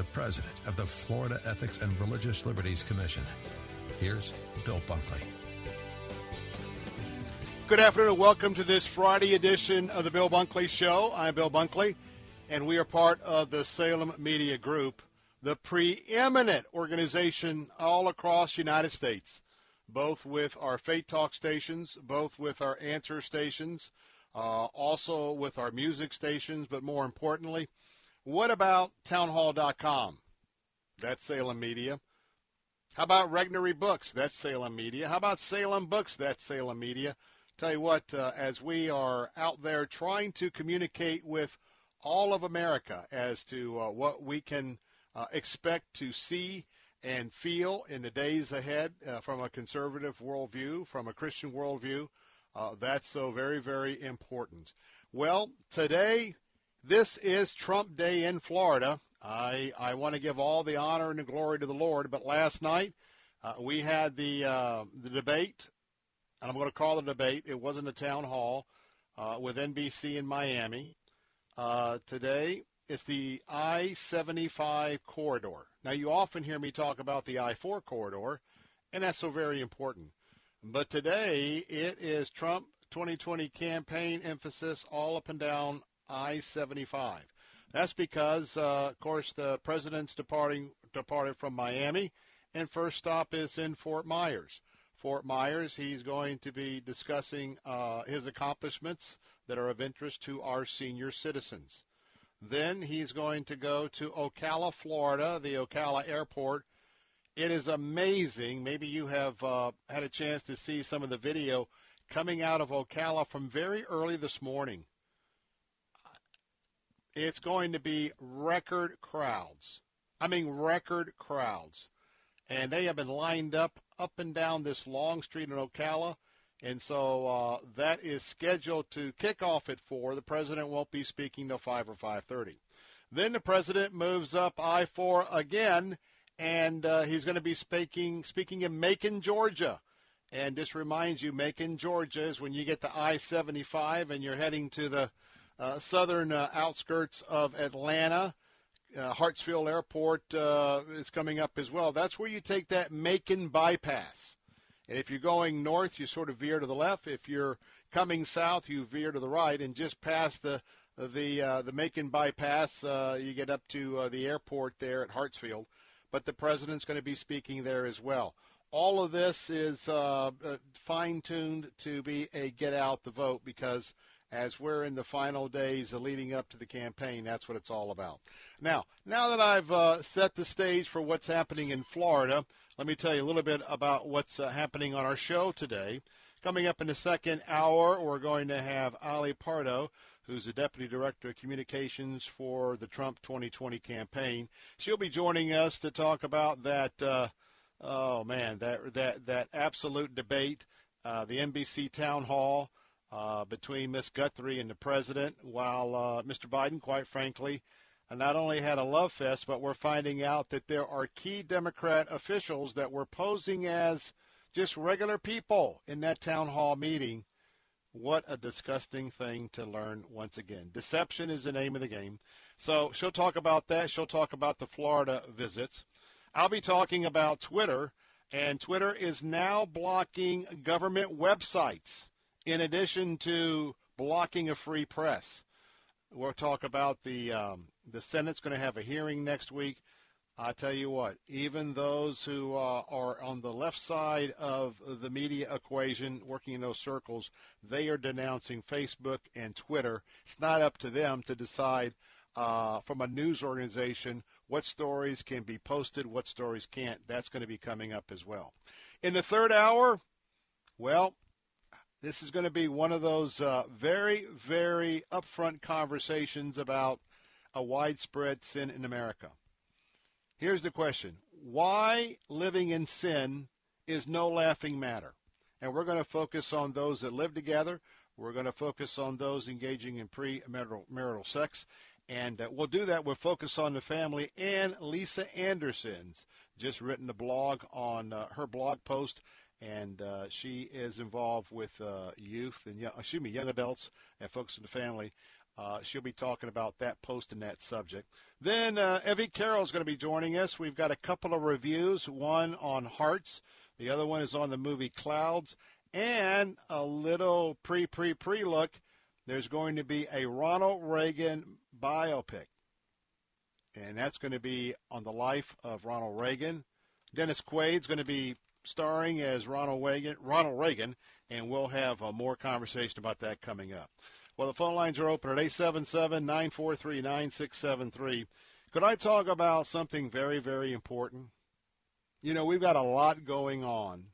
the president of the Florida Ethics and Religious Liberties Commission. Here's Bill Bunkley. Good afternoon and welcome to this Friday edition of the Bill Bunkley Show. I'm Bill Bunkley, and we are part of the Salem Media Group, the preeminent organization all across the United States, both with our Faith Talk stations, both with our answer stations, uh, also with our music stations, but more importantly, what about townhall.com? That's Salem Media. How about Regnery Books? That's Salem Media. How about Salem Books? That's Salem Media. Tell you what, uh, as we are out there trying to communicate with all of America as to uh, what we can uh, expect to see and feel in the days ahead uh, from a conservative worldview, from a Christian worldview, uh, that's so very, very important. Well, today, this is Trump Day in Florida. I, I want to give all the honor and the glory to the Lord, but last night uh, we had the, the debate and I'm going to call it a debate. It wasn't a town hall uh, with NBC in Miami. Uh, today, it's the I-75 corridor. Now, you often hear me talk about the I-4 corridor, and that's so very important. But today, it is Trump 2020 campaign emphasis all up and down I-75. That's because, uh, of course, the president's departing departed from Miami, and first stop is in Fort Myers. Fort Myers. He's going to be discussing uh, his accomplishments that are of interest to our senior citizens. Then he's going to go to Ocala, Florida, the Ocala airport. It is amazing. Maybe you have uh, had a chance to see some of the video coming out of Ocala from very early this morning. It's going to be record crowds. I mean, record crowds. And they have been lined up up and down this long street in Ocala. And so uh, that is scheduled to kick off at 4. The president won't be speaking till 5 or 5.30. Then the president moves up I-4 again, and uh, he's going to be speaking, speaking in Macon, Georgia. And this reminds you, Macon, Georgia is when you get to I-75 and you're heading to the southern uh, outskirts of Atlanta uh, Hartsfield Airport uh, is coming up as well. That's where you take that Macon bypass. And if you're going north, you sort of veer to the left. If you're coming south, you veer to the right, and just past the the uh, the Macon bypass, uh, you get up to uh, the airport there at Hartsfield. But the president's going to be speaking there as well. All of this is uh, fine tuned to be a get out the vote because as we're in the final days leading up to the campaign. That's what it's all about. Now, now that I've uh, set the stage for what's happening in Florida, let me tell you a little bit about what's uh, happening on our show today. Coming up in the second hour, we're going to have Ali Pardo, who's the Deputy Director of Communications for the Trump 2020 campaign. She'll be joining us to talk about that. Uh, oh man, that that that absolute debate, uh, the NBC town hall uh, between Miss Guthrie and the president, while uh, Mr. Biden, quite frankly, not only had a love fest, but we're finding out that there are key Democrat officials that were posing as just regular people in that town hall meeting. What a disgusting thing to learn once again. Deception is the name of the game. So she'll talk about that. She'll talk about the Florida visits. I'll be talking about Twitter, and Twitter is now blocking government websites in addition to blocking a free press. We'll talk about the um, the Senate's going to have a hearing next week. I tell you what, even those who uh, are on the left side of the media equation, working in those circles, they are denouncing Facebook and Twitter. It's not up to them to decide uh, from a news organization what stories can be posted, what stories can't. That's going to be coming up as well. In the third hour, well, this is going to be one of those uh, very, very upfront conversations about a widespread sin in America. Here's the question Why living in sin is no laughing matter? And we're going to focus on those that live together. We're going to focus on those engaging in premarital sex. And uh, we'll do that. We'll focus on the family. And Lisa Anderson's just written a blog on uh, her blog post and uh, she is involved with uh, youth and young, excuse me, young adults and folks in the family. Uh, she'll be talking about that post and that subject. Then uh, Evie Carroll is going to be joining us. We've got a couple of reviews, one on Hearts, the other one is on the movie Clouds, and a little pre pre pre look. There's going to be a Ronald Reagan biopic, and that's going to be on the life of Ronald Reagan. Dennis Quaid's going to be starring as Ronald Reagan, Ronald Reagan, and we'll have uh, more conversation about that coming up. Well, the phone lines are open at 877-943-9673. Could I talk about something very, very important? You know, we've got a lot going on,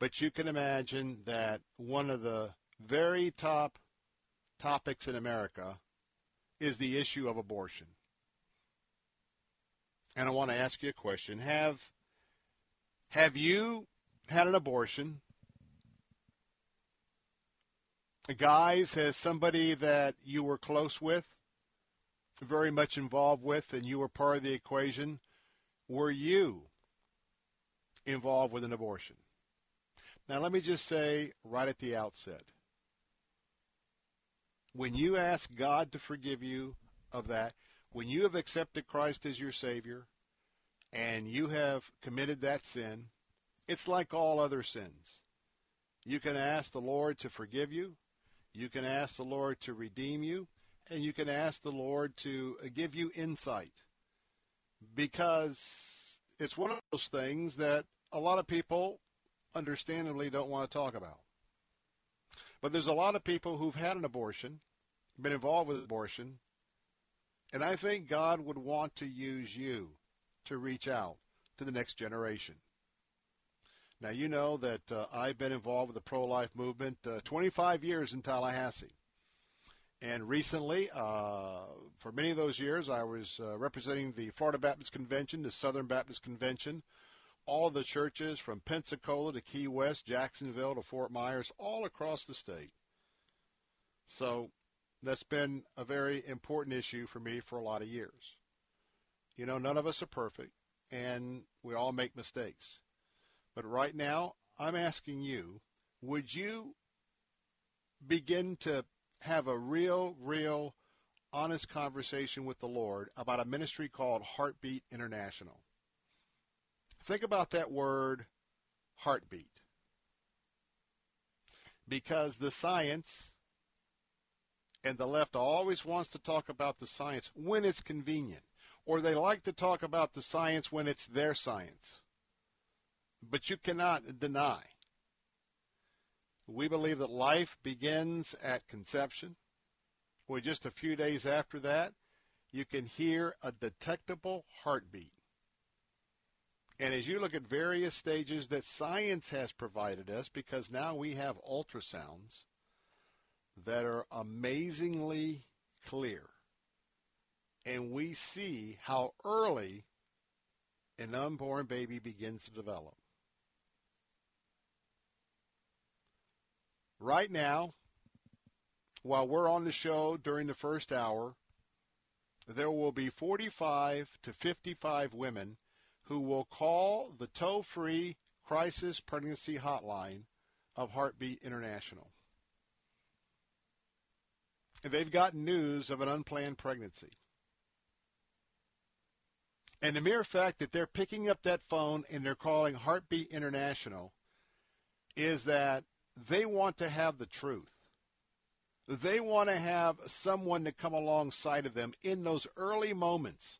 but you can imagine that one of the very top topics in America is the issue of abortion. And I want to ask you a question. Have have you had an abortion? Guys, has somebody that you were close with, very much involved with, and you were part of the equation, were you involved with an abortion? Now, let me just say right at the outset when you ask God to forgive you of that, when you have accepted Christ as your Savior, and you have committed that sin, it's like all other sins. You can ask the Lord to forgive you. You can ask the Lord to redeem you. And you can ask the Lord to give you insight. Because it's one of those things that a lot of people understandably don't want to talk about. But there's a lot of people who've had an abortion, been involved with abortion, and I think God would want to use you to reach out to the next generation. Now, you know that uh, I've been involved with the pro-life movement uh, 25 years in Tallahassee. And recently, uh, for many of those years, I was uh, representing the Florida Baptist Convention, the Southern Baptist Convention, all the churches from Pensacola to Key West, Jacksonville to Fort Myers, all across the state. So that's been a very important issue for me for a lot of years. You know, none of us are perfect, and we all make mistakes. But right now, I'm asking you, would you begin to have a real, real, honest conversation with the Lord about a ministry called Heartbeat International? Think about that word, heartbeat. Because the science and the left always wants to talk about the science when it's convenient or they like to talk about the science when it's their science. But you cannot deny. We believe that life begins at conception. Well, just a few days after that, you can hear a detectable heartbeat. And as you look at various stages that science has provided us, because now we have ultrasounds that are amazingly clear and we see how early an unborn baby begins to develop. Right now, while we're on the show during the first hour, there will be 45 to 55 women who will call the toll-free crisis pregnancy hotline of Heartbeat International. They've gotten news of an unplanned pregnancy. And the mere fact that they're picking up that phone and they're calling Heartbeat International is that they want to have the truth. They want to have someone to come alongside of them in those early moments.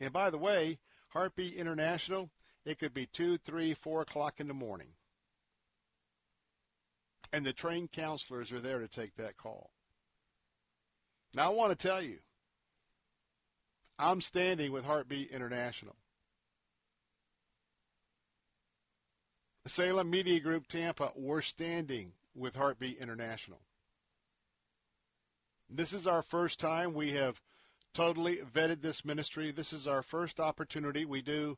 And by the way, Heartbeat International, it could be 2, 3, 4 o'clock in the morning. And the trained counselors are there to take that call. Now, I want to tell you, I'm standing with Heartbeat International. Salem Media Group Tampa, we're standing with Heartbeat International. This is our first time. We have totally vetted this ministry. This is our first opportunity. We do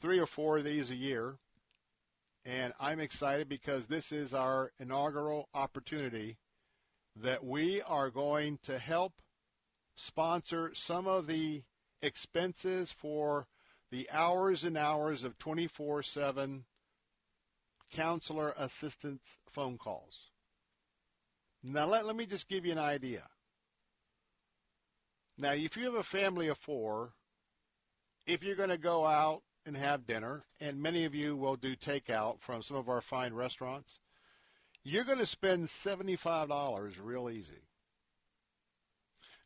three or four of these a year. And I'm excited because this is our inaugural opportunity that we are going to help sponsor some of the expenses for the hours and hours of 24 7 counselor assistance phone calls. Now, let, let me just give you an idea. Now, if you have a family of four, if you're going to go out and have dinner, and many of you will do takeout from some of our fine restaurants, you're going to spend $75 real easy.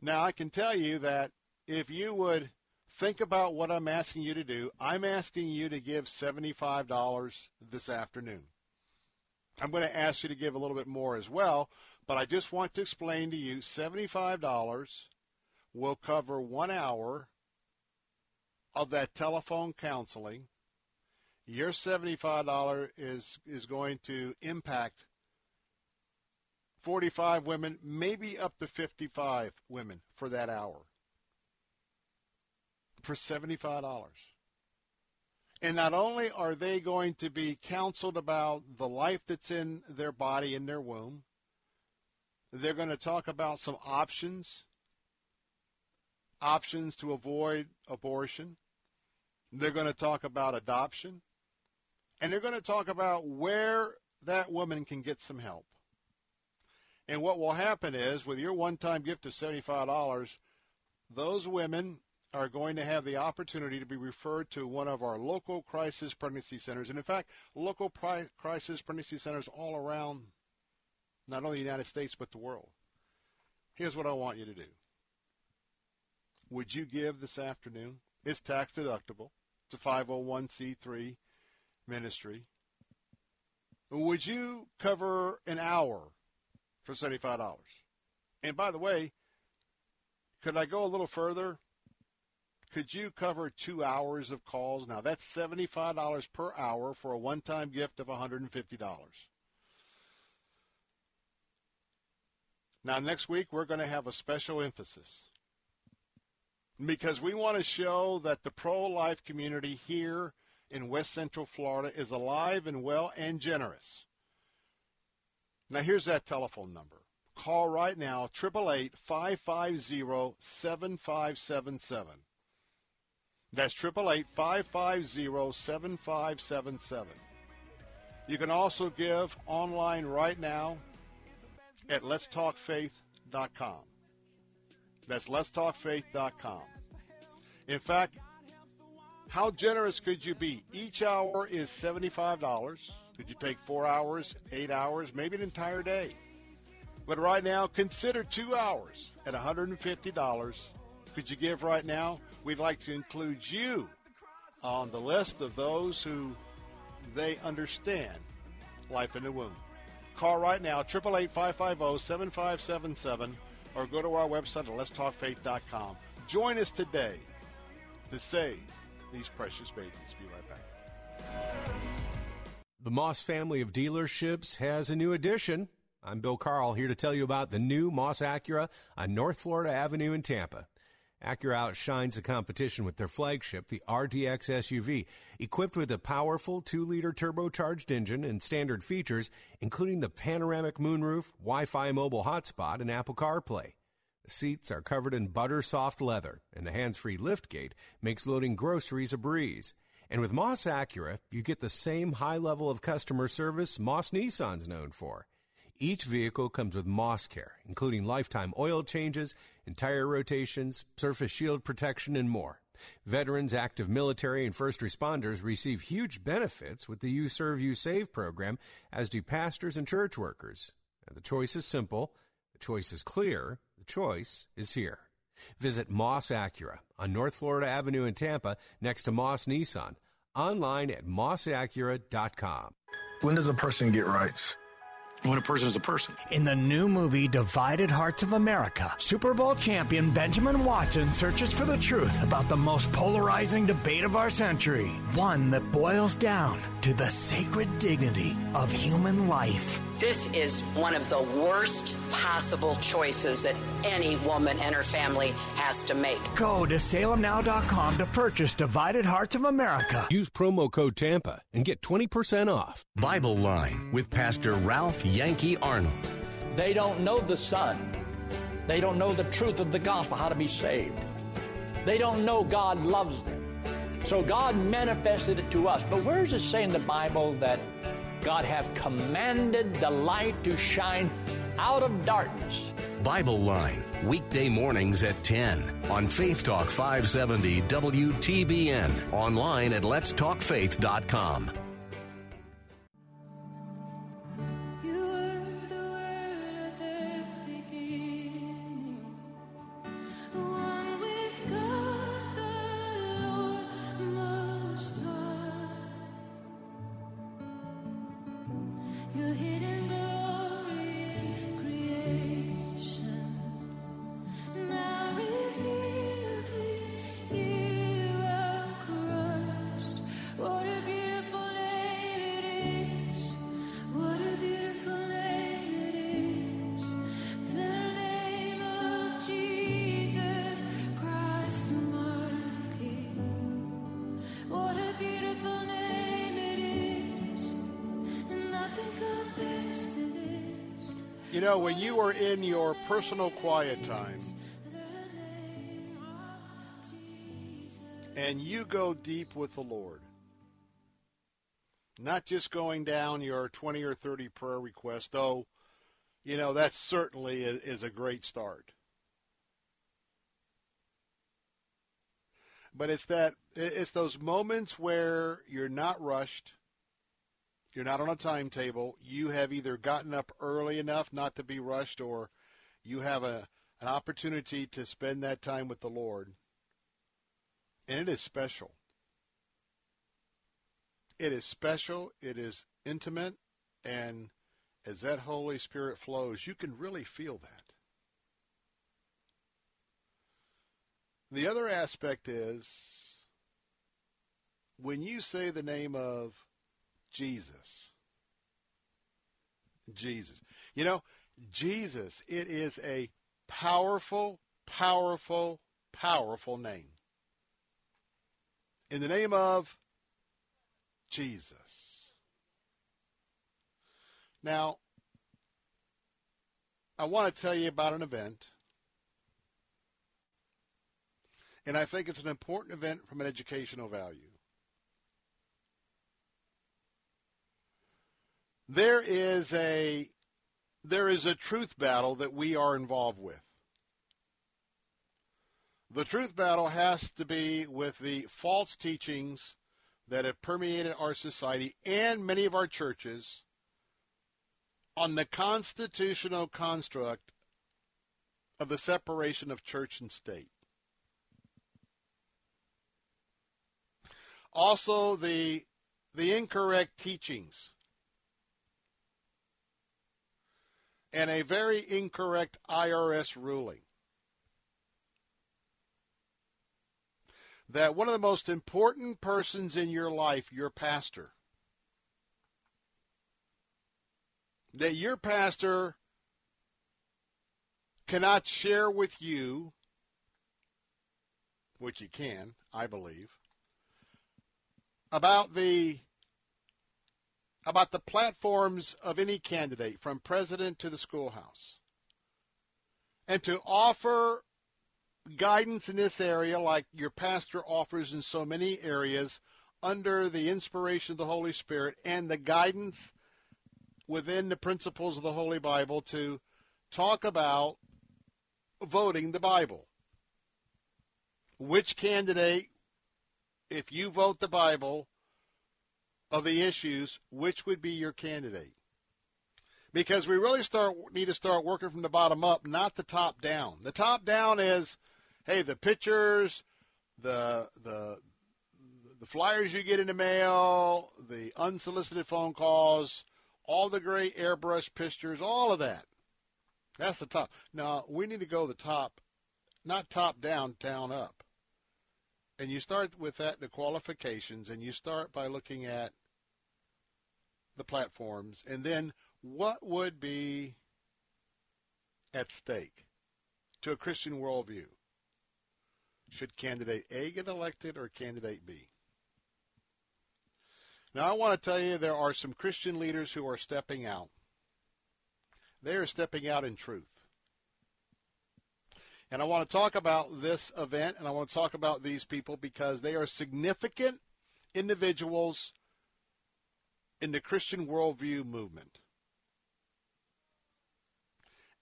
Now, I can tell you that if you would think about what I'm asking you to do, I'm asking you to give $75 this afternoon. I'm going to ask you to give a little bit more as well, but I just want to explain to you $75 will cover one hour of that telephone counseling. Your $75 is, is going to impact 45 women, maybe up to 55 women for that hour for $75. And not only are they going to be counseled about the life that's in their body, in their womb, they're going to talk about some options, options to avoid abortion. They're going to talk about adoption. And they're going to talk about where that woman can get some help. And what will happen is, with your one-time gift of $75, those women are going to have the opportunity to be referred to one of our local crisis pregnancy centers. And in fact, local pri- crisis pregnancy centers all around not only the United States but the world. Here's what I want you to do. Would you give this afternoon? It's tax deductible. It's a 501c3 ministry. Would you cover an hour for $75? And by the way, could I go a little further? Could you cover two hours of calls? Now, that's $75 per hour for a one time gift of $150. Now, next week, we're going to have a special emphasis because we want to show that the pro life community here in West Central Florida is alive and well and generous. Now, here's that telephone number. Call right now, 888 550 7577. That's 888-550-7577. You can also give online right now at letstalkfaith.com. That's letstalkfaith.com. In fact, how generous could you be? Each hour is $75. Could you take four hours, eight hours, maybe an entire day? But right now, consider two hours at $150. Could you give right now? we'd like to include you on the list of those who they understand life in the womb. Call right now, 888-550-7577, or go to our website at letstalkfaith.com. Join us today to save these precious babies. Be right. The Moss family of dealerships has a new addition. I'm Bill Carl here to tell you about the new Moss Acura on North Florida Avenue in Tampa. Acura outshines the competition with their flagship, the RDX SUV, equipped with a powerful 2-liter turbocharged engine and standard features, including the panoramic moonroof, Wi-Fi mobile hotspot, and Apple CarPlay. The seats are covered in butter soft leather, and the hands free liftgate makes loading groceries a breeze. And with Moss Acura, you get the same high level of customer service Moss Nissan's known for. Each vehicle comes with Moss Care, including lifetime oil changes, entire rotations, surface shield protection, and more. Veterans, active military, and first responders receive huge benefits with the You Serve, You Save program, as do pastors and church workers. the choice is simple, the choice is clear, the choice is here. Visit Moss Acura on North Florida Avenue in Tampa next to Moss Nissan. Online at mossacura.com. When does a person get rights? when a person is a person. In the new movie Divided Hearts of America, Super Bowl champion Benjamin Watson searches for the truth about the most polarizing debate of our century, one that boils down to the sacred dignity of human life. This is one of the worst possible choices that any woman and her family has to make. Go to salemnow.com to purchase Divided Hearts of America. Use promo code TAMPA and get 20% off. Bible Line with Pastor Ralph Yankee Arnold. They don't know the Son. They don't know the truth of the gospel, how to be saved. They don't know God loves them. So God manifested it to us. But where does it say in the Bible that God have commanded the light to shine out of darkness. Bible Line, weekday mornings at 10 on Faith Talk 570 WTBN, online at letstalkfaith.com. you are in your personal quiet time and you go deep with the Lord, not just going down your 20 or 30 prayer requests, though, you know, that certainly is, is a great start. But it's that it's those moments where you're not rushed you're not on a timetable. You have either gotten up early enough not to be rushed or you have a, an opportunity to spend that time with the Lord. And it is special. It is special. It is intimate. And as that Holy Spirit flows, you can really feel that. The other aspect is when you say the name of Jesus. Jesus. You know, Jesus, it is a powerful, powerful, powerful name. In the name of Jesus. Now, I want to tell you about an event. And I think it's an important event from an educational value. There is a there is a truth battle that we are involved with. The truth battle has to be with the false teachings that have permeated our society and many of our churches on the constitutional construct of the separation of church and state. Also the the incorrect teachings and a very incorrect IRS ruling. That one of the most important persons in your life, your pastor, that your pastor cannot share with you, which he can, I believe, about the about the platforms of any candidate from president to the schoolhouse. and to offer guidance in this area like your pastor offers in so many areas under the inspiration of the Holy Spirit and the guidance within the principles of the Holy Bible to talk about voting the Bible. Which candidate, if you vote the Bible of the issues, which would be your candidate? Because we really start need to start working from the bottom up, not the top down. The top down is, hey, the pictures, the the the flyers you get in the mail, the unsolicited phone calls, all the great airbrush pictures, all of that. That's the top. Now, we need to go the top, not top down, down up. And you start with that, the qualifications, and you start by looking at the platforms, and then what would be at stake to a Christian worldview? Should candidate A get elected or candidate B? Now, I want to tell you there are some Christian leaders who are stepping out. They are stepping out in truth. And I want to talk about this event and I want to talk about these people because they are significant individuals in the Christian worldview movement.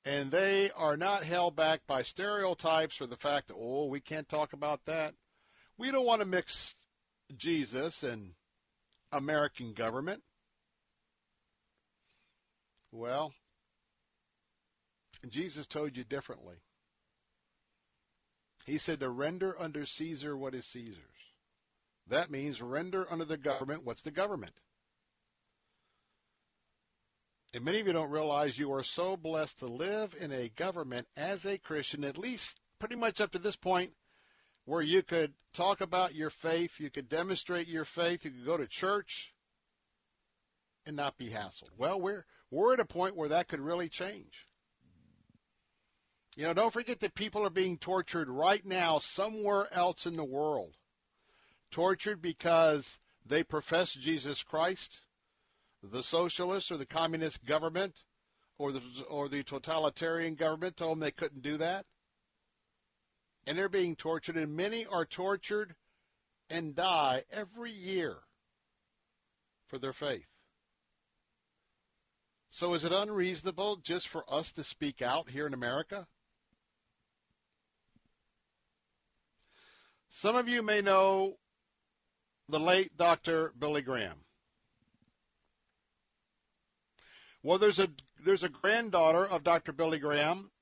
And they are not held back by stereotypes or the fact that, oh, we can't talk about that. We don't want to mix Jesus and American government? Well, Jesus told you differently. He said to render under Caesar what is Caesar's. That means render under the government what's the government. And many of you don't realize you are so blessed to live in a government as a Christian, at least pretty much up to this point, where you could talk about your faith, you could demonstrate your faith, you could go to church and not be hassled. Well, we're we're at a point where that could really change. You know, don't forget that people are being tortured right now somewhere else in the world. Tortured because they profess Jesus Christ, the socialist or the communist government or the or the totalitarian government told them they couldn't do that and they're being tortured, and many are tortured and die every year for their faith. So is it unreasonable just for us to speak out here in America? Some of you may know the late Dr. Billy Graham. Well, there's a there's a granddaughter of Dr. Billy Graham.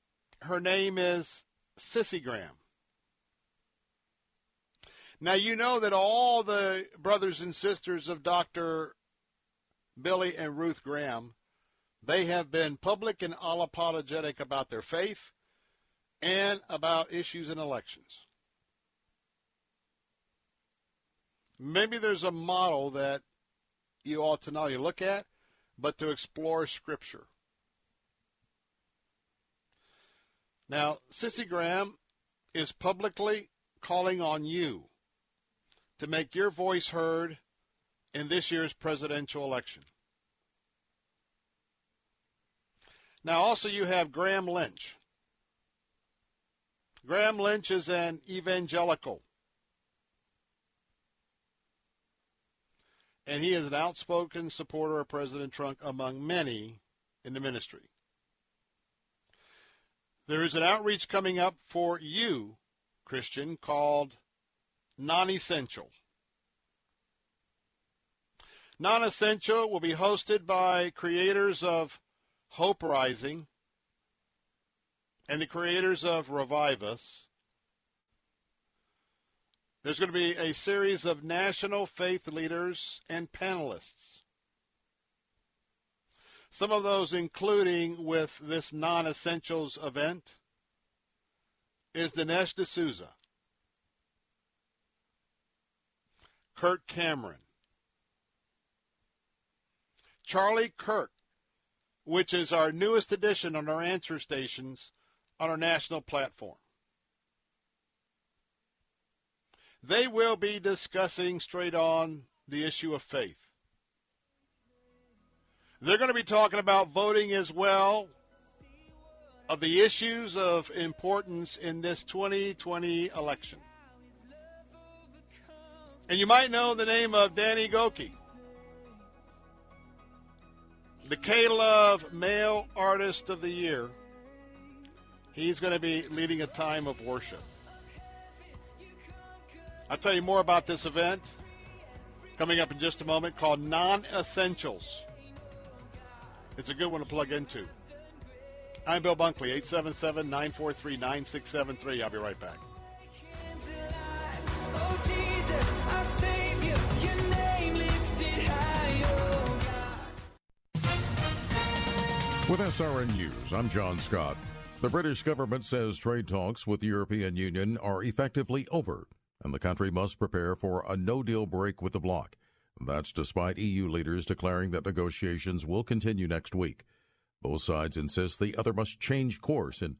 Her name is Cissie Graham. Now, you know that all the brothers and sisters of Dr. Billy and Ruth Graham, they have been public and unapologetic about their faith and about issues in elections. Maybe there's a model that you ought to not only look at, but to explore Scripture. Now, Cissie Graham is publicly calling on you to make your voice heard in this year's presidential election. Now, also, you have Graham Lynch. Graham Lynch is an evangelical. And he is an outspoken supporter of President Trump among many in the ministry. There is an outreach coming up for you, Christian, called non essential. Non essential will be hosted by creators of Hope Rising and the creators of Revive Us. There's going to be a series of national faith leaders and panelists. Some of those, including with this non essentials event, is Dinesh D'Souza. Kirk Cameron. Charlie Kirk, which is our newest addition on our answer stations on our national platform. They will be discussing straight on the issue of faith. They're going to be talking about voting as well. of the issues of importance in this 2020 election. And you might know the name of Danny Gokey, the K-Love Male Artist of the Year. He's going to be leading a time of worship. I'll tell you more about this event coming up in just a moment called Non Essentials. It's a good one to plug into. I'm Bill Bunkley, 877 943 9673. I'll be right back. With SRN News, I'm John Scott. The British government says trade talks with the European Union are effectively over, and the country must prepare for a no deal break with the bloc. That's despite EU leaders declaring that negotiations will continue next week. Both sides insist the other must change course in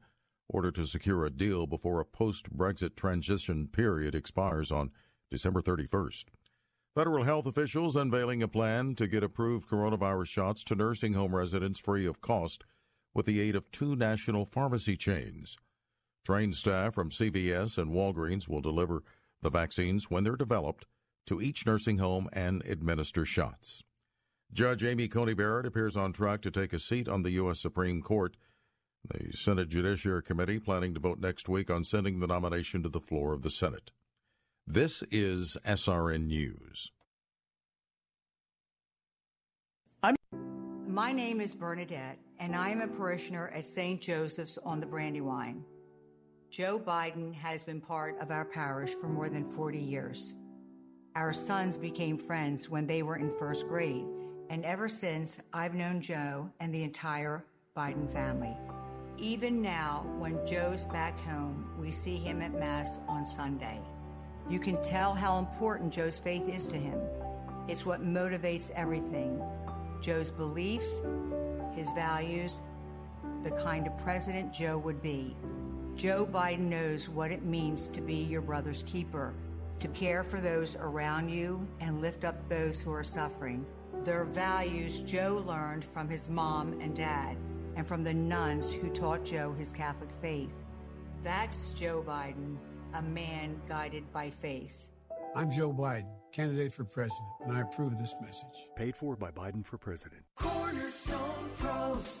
order to secure a deal before a post Brexit transition period expires on December 31st. Federal health officials unveiling a plan to get approved coronavirus shots to nursing home residents free of cost with the aid of two national pharmacy chains. Trained staff from CVS and Walgreens will deliver the vaccines when they're developed to each nursing home and administer shots. Judge Amy Coney Barrett appears on track to take a seat on the U.S. Supreme Court. The Senate Judiciary Committee planning to vote next week on sending the nomination to the floor of the Senate. This is SRN News. I'm- My name is Bernadette, and I am a parishioner at St. Joseph's on the Brandywine. Joe Biden has been part of our parish for more than 40 years. Our sons became friends when they were in first grade, and ever since, I've known Joe and the entire Biden family. Even now, when Joe's back home, we see him at Mass on Sunday. You can tell how important Joe's faith is to him. It's what motivates everything Joe's beliefs, his values, the kind of president Joe would be. Joe Biden knows what it means to be your brother's keeper, to care for those around you and lift up those who are suffering. Their values Joe learned from his mom and dad and from the nuns who taught Joe his Catholic faith. That's Joe Biden a man guided by faith. I'm Joe Biden, candidate for president, and I approve this message. Paid for by Biden for president. Cornerstone Pros.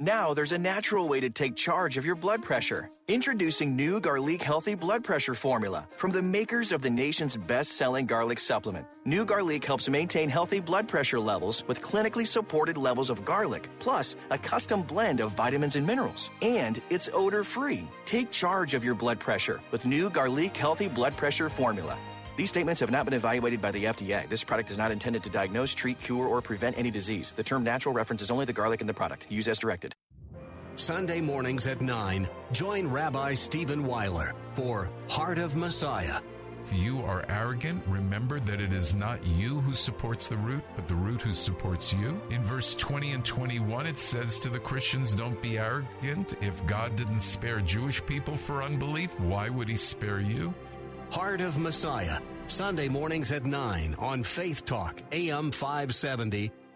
Now there's a natural way to take charge of your blood pressure. Introducing new Garlic Healthy Blood Pressure Formula from the makers of the nation's best-selling garlic supplement. New Garlic helps maintain healthy blood pressure levels with clinically supported levels of garlic, plus a custom blend of vitamins and minerals. And it's odor-free. Take charge of your blood pressure with new Garlic Healthy Blood Pressure Formula. These statements have not been evaluated by the FDA. This product is not intended to diagnose, treat, cure, or prevent any disease. The term natural references only the garlic in the product. Use as directed. Sunday mornings at 9, join Rabbi Stephen Weiler for Heart of Messiah. If you are arrogant, remember that it is not you who supports the root, but the root who supports you. In verse 20 and 21, it says to the Christians, Don't be arrogant. If God didn't spare Jewish people for unbelief, why would he spare you? Heart of Messiah, Sunday mornings at 9 on Faith Talk, AM 570,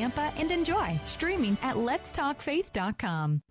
Tampa and enjoy streaming at letstalkfaith.com.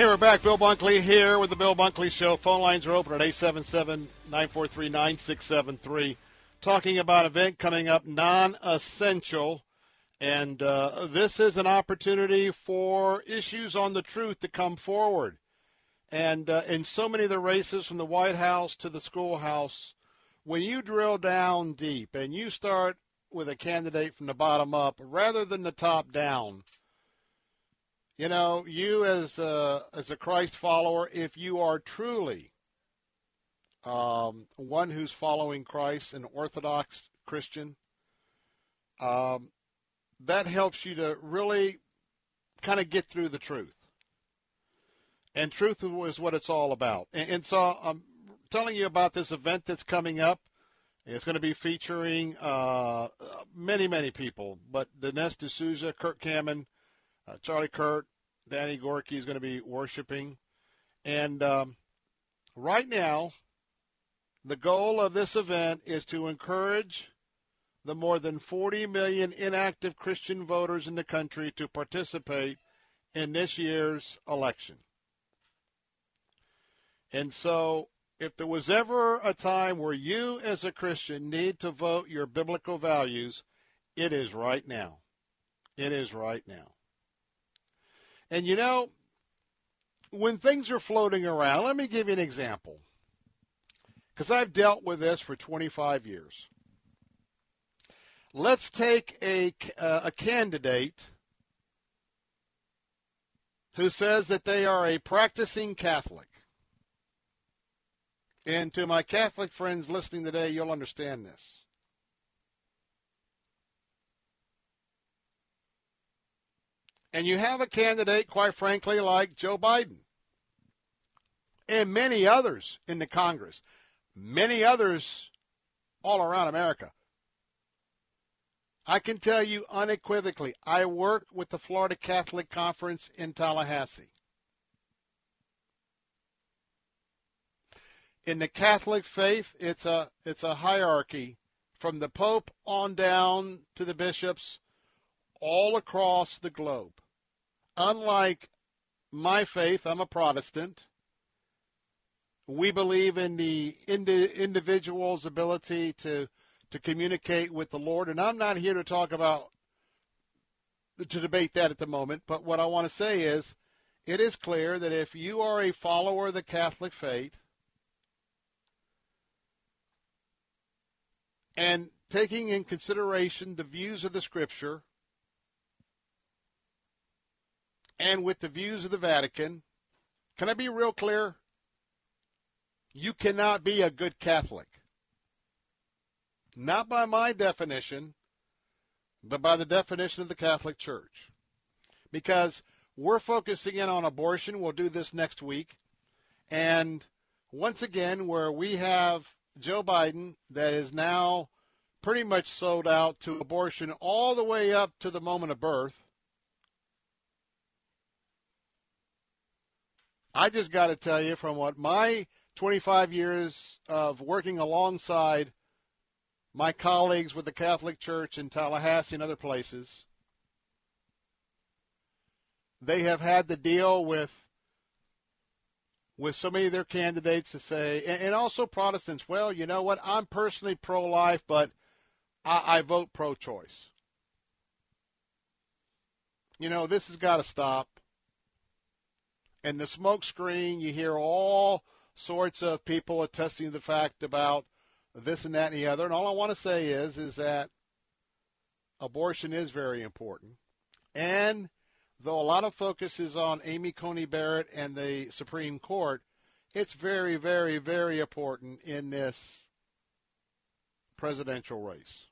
Hey, we're back. Bill Bunkley here with the Bill Bunkley Show. Phone lines are open at 877 943 9673. Talking about an event coming up, non essential. And uh, this is an opportunity for issues on the truth to come forward. And uh, in so many of the races, from the White House to the schoolhouse, when you drill down deep and you start with a candidate from the bottom up rather than the top down, you know, you as a, as a Christ follower, if you are truly um, one who's following Christ, an Orthodox Christian, um, that helps you to really kind of get through the truth. And truth is what it's all about. And, and so I'm telling you about this event that's coming up. It's going to be featuring uh, many, many people, but Dinesh D'Souza, Kirk Cameron, uh, Charlie Kirk, Danny Gokey is going to be worshiping. And um, right now, the goal of this event is to encourage the more than 40 million inactive Christian voters in the country to participate in this year's election. And so, if there was ever a time where you as a Christian need to vote your biblical values, it is right now. It is right now. And you know, when things are floating around, let me give you an example. Because I've dealt with this for 25 years. Let's take a, uh, a candidate who says that they are a practicing Catholic. And to my Catholic friends listening today, you'll understand this. And you have a candidate, quite frankly, like Joe Biden and many others in the Congress, many others all around America. I can tell you unequivocally, I work with the Florida Catholic Conference in Tallahassee. In the Catholic faith, it's a it's a hierarchy from the Pope on down to the bishops all across the globe. Unlike my faith, I'm a Protestant. We believe in the indi- individual's ability to to communicate with the Lord, and I'm not here to talk about to debate that at the moment. But what I want to say is, it is clear that if you are a follower of the Catholic faith and taking in consideration the views of the Scripture and with the views of the Vatican, can I be real clear? You cannot be a good Catholic. Not by my definition, but by the definition of the Catholic Church. Because we're focusing in on abortion. We'll do this next week. And once again, where we have Joe Biden that is now pretty much sold out to abortion all the way up to the moment of birth. I just got to tell you from what my 25 years of working alongside my colleagues with the Catholic Church in Tallahassee and other places, they have had to deal with with so many of their candidates to say, and, and also Protestants, well, you know what, I'm personally pro-life, but I, I vote pro-choice. You know, this has got to stop. And the smoke screen, you hear all sorts of people attesting the fact about this and that and the other. And all I want to say is, is that abortion is very important. And though a lot of focus is on Amy Coney Barrett and the Supreme Court, it's very, very, very important in this presidential race.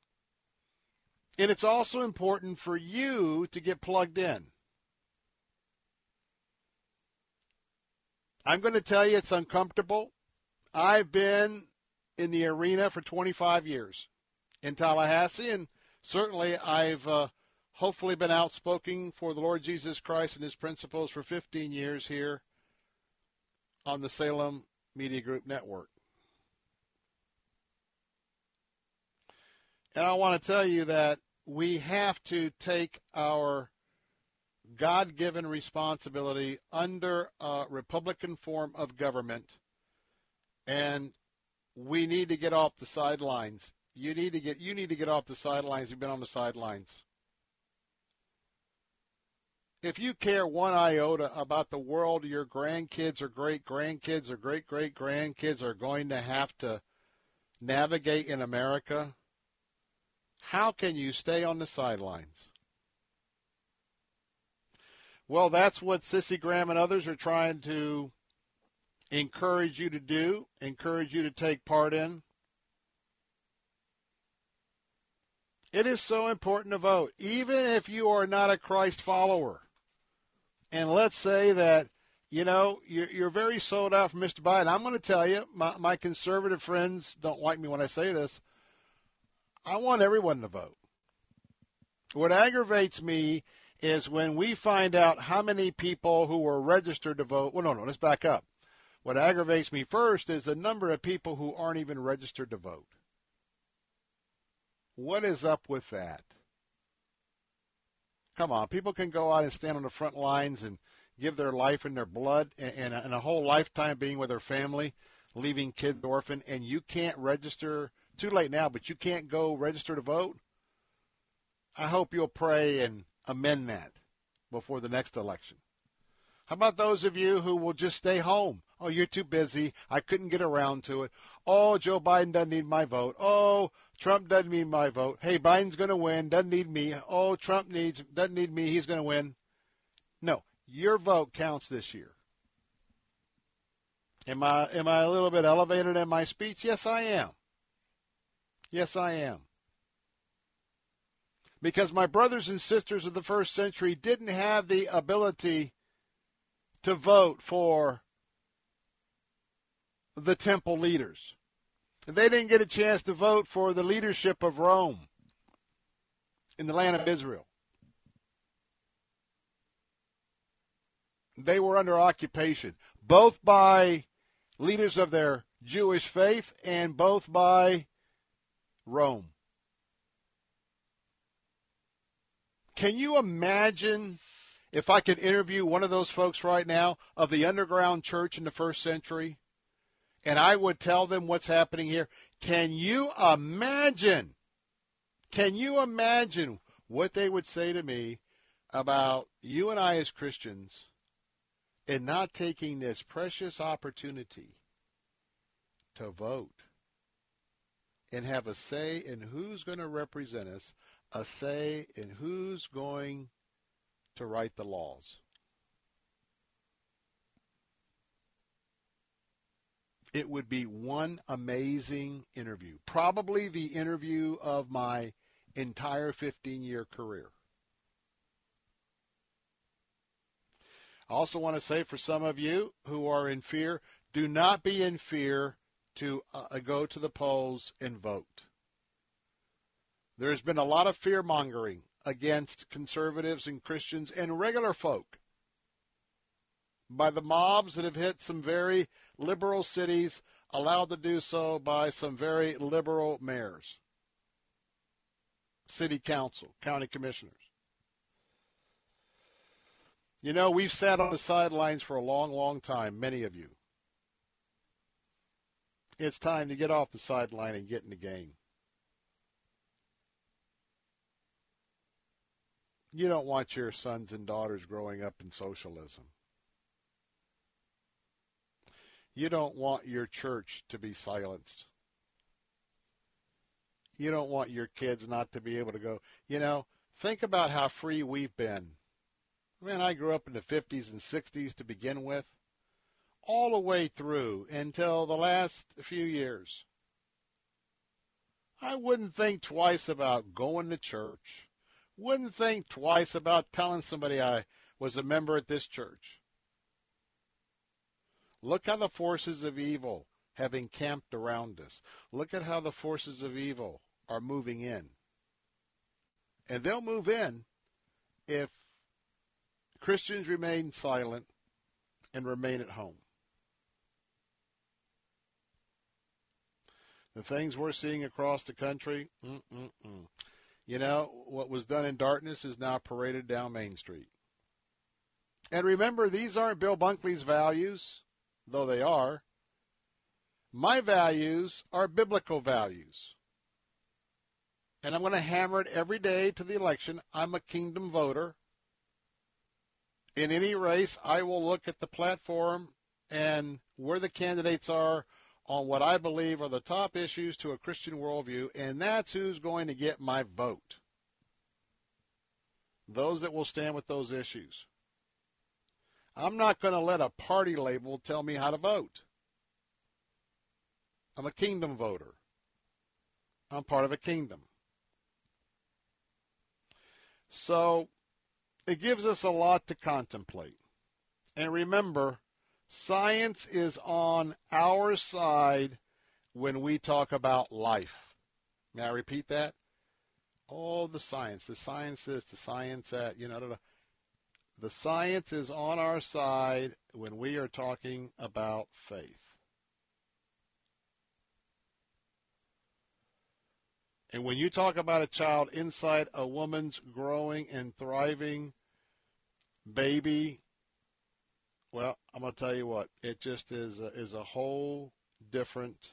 And it's also important for you to get plugged in. I'm going to tell you it's uncomfortable. I've been in the arena for 25 years in Tallahassee, and certainly I've uh, hopefully been outspoken for the Lord Jesus Christ and his principles for 15 years here on the Salem Media Group Network. And I want to tell you that we have to take our God given responsibility under a Republican form of government, and we need to get off the sidelines. You need to get you need to get off the sidelines. You've been on the sidelines. If you care one iota about the world your grandkids or great grandkids or great great grandkids are going to have to navigate in America, how can you stay on the sidelines? Well, that's what Cissie Graham and others are trying to encourage you to do, encourage you to take part in. It is so important to vote, even if you are not a Christ follower. And let's say that, you know, you're, you're very sold out for Mr. Biden. I'm going to tell you, my, my conservative friends don't like me when I say this. I want everyone to vote. What aggravates me is when we find out how many people who were registered to vote. Well, no, no, let's back up. What aggravates me first is the number of people who aren't even registered to vote. What is up with that? Come on, people can go out and stand on the front lines and give their life and their blood and, and, a, and a whole lifetime being with their family, leaving kids orphan, and you can't register. Too late now, but you can't go register to vote. I hope you'll pray and amend that before the next election. How about those of you who will just stay home? Oh, you're too busy. I couldn't get around to it. Oh, Joe Biden doesn't need my vote. Oh, Trump doesn't need my vote. Hey, Biden's going to win. Doesn't need me. Oh, Trump needs doesn't need me. He's going to win. No, your vote counts this year. Am I am I a little bit elevated in my speech? Yes, I am. Yes, I am because my brothers and sisters of the first century didn't have the ability to vote for the temple leaders. They didn't get a chance to vote for the leadership of Rome in the land of Israel. They were under occupation, both by leaders of their Jewish faith and both by Rome. Can you imagine if I could interview one of those folks right now of the underground church in the first century and I would tell them what's happening here? Can you imagine? Can you imagine what they would say to me about you and I as Christians and not taking this precious opportunity to vote and have a say in who's going to represent us a say in who's going to write the laws. It would be one amazing interview, probably the interview of my entire 15 year career. I also want to say for some of you who are in fear, do not be in fear to uh, go to the polls and vote. There's been a lot of fear mongering against conservatives and Christians and regular folk by the mobs that have hit some very liberal cities, allowed to do so by some very liberal mayors, city council, county commissioners. You know, we've sat on the sidelines for a long, long time, many of you. It's time to get off the sideline and get in the game. You don't want your sons and daughters growing up in socialism. You don't want your church to be silenced. You don't want your kids not to be able to go. You know, think about how free we've been. Man, I grew up in the 50s and 60s to begin with, all the way through until the last few years. I wouldn't think twice about going to church wouldn't think twice about telling somebody I was a member at this church. Look how the forces of evil have encamped around us. Look at how the forces of evil are moving in. And they'll move in if Christians remain silent and remain at home. The things we're seeing across the country, mm-mm-mm. You know, what was done in darkness is now paraded down Main Street. And remember, these aren't Bill Bunkley's values, though they are. My values are biblical values. And I'm going to hammer it every day to the election. I'm a kingdom voter. In any race, I will look at the platform and where the candidates are on what I believe are the top issues to a Christian worldview, and that's who's going to get my vote. Those that will stand with those issues. I'm not going to let a party label tell me how to vote. I'm a kingdom voter. I'm part of a kingdom. So it gives us a lot to contemplate. And remember, science is on our side when we talk about life. May I repeat that? All the science, the science this, the science that, you know, the science is on our side when we are talking about faith. And when you talk about a child inside a woman's growing and thriving baby, well, I'm to tell you what, it just is a, is a whole different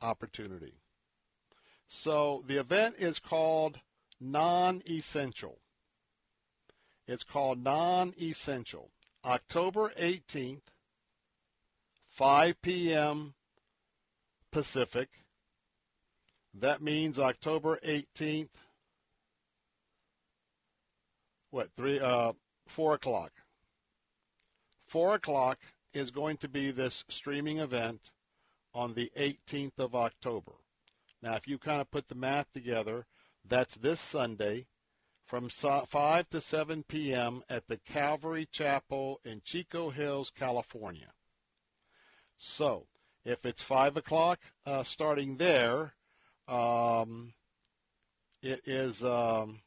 opportunity. So the event is called non-essential. It's called non-essential. October 18th, 5 p.m. Pacific. That means October 18th. What three? Uh, four o'clock. Four o'clock is going to be this streaming event on the 18th of October. Now, if you kind of put the math together, that's this Sunday from 5 to 7 p.m. at the Calvary Chapel in Chico Hills, California. So, if it's 5 o'clock uh, starting there, um, it is. Um,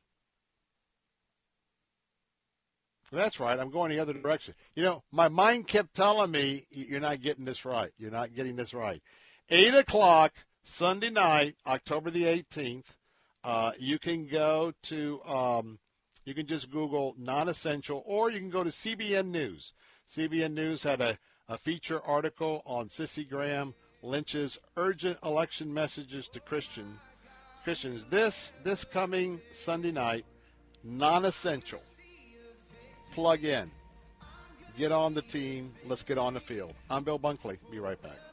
that's right. I'm going the other direction. You know, my mind kept telling me you're not getting this right. You're not getting this right. Eight o'clock Sunday night, October the 18th. Uh, you can go to. Um, you can just Google non-essential, or you can go to CBN News. CBN News had a, a feature article on Cissie Graham Lynch's urgent election messages to Christian Christians. This this coming Sunday night, non-essential. Plug in. Get on the team. Let's get on the field. I'm Bill Bunkley. Be right back.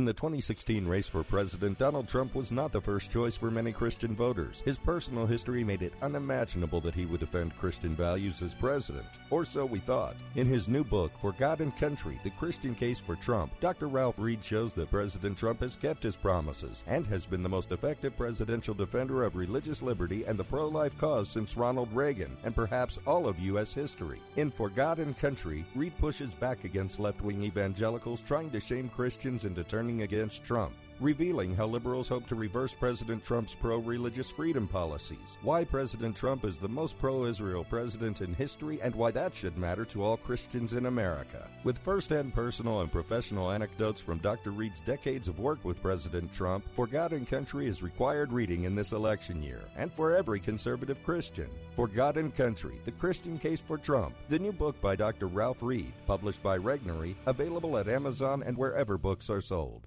In the 2016 race for president, Donald Trump was not the first choice for many Christian voters. His personal history made it unimaginable that he would defend Christian values as president, or so we thought. In his new book, For God and Country The Christian Case for Trump, Dr. Ralph Reed shows that President Trump has kept his promises and has been the most effective presidential defender of religious liberty and the pro life cause since Ronald Reagan, and perhaps all of U.S. history. In For God and Country, Reed pushes back against left wing evangelicals trying to shame Christians into turning turning against Trump revealing how liberals hope to reverse President Trump's pro religious freedom policies, why President Trump is the most pro Israel president in history, and why that should matter to all Christians in America. With first hand personal and professional anecdotes from Dr. Reed's decades of work with President Trump, For God and Country is required reading in this election year, and for every conservative Christian. For God and Country The Christian Case for Trump, the new book by Dr. Ralph Reed, published by Regnery, available at Amazon and wherever books are sold.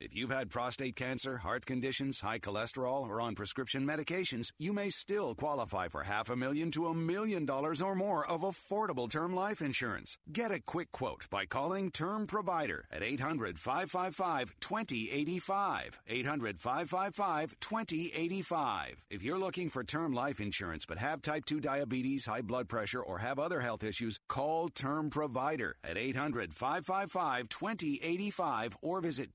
If you've had prostate cancer, heart conditions, high cholesterol, or on prescription medications, you may still qualify for half a million to a million dollars or more of affordable term life insurance. Get a quick quote by calling Term Provider at 800 555 2085. 800 555 2085. If you're looking for term life insurance but have type 2 diabetes, high blood pressure, or have other health issues, call Term Provider at 800 555 2085 or visit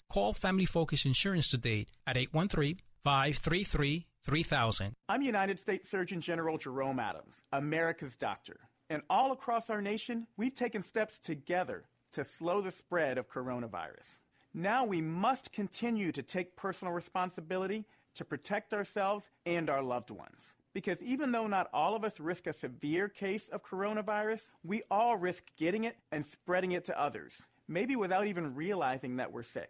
Call Family Focus Insurance today at 813 533 3000. I'm United States Surgeon General Jerome Adams, America's doctor. And all across our nation, we've taken steps together to slow the spread of coronavirus. Now we must continue to take personal responsibility to protect ourselves and our loved ones. Because even though not all of us risk a severe case of coronavirus, we all risk getting it and spreading it to others, maybe without even realizing that we're sick.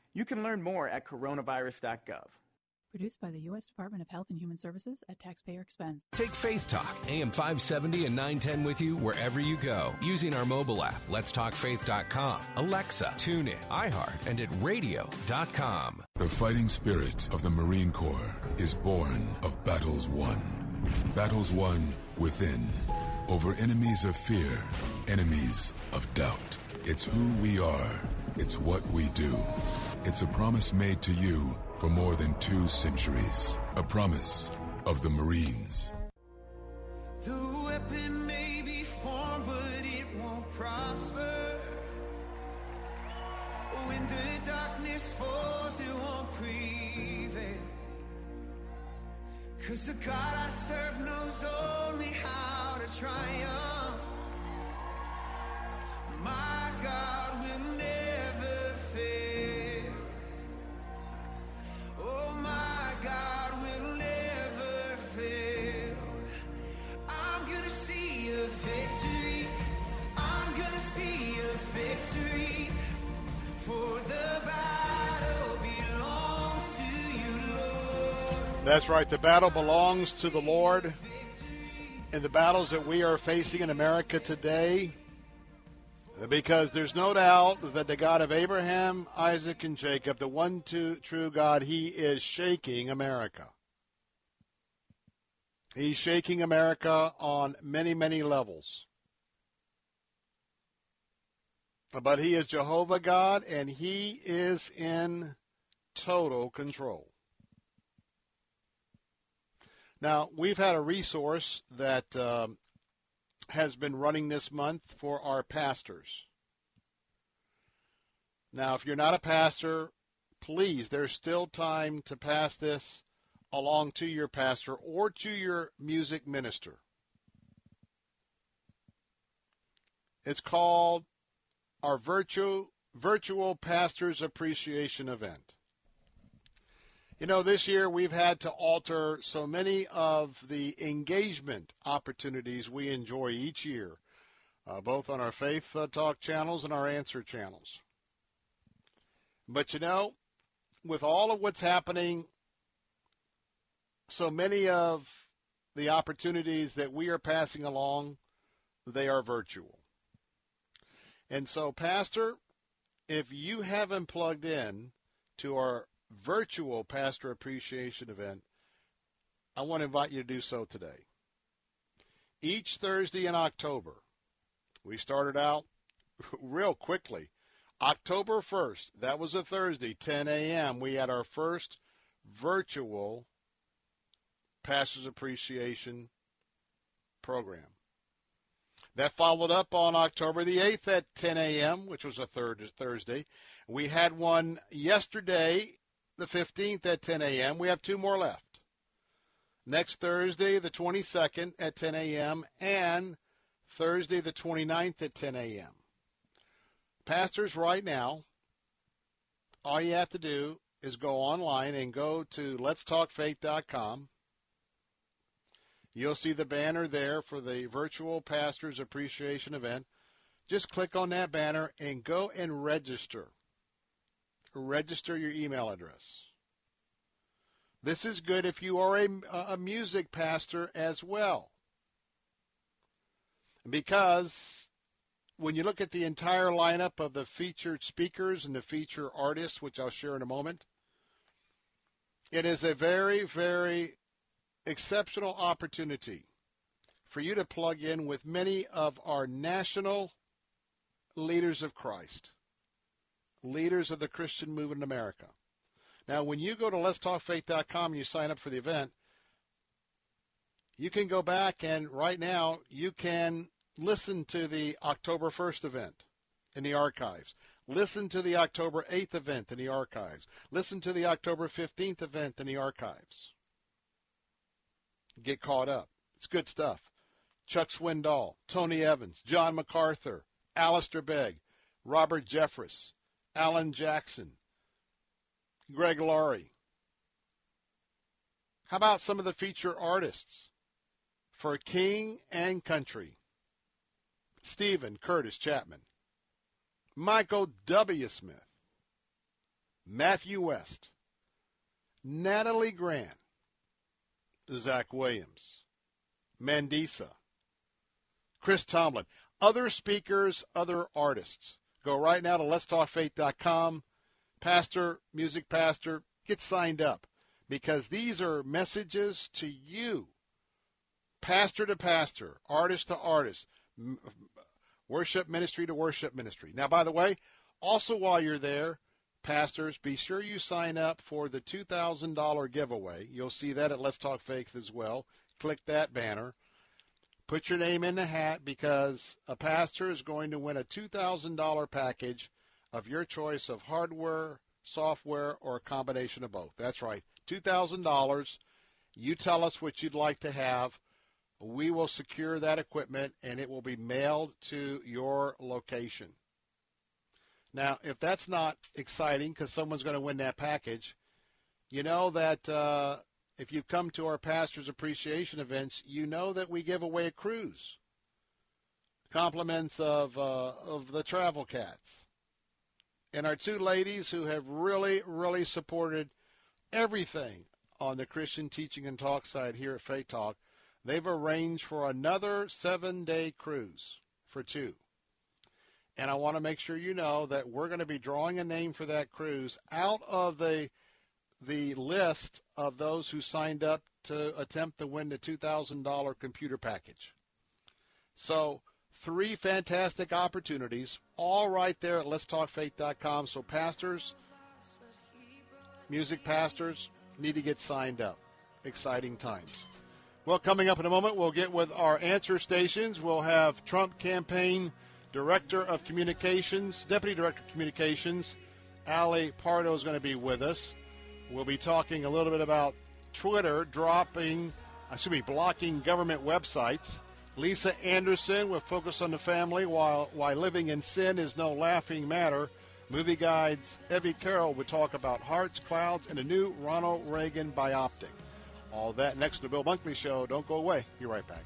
You can learn more at coronavirus.gov. Produced by the U.S. Department of Health and Human Services at taxpayer expense. Take Faith Talk, AM 570 and 910 with you wherever you go using our mobile app, letstalkfaith.com, Alexa, TuneIn, iHeart, and at radio.com. The fighting spirit of the Marine Corps is born of battles won. Battles won within, over enemies of fear, enemies of doubt. It's who we are, it's what we do. It's a promise made to you for more than two centuries. A promise of the Marines. The weapon may be formed, but it won't prosper. When the darkness falls, it won't prevail. Cause the God I serve knows only how to triumph. My God will never That's right. The battle belongs to the Lord. In the battles that we are facing in America today, because there's no doubt that the God of Abraham, Isaac, and Jacob, the one true God, he is shaking America. He's shaking America on many, many levels. But he is Jehovah God, and he is in total control. Now, we've had a resource that um, has been running this month for our pastors. Now, if you're not a pastor, please, there's still time to pass this along to your pastor or to your music minister. It's called our virtual virtual pastors appreciation event. You know, this year we've had to alter so many of the engagement opportunities we enjoy each year, uh, both on our Faith uh, Talk channels and our Answer channels. But you know, with all of what's happening, so many of the opportunities that we are passing along, they are virtual. And so, Pastor, if you haven't plugged in to our virtual pastor appreciation event, I want to invite you to do so today. Each Thursday in October, We started out real quickly. October 1st, that was a Thursday, 10 a.m., we had our first virtual Pastors Appreciation program. That followed up on October the 8th at 10 a.m., which was a third Thursday. We had one yesterday, the 15th at 10 a.m. We have two more left. Next Thursday, the 22nd at 10 a.m., and Thursday, the 29th at 10 a.m. Pastors, right now, all you have to do is go online and go to letstalkfaith.com. You'll see the banner there for the virtual pastors appreciation event. Just click on that banner and go and register. Register your email address. This is good if you are a, a music pastor as well. Because when you look at the entire lineup of the featured speakers and the featured artists, which I'll share in a moment, it is a very, very exceptional opportunity for you to plug in with many of our national leaders of Christ, leaders of the Christian movement in America. Now, when you go to letstalkfaith.com and you sign up for the event, you can go back and right now you can listen to the October 1st event in the archives. Listen to the October 8th event in the archives. Listen to the October 15th event in the archives. Get caught up. It's good stuff. Chuck Swindoll, Tony Evans, John MacArthur, Alistair Begg, Robert Jeffress, Alan Jackson, Greg Laurie. How about some of the feature artists for King and Country? Steven Curtis Chapman, Michael W. Smith, Matthew West, Natalie Grant, Zach Williams, Mandisa, Chris Tomlin, other speakers, other artists. Go right now to letstalkfaith.com. Pastor, music pastor, get signed up because these are messages to you, pastor to pastor, artist to artist, worship ministry to worship ministry. Now, by the way, also while you're there, pastors, be sure you sign up for the $2,000 giveaway. You'll see that at Let's Talk Faith as well. Click that banner. Put your name in the hat because a pastor is going to win a $2,000 package of your choice of hardware, software, or a combination of both. That's right, $2,000. You tell us what you'd like to have. We will secure that equipment and it will be mailed to your location. Now, if that's not exciting because someone's going to win that package, you know that uh, if you've come to our pastors appreciation events, you know that we give away a cruise. Compliments of uh, of the Travel Cats, and our two ladies who have really, really supported everything on the Christian teaching and talk side here at Faith Talk. They've arranged for another seven-day cruise for two. And I want to make sure you know that we're going to be drawing a name for that cruise out of the the list of those who signed up to attempt to win the $2,000 computer package. So, three fantastic opportunities, all right there at letstalkfaith.com. So, pastors, music pastors need to get signed up. Exciting times. Well, coming up in a moment, we'll get with our answer stations. We'll have Trump campaign Director of Communications, Deputy Director of Communications, Ali Pardo is going to be with us. We'll be talking a little bit about Twitter dropping, uh, excuse me, blocking government websites. Lisa Anderson will focus on the family while why living in sin is no laughing matter. Movie Guide's Evie Carroll will talk about hearts, clouds, and a new Ronald Reagan bioptic. All that next to the Bill Bunkley Show. Don't go away. Be right back.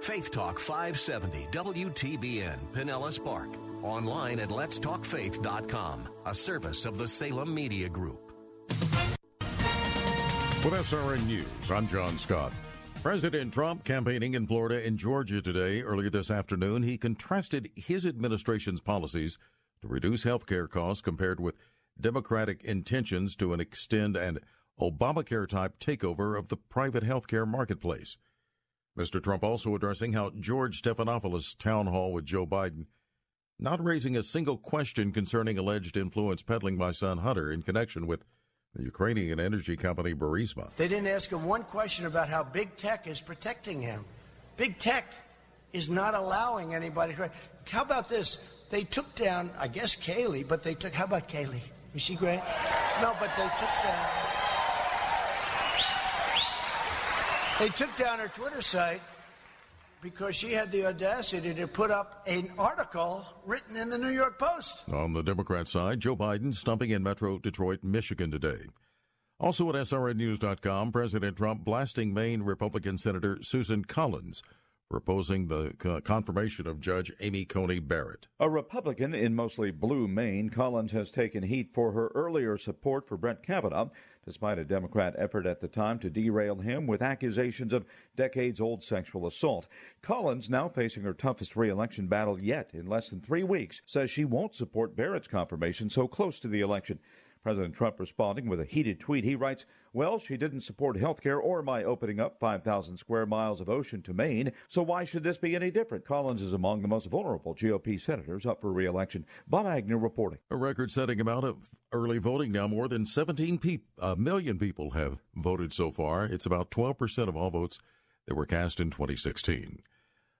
Faith Talk 570 WTBN Pinellas Park. Online at letstalkfaith.com, a service of the Salem Media Group. With SRN News, I'm John Scott. President Trump campaigning in Florida and Georgia today. Earlier this afternoon, he contrasted his administration's policies to reduce health care costs compared with Democratic intentions to an extend an Obamacare type takeover of the private health care marketplace. Mr. Trump also addressing how George Stephanopoulos' town hall with Joe Biden not raising a single question concerning alleged influence peddling by son Hunter in connection with the Ukrainian energy company Burisma. They didn't ask him one question about how big tech is protecting him. Big tech is not allowing anybody. How about this? They took down, I guess, Kayleigh, but they took. How about Kayleigh? Is she great? No, but they took down. They took down her Twitter site because she had the audacity to put up an article written in the New York Post. On the Democrat side, Joe Biden stumping in Metro Detroit, Michigan today. Also at SRNNews.com, President Trump blasting Maine Republican Senator Susan Collins for opposing the confirmation of Judge Amy Coney Barrett. A Republican in mostly blue Maine, Collins has taken heat for her earlier support for Brett Kavanaugh, despite a Democrat effort at the time to derail him with accusations of decades old sexual assault. Collins, now facing her toughest reelection battle yet in less than three weeks, says she won't support Barrett's confirmation so close to the election. President Trump responding with a heated tweet. He writes, Well, she didn't support health care or my opening up 5,000 square miles of ocean to Maine, so why should this be any different? Collins is among the most vulnerable GOP senators up for reelection. Bob Agnew reporting. A record setting amount of early voting now. More than 17 pe- a uh, million people have voted so far. It's about 12% of all votes that were cast in 2016.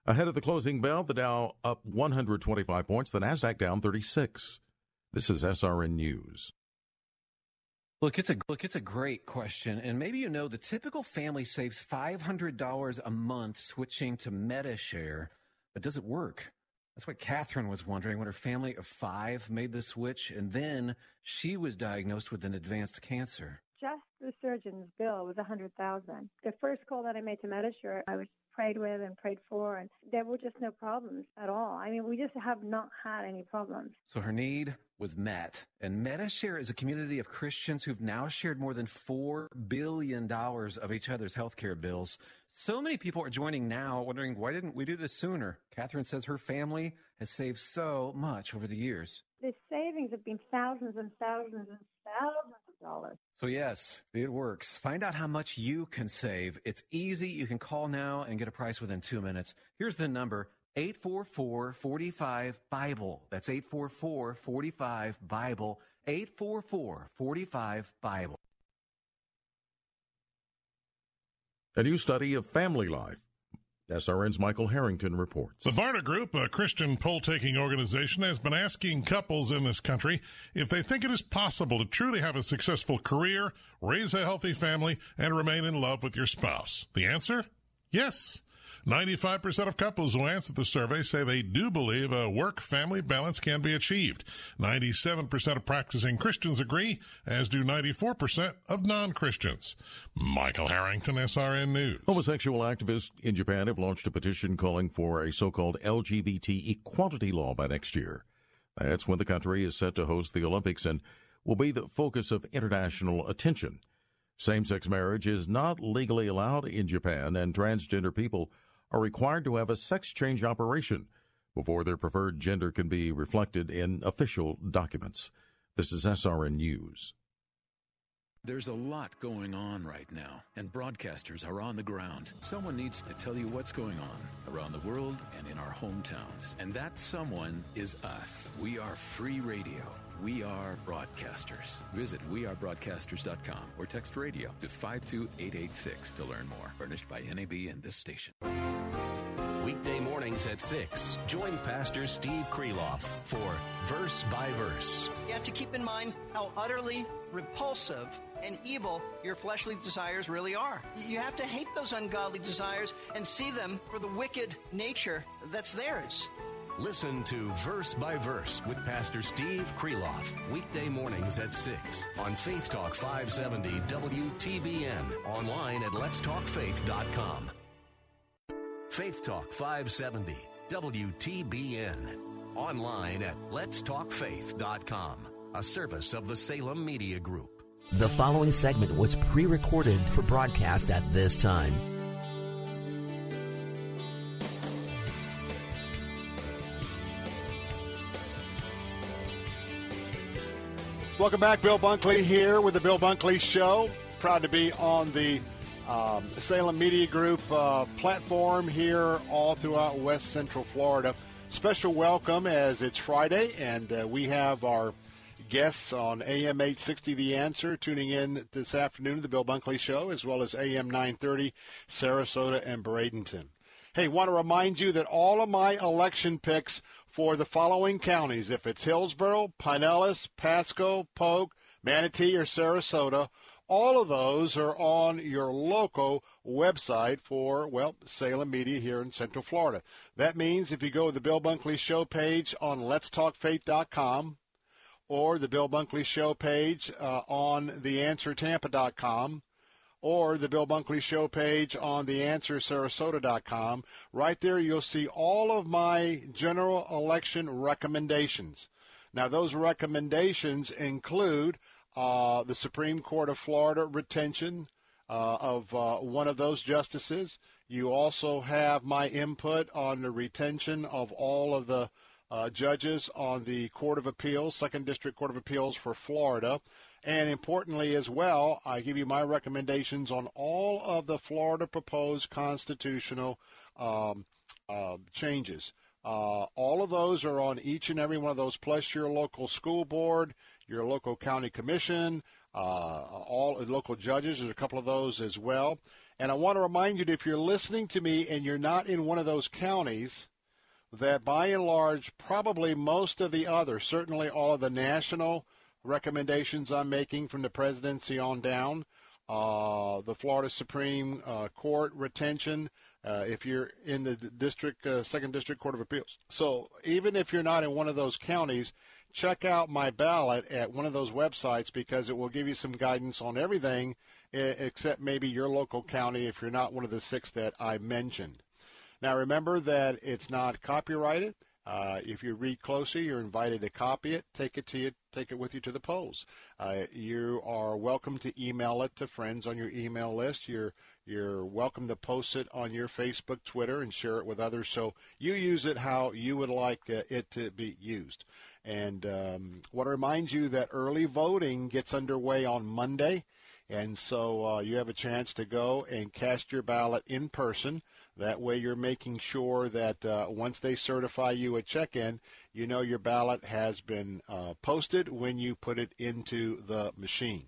Ahead of the closing bell, the Dow up 125 points, the NASDAQ down 36. This is SRN News. Look, it's a look. It's a great question, and maybe you know the typical family saves five hundred dollars a month switching to MediShare, but does it work? That's what Catherine was wondering when her family of five made the switch, and then she was diagnosed with an advanced cancer. Just the surgeon's bill was a hundred thousand. The first call that I made to MediShare, I was prayed with and prayed for, and there were just no problems at all. I mean, we just have not had any problems. So her need was met. And MediShare is a community of Christians who've now shared more than $4 billion of each other's healthcare bills. So many people are joining now wondering, why didn't we do this sooner? Catherine says her family has saved so much over the years. The savings have been thousands and thousands and thousands of dollars. So yes, it works. Find out how much you can save. It's easy. You can call now and get a price within two minutes. Here's the number 844 45 Bible. That's 844 45 Bible. 844 45 Bible. A new study of family life. SRN's Michael Harrington reports. The Barna Group, a Christian poll taking organization, has been asking couples in this country if they think it is possible to truly have a successful career, raise a healthy family, and remain in love with your spouse. The answer? Yes. 95% of couples who answered the survey say they do believe a work family balance can be achieved. 97% of practicing Christians agree, as do 94% of non Christians. Michael Harrington, SRN News. Homosexual activists in Japan have launched a petition calling for a so called LGBT equality law by next year. That's when the country is set to host the Olympics and will be the focus of international attention. Same sex marriage is not legally allowed in Japan, and transgender people are required to have a sex change operation before their preferred gender can be reflected in official documents. This is SRN News. There's a lot going on right now, and broadcasters are on the ground. Someone needs to tell you what's going on around the world and in our hometowns. And that someone is us. We are free radio. We are broadcasters. Visit wearebroadcasters.com or text radio to 52886 to learn more. Furnished by NAB and this station. Weekday mornings at 6. Join Pastor Steve Kreloff for Verse by Verse. You have to keep in mind how utterly repulsive and evil your fleshly desires really are. You have to hate those ungodly desires and see them for the wicked nature that's theirs. Listen to Verse by Verse with Pastor Steve Kreloff. Weekday mornings at 6 on Faith Talk 570 WTBN. Online at letstalkfaith.com. Faith Talk 570 WTBN. Online at letstalkfaith.com. A service of the Salem Media Group. The following segment was pre recorded for broadcast at this time. Welcome back. Bill Bunkley here with the Bill Bunkley Show. Proud to be on the um, Salem Media Group uh, platform here all throughout West Central Florida. Special welcome as it's Friday and uh, we have our guests on AM 860 The Answer tuning in this afternoon the Bill Bunkley Show, as well as AM 930 Sarasota and Bradenton. Hey, want to remind you that all of my election picks for the following counties, if it's Hillsborough, Pinellas, Pasco, Polk, Manatee, or Sarasota, all of those are on your local website for, well, Salem Media here in Central Florida. That means if you go to the Bill Bunkley Show page on letstalkfaith.com, or the Bill Bunkley Show page uh, on theanswertampa.com or the Bill Bunkley Show page on theanswersarasota.com. Right there, you'll see all of my general election recommendations. Now, those recommendations include uh, the Supreme Court of Florida retention uh, of uh, one of those justices. You also have my input on the retention of all of the uh, judges on the Court of Appeals, Second District Court of Appeals for Florida. And importantly, as well, I give you my recommendations on all of the Florida proposed constitutional um, uh, changes. Uh, all of those are on each and every one of those, plus your local school board, your local county commission, uh, all local judges. There's a couple of those as well. And I want to remind you that if you're listening to me and you're not in one of those counties, that by and large, probably most of the other, certainly all of the national recommendations I'm making from the presidency on down, uh, the Florida Supreme uh, Court retention, uh, if you're in the district, uh, second district court of appeals. So even if you're not in one of those counties, check out my ballot at one of those websites because it will give you some guidance on everything except maybe your local county if you're not one of the six that I mentioned. Now remember that it's not copyrighted. Uh, if you read closely, you're invited to copy it, take it to you, take it with you to the polls. Uh, you are welcome to email it to friends on your email list. You're you're welcome to post it on your Facebook, Twitter, and share it with others. So you use it how you would like uh, it to be used. And um, want to remind you that early voting gets underway on Monday, and so uh, you have a chance to go and cast your ballot in person. That way, you're making sure that uh, once they certify you at check-in, you know your ballot has been uh, posted when you put it into the machine.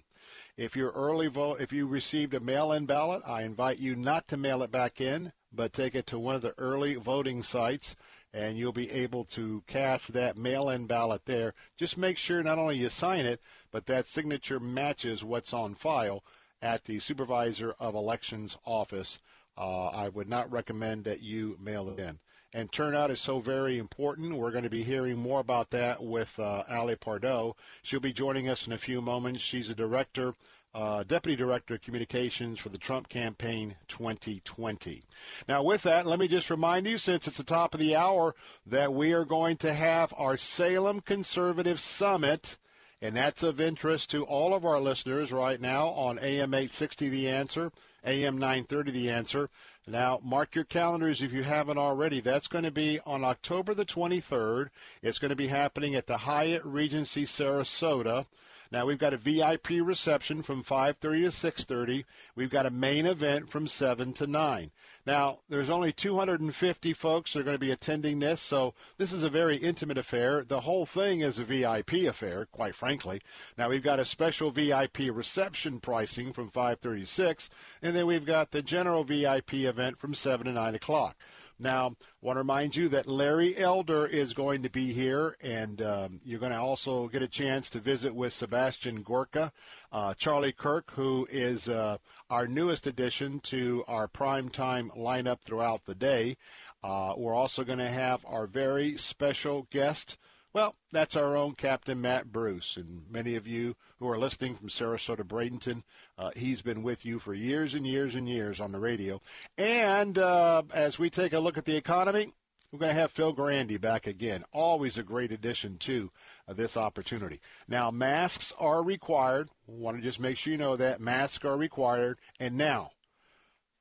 If you're early vote, if you received a mail-in ballot, I invite you not to mail it back in, but take it to one of the early voting sites, and you'll be able to cast that mail-in ballot there. Just make sure not only you sign it, but that signature matches what's on file at the supervisor of elections office uh, I would not recommend that you mail it in. And turnout is so very important. We're going to be hearing more about that with uh, Ali Pardo. She'll be joining us in a few moments. She's a director, uh, deputy director of communications for the Trump campaign 2020. Now, with that, let me just remind you, since it's the top of the hour, that we are going to have our Salem Conservative Summit. And that's of interest to all of our listeners right now on AM 860 The Answer AM 930 The Answer. Now, mark your calendars if you haven't already. That's going to be on October the 23rd. It's going to be happening at the Hyatt Regency Sarasota. Now we've got a VIP reception from 5:30 to 6:30. We've got a main event from 7 to 9. Now there's only 250 folks that are going to be attending this, so this is a very intimate affair. The whole thing is a VIP affair, quite frankly. Now we've got a special VIP reception pricing from 5:30 to 6, and then we've got the general VIP event from 7 to 9 o'clock. Now, I want to remind you that Larry Elder is going to be here, and um, you're going to also get a chance to visit with Sebastian Gorka, uh, Charlie Kirk, who is uh, our newest addition to our primetime lineup throughout the day. Uh, we're also going to have our very special guest. Well, that's our own Captain Matt Bruce, and many of you who are listening from Sarasota, Bradenton, uh, he's been with you for years and years and years on the radio. And uh, as we take a look at the economy, we're going to have Phil Grande back again. Always a great addition to uh, this opportunity. Now, masks are required. Want to just make sure you know that masks are required. And now,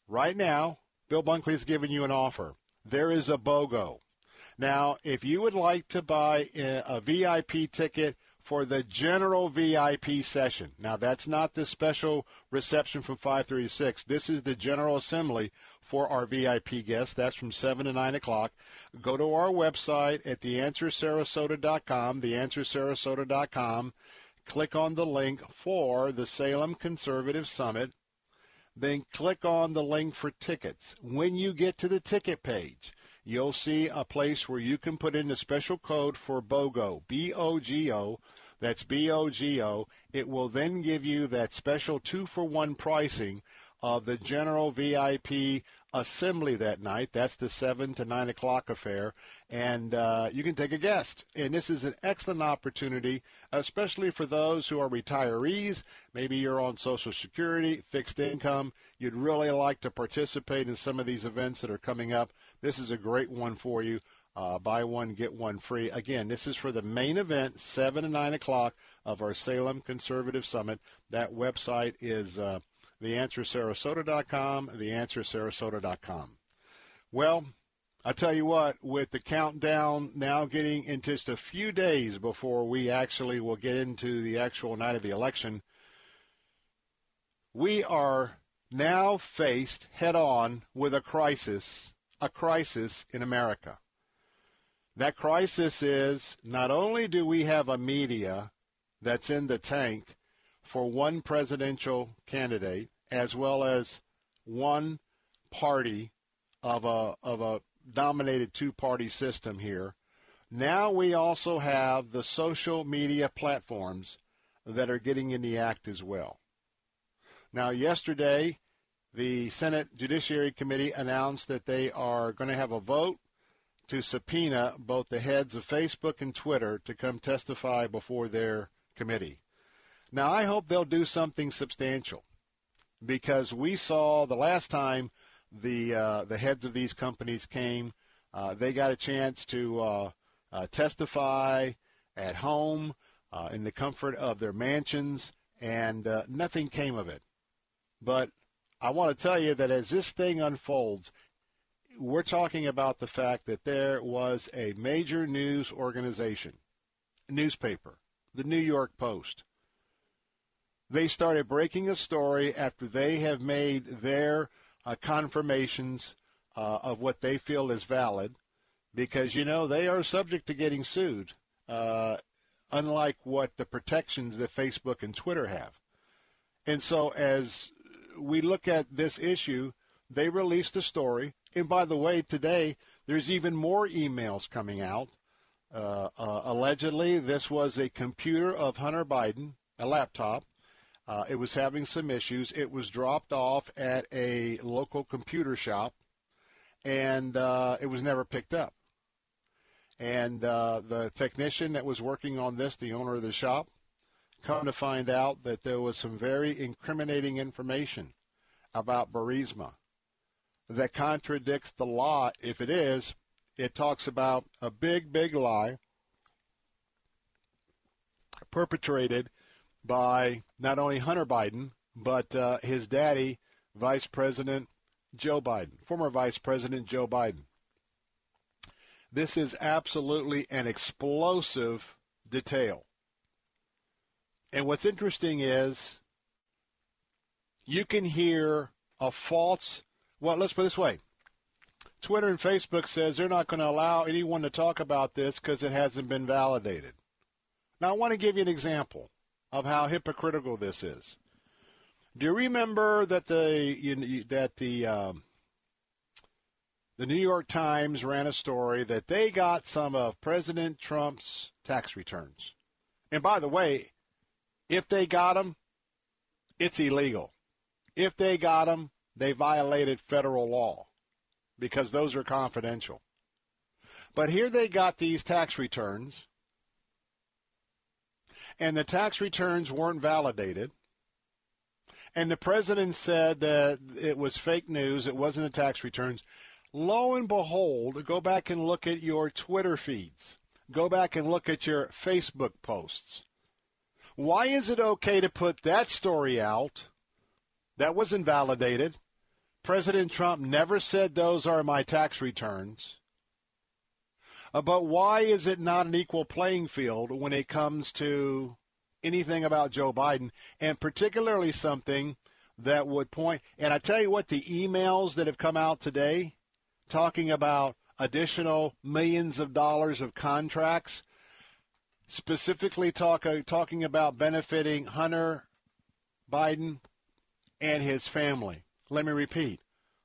right now, Bill Bunkley is giving you an offer. There is a BOGO. Now, if you would like to buy a, VIP ticket for the general VIP session, now that's not the special reception from 5:36. This is the general assembly for our VIP guests. That's from 7 to 9 o'clock. Go to our website at theanswersarasota.com, theanswersarasota.com. Click on the link for the Salem Conservative Summit. Then click on the link for tickets. When you get to the ticket page, you'll see a place where you can put in a special code for BOGO, B-O-G-O. That's B-O-G-O. It will then give you that special two-for-one pricing of the general VIP assembly that night. That's the 7 to 9 o'clock affair. And uh, you can take a guest. And this is an excellent opportunity, especially for those who are retirees. Maybe you're on Social Security, fixed income. You'd really like to participate in some of these events that are coming up. This is a great one for you. Uh, buy one, get one free. Again, this is for the main event, 7 to 9 o'clock of our Salem Conservative Summit. That website is uh, theanswersarasota.com, theanswersarasota.com. Well, I tell you what, with the countdown now getting in just a few days before we actually will get into the actual night of the election, we are now faced head on with a crisis, a crisis in America. That crisis is not only do we have a media that's in the tank for one presidential candidate as well as one party of a of a dominated two-party system here. Now we also have the social media platforms that are getting in the act as well. Now yesterday the Senate Judiciary Committee announced that they are going to have a vote to subpoena both the heads of Facebook and Twitter to come testify before their committee. Now, I hope they'll do something substantial because we saw the last time the uh, the heads of these companies came, uh, they got a chance to uh, uh testify at home uh, in the comfort of their mansions, and uh, nothing came of it. But I want to tell you that as this thing unfolds, we're talking about the fact that there was a major news organization, newspaper, the New York Post. They started breaking a story after they have made their uh, confirmations uh, of what they feel is valid, because you know they are subject to getting sued, uh, unlike what the protections that Facebook and Twitter have. And so, as we look at this issue, they released a story. And by the way, today there's even more emails coming out. Uh, uh, allegedly, this was a computer of Hunter Biden, a laptop. Uh, it was having some issues. It was dropped off at a local computer shop, and uh, it was never picked up. And uh, the technician that was working on this, the owner of the shop, come to find out that there was some very incriminating information about Burisma that contradicts the law. If it is, it talks about a big, big lie perpetrated by not only Hunter Biden, but uh, his daddy, Vice President Joe Biden, former Vice President Joe Biden. This is absolutely an explosive detail. And what's interesting is you can hear a false, well, let's put it this way. Twitter and Facebook says they're not going to allow anyone to talk about this because it hasn't been validated. Now, I want to give you an example of how hypocritical this is. Do you remember that the you, that the um, the New York Times ran a story that they got some of President Trump's tax returns, and by the way, if they got them, it's illegal. If they got them, they violated federal law because those are confidential. But here they got these tax returns, and the tax returns weren't validated. And the president said that it was fake news, it wasn't the tax returns. Lo and behold, go back and look at your Twitter feeds. Go back and look at your Facebook posts. Why is it okay to put that story out? That was invalidated. President Trump never said those are my tax returns. Uh, but why is it not an equal playing field when it comes to anything about Joe Biden, and particularly something that would point? And I tell you what, the emails that have come out today talking about additional millions of dollars of contracts, specifically talk, uh, talking about benefiting Hunter Biden and his family. Let me repeat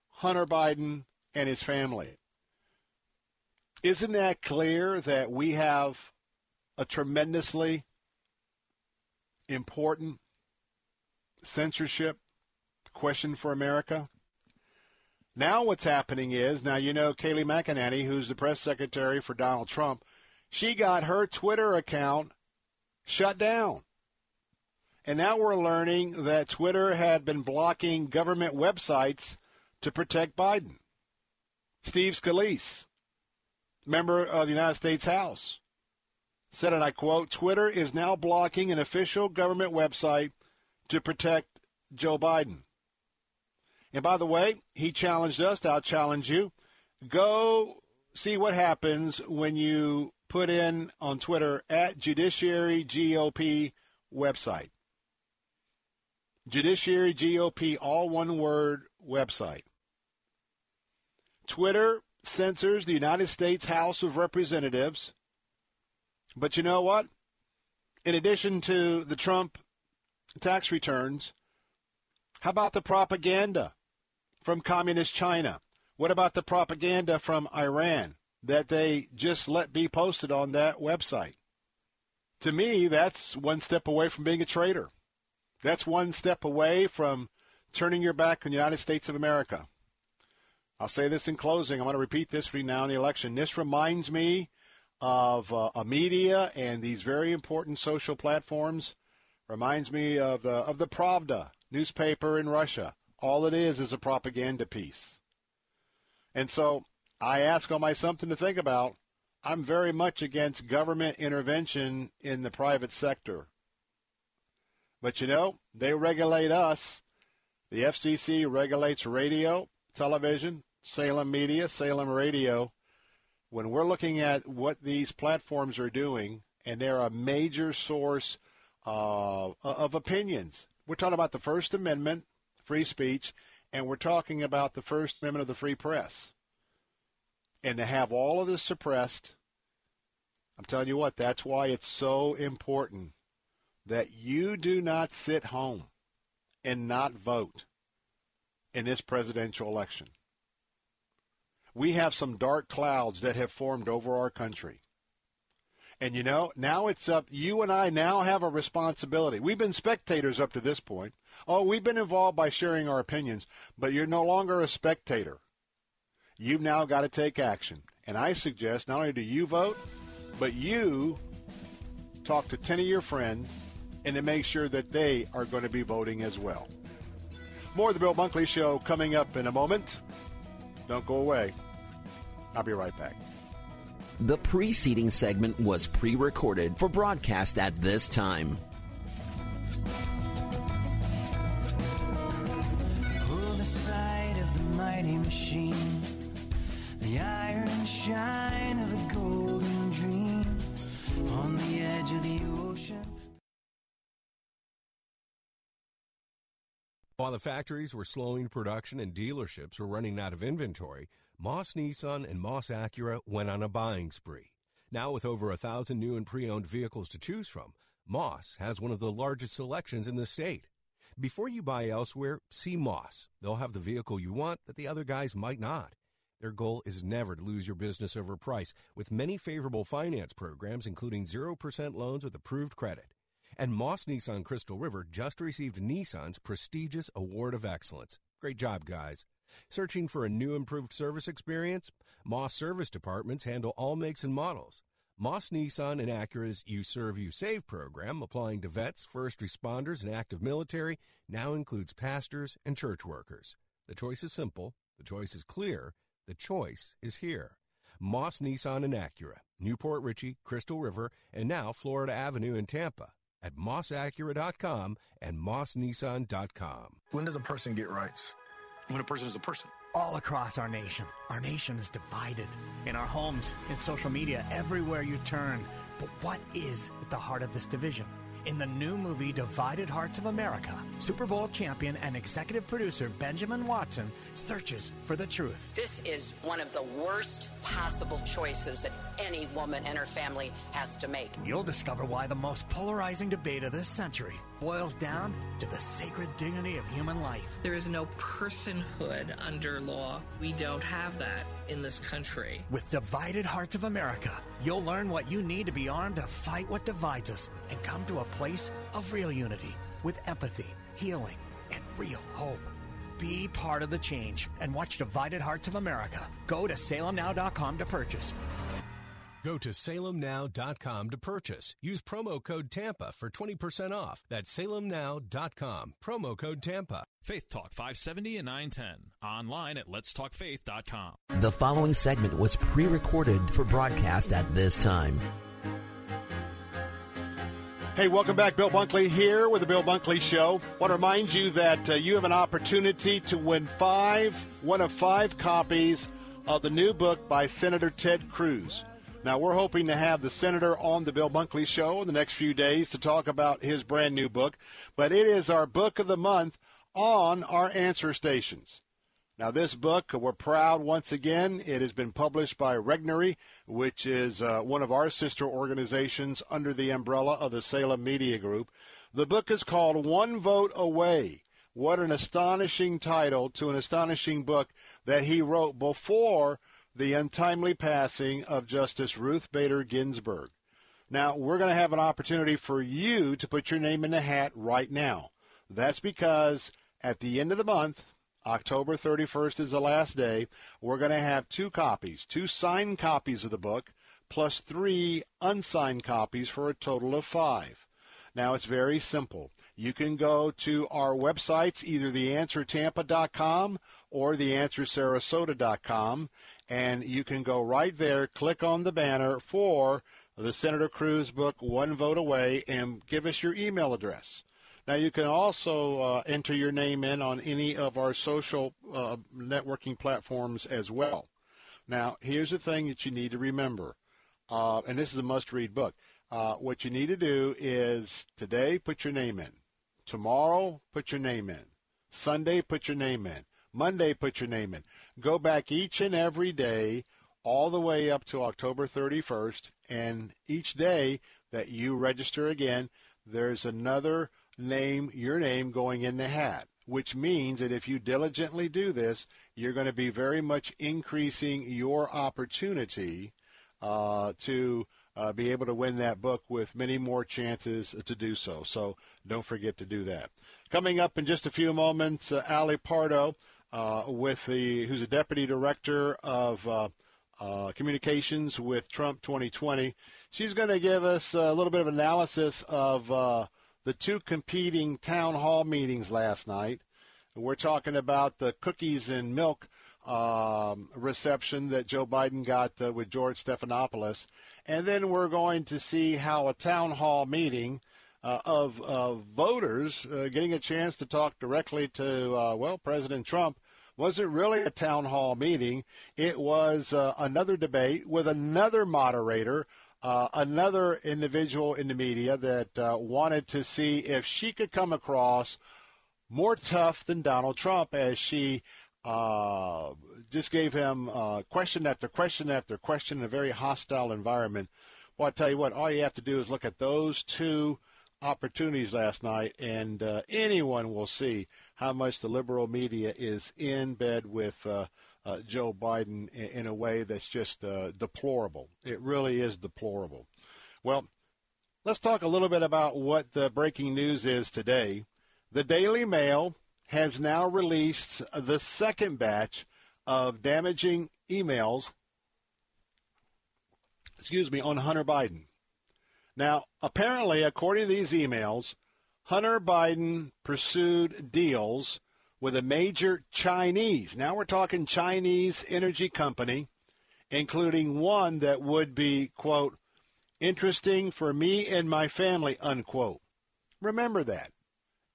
Hunter Biden and his family. Isn't that clear that we have a tremendously important censorship question for America? Now, what's happening is now you know Kayleigh McEnany, who's the press secretary for Donald Trump, she got her Twitter account shut down. And now we're learning that Twitter had been blocking government websites to protect Biden. Steve Scalise, member of the United States House, said, and I quote, Twitter is now blocking an official government website to protect Joe Biden. And by the way, he challenged us, I'll challenge you. Go see what happens when you put in on Twitter at Judiciary GOP website. Judiciary GOP, all one word website. Twitter censors the United States House of Representatives. But you know what? In addition to the Trump tax returns, how about the propaganda from communist China? What about the propaganda from Iran that they just let be posted on that website? To me, that's one step away from being a traitor. That's one step away from turning your back on the United States of America. I'll say this in closing. I'm going to repeat this for you now in the election. This reminds me of uh, a media and these very important social platforms. Reminds me of the of the Pravda newspaper in Russia. All it is is a propaganda piece. And so I ask all my something to think about. I'm very much against government intervention in the private sector. But you know, they regulate us. The FCC regulates radio, television, Salem Media, Salem Radio. When we're looking at what these platforms are doing, and they're a major source uh, of opinions. We're talking about the First Amendment, free speech, and we're talking about the First Amendment of the free press. And to have all of this suppressed, I'm telling you what, that's why it's so important that you do not sit home and not vote in this presidential election. We have some dark clouds that have formed over our country. And you know, now it's up, you and I now have a responsibility. We've been spectators up to this point. Oh, we've been involved by sharing our opinions, but you're no longer a spectator. You've now got to take action. And I suggest not only do you vote, but you talk to 10 of your friends and to make sure that they are going to be voting as well. More of the Bill Bunkley Show coming up in a moment. Don't go away. I'll be right back. The preceding segment was pre recorded for broadcast at this time. The sight of the mighty machine, the iron shine of a golden dream on the edge of the ocean. While the factories were slowing production and dealerships were running out of inventory, Moss Nissan and Moss Acura went on a buying spree. Now, with over a thousand new and pre owned vehicles to choose from, Moss has one of the largest selections in the state. Before you buy elsewhere, see Moss. They'll have the vehicle you want that the other guys might not. Their goal is never to lose your business over price, with many favorable finance programs, including 0% loans with approved credit. And Moss Nissan Crystal River just received Nissan's prestigious Award of Excellence. Great job, guys. Searching for a new improved service experience? Moss Service Departments handle all makes and models. Moss Nissan and Acura's You Serve, You Save program, applying to vets, first responders, and active military, now includes pastors and church workers. The choice is simple, the choice is clear, the choice is here. Moss Nissan and Acura, New Port Richey, Crystal River, and now Florida Avenue in Tampa at mossacura.com and mossnissan.com. When does a person get rights? When a person is a person. All across our nation, our nation is divided. In our homes, in social media, everywhere you turn. But what is at the heart of this division? In the new movie Divided Hearts of America, Super Bowl champion and executive producer Benjamin Watson searches for the truth. This is one of the worst possible choices that any woman and her family has to make. You'll discover why the most polarizing debate of this century boils down to the sacred dignity of human life. There is no personhood under law. We don't have that in this country. With Divided Hearts of America, you'll learn what you need to be armed to fight what divides us and come to a place of real unity with empathy, healing, and real hope. Be part of the change and watch Divided Hearts of America. Go to salemnow.com to purchase. Go to salemnow.com to purchase. Use promo code TAMPA for 20% off. That's salemnow.com. Promo code TAMPA. Faith Talk 570 and 910. Online at letstalkfaith.com. The following segment was pre recorded for broadcast at this time. Hey, welcome back. Bill Bunkley here with the Bill Bunkley Show. want to remind you that uh, you have an opportunity to win five, one of five copies of the new book by Senator Ted Cruz. Now, we're hoping to have the senator on the Bill Bunkley Show in the next few days to talk about his brand new book, but it is our book of the month on our answer stations. Now, this book, we're proud once again, it has been published by Regnery, which is uh, one of our sister organizations under the umbrella of the Salem Media Group. The book is called One Vote Away. What an astonishing title to an astonishing book that he wrote before the untimely passing of Justice Ruth Bader Ginsburg. Now, we're going to have an opportunity for you to put your name in the hat right now. That's because at the end of the month, October 31st is the last day. We're going to have two copies, two signed copies of the book, plus three unsigned copies for a total of five. Now, it's very simple. You can go to our websites, either theanswertampa.com or theanswersarasota.com, and you can go right there, click on the banner for the Senator Cruz book, One Vote Away, and give us your email address. Now, you can also uh, enter your name in on any of our social uh, networking platforms as well. Now, here's the thing that you need to remember, uh, and this is a must-read book. Uh, what you need to do is today put your name in. Tomorrow, put your name in. Sunday, put your name in. Monday, put your name in. Go back each and every day all the way up to October 31st, and each day that you register again, there's another name, your name going in the hat, which means that if you diligently do this, you're going to be very much increasing your opportunity uh, to uh, be able to win that book with many more chances to do so. So don't forget to do that. Coming up in just a few moments, uh, Ali Pardo, with the who's a deputy director of uh, uh, communications with Trump 2020. She's going to give us a little bit of analysis of uh, the two competing town hall meetings last night. We're talking about the cookies and milk um, reception that Joe Biden got uh, with George Stephanopoulos. And then we're going to see how a town hall meeting uh, of, of voters uh, getting a chance to talk directly to, uh, well, President Trump wasn't really a town hall meeting. It was uh, another debate with another moderator uh, another individual in the media that uh, wanted to see if she could come across more tough than Donald Trump as she uh, just gave him uh, question after question after question in a very hostile environment. Well, I tell you what, all you have to do is look at those two opportunities last night, and uh, anyone will see how much the liberal media is in bed with uh, uh, Joe Biden in, in, a way that's just uh, deplorable. It really is deplorable. Well, let's talk a little bit about what the breaking news is today. The Daily Mail has now released the second batch of damaging emails, excuse me, on Hunter Biden. Now, apparently, according to these emails, Hunter Biden pursued deals with a major Chinese, now we're talking Chinese energy company, including one that would be, quote, interesting for me and my family, unquote. Remember that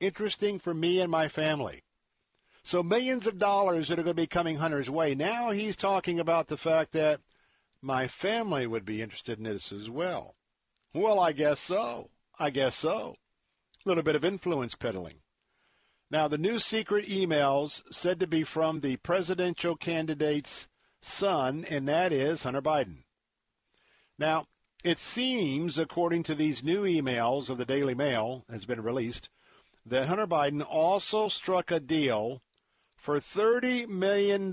interesting for me and my family. So millions of dollars that are going to be coming Hunter's way. Now he's talking about the fact that my family would be interested in this as well. Well, I guess so. I guess so. A little bit of influence peddling. Now, the new secret emails said to be from the presidential candidate's son, and that is Hunter Biden. Now, it seems, according to these new emails of the Daily Mail, has been released, that Hunter Biden also struck a deal for $30 million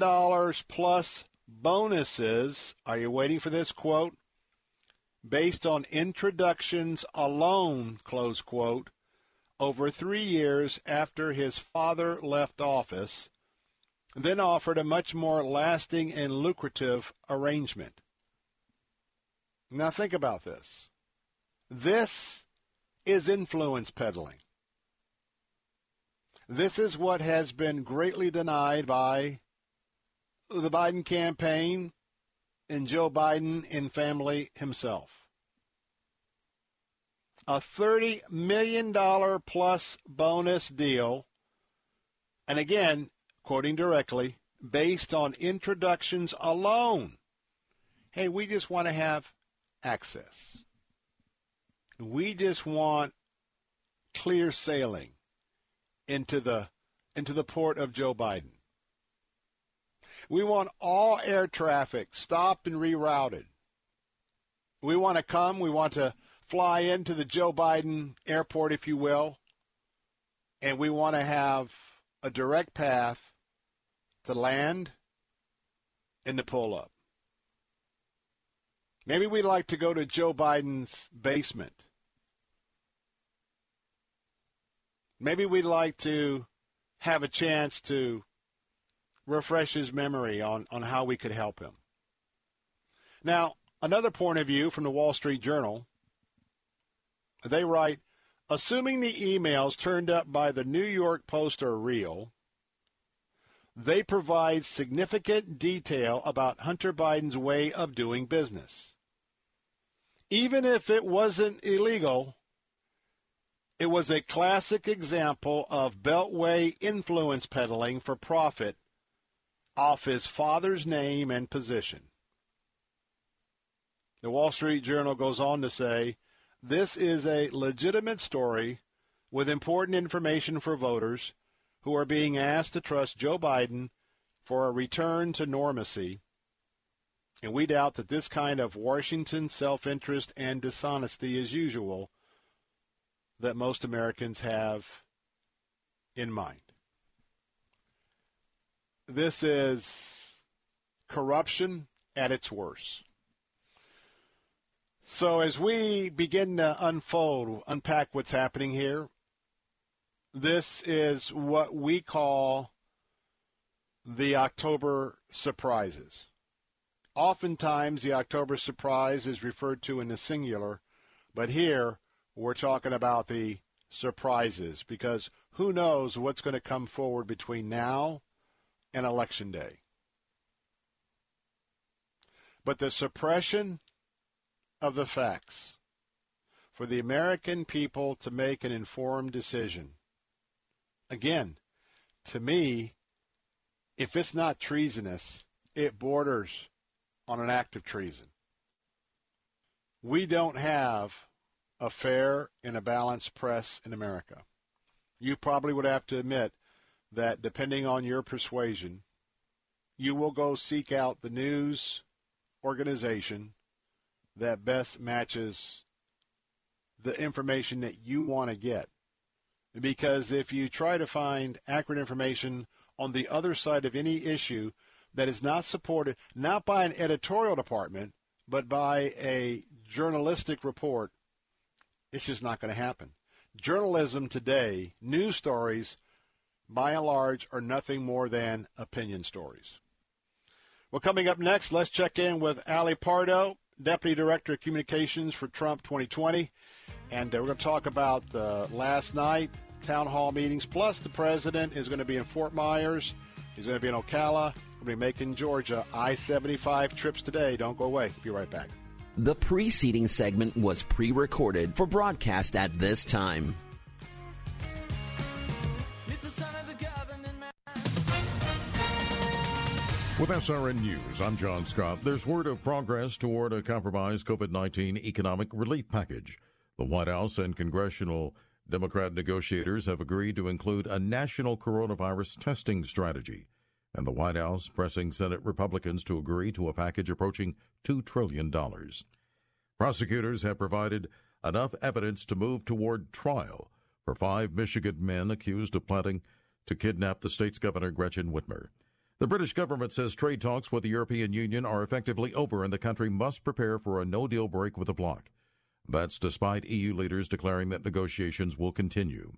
plus bonuses. Are you waiting for this quote? Based on introductions alone, close quote, over three years after his father left office, then offered a much more lasting and lucrative arrangement. Now think about this. This is influence peddling. This is what has been greatly denied by the Biden campaign and Joe Biden and family himself. A $30 million plus bonus deal, and again, quoting directly, based on introductions alone. Hey, we just want to have access. We just want clear sailing into the into the port of Joe Biden. We want all air traffic stopped and rerouted. We want to come, we want to fly into the Joe Biden airport, if you will, and we want to have a direct path to land and to pull up. Maybe we'd like to go to Joe Biden's basement maybe we'd like to have a chance to refresh his memory on, on how we could help him. Now, another point of view from the Wall Street Journal, they write, assuming the emails turned up by the New York Post are real, they provide significant detail about Hunter Biden's way of doing business. Even if it wasn't illegal, it was a classic example of Beltway influence peddling for profit off his father's name and position. The Wall Street Journal goes on to say this is a legitimate story with important information for voters who are being asked to trust Joe Biden for a return to normacy. And we doubt that this kind of Washington self interest and dishonesty is usual that most Americans have in mind. This is corruption at its worst. So, as we begin to unfold, unpack what's happening here, this is what we call the October surprises. Oftentimes, the October surprise is referred to in the singular, but here we're talking about the surprises because who knows what's going to come forward between now and Election Day. But the suppression of the facts for the American people to make an informed decision. Again, to me, if it's not treasonous, it borders on an act of treason. We don't have a fair and a balanced press in America. you probably would have to admit that depending on your persuasion, you will go seek out the news organization that best matches the information that you want to get. Because if you try to find accurate information on the other side of any issue that is not supported, not by an editorial department, but by a journalistic report, it's just not going to happen. Journalism today, news stories, by and large, are nothing more than opinion stories. Well, coming up next, let's check in with Ali Pardo, Deputy Director of Communications for Trump 2020. And uh, we're going to talk about uh, last night, town hall meetings, plus the president is going to be in Fort Myers. He's going to be in Ocala. We'll be making Georgia I 75 trips today. Don't go away. Be right back. The preceding segment was pre recorded for broadcast at this time. With SRN News, I'm John Scott. There's word of progress toward a compromised COVID 19 economic relief package. The White House and congressional Democrat negotiators have agreed to include a national coronavirus testing strategy, and the White House pressing Senate Republicans to agree to a package approaching $2 trillion. Prosecutors have provided enough evidence to move toward trial for five Michigan men accused of plotting to kidnap the state's governor, Gretchen Whitmer. The British government says trade talks with the European Union are effectively over and the country must prepare for a no deal break with the bloc. That's despite EU leaders declaring that negotiations will continue.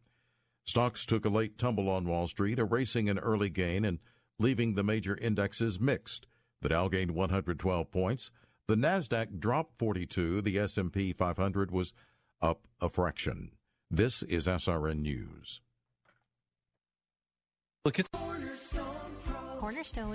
Stocks took a late tumble on Wall Street, erasing an early gain and leaving the major indexes mixed. The Dow gained 112 points. The Nasdaq dropped 42. The S&P 500 was up a fraction. This is SRN News. Look, it's Cornerstone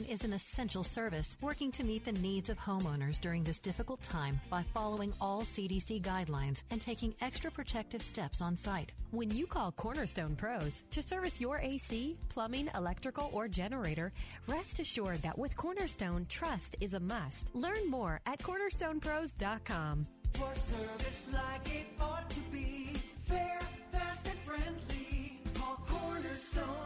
is an essential service working to meet the needs of homeowners during this difficult time by following all CDC guidelines and taking extra protective steps on site. When you call Cornerstone Pros to service your AC, plumbing, electrical, or generator, rest assured that with Cornerstone, trust is a must. Learn more at cornerstonepros.com. For service like it ought to be, fair, fast, and friendly. Call Cornerstone Pros.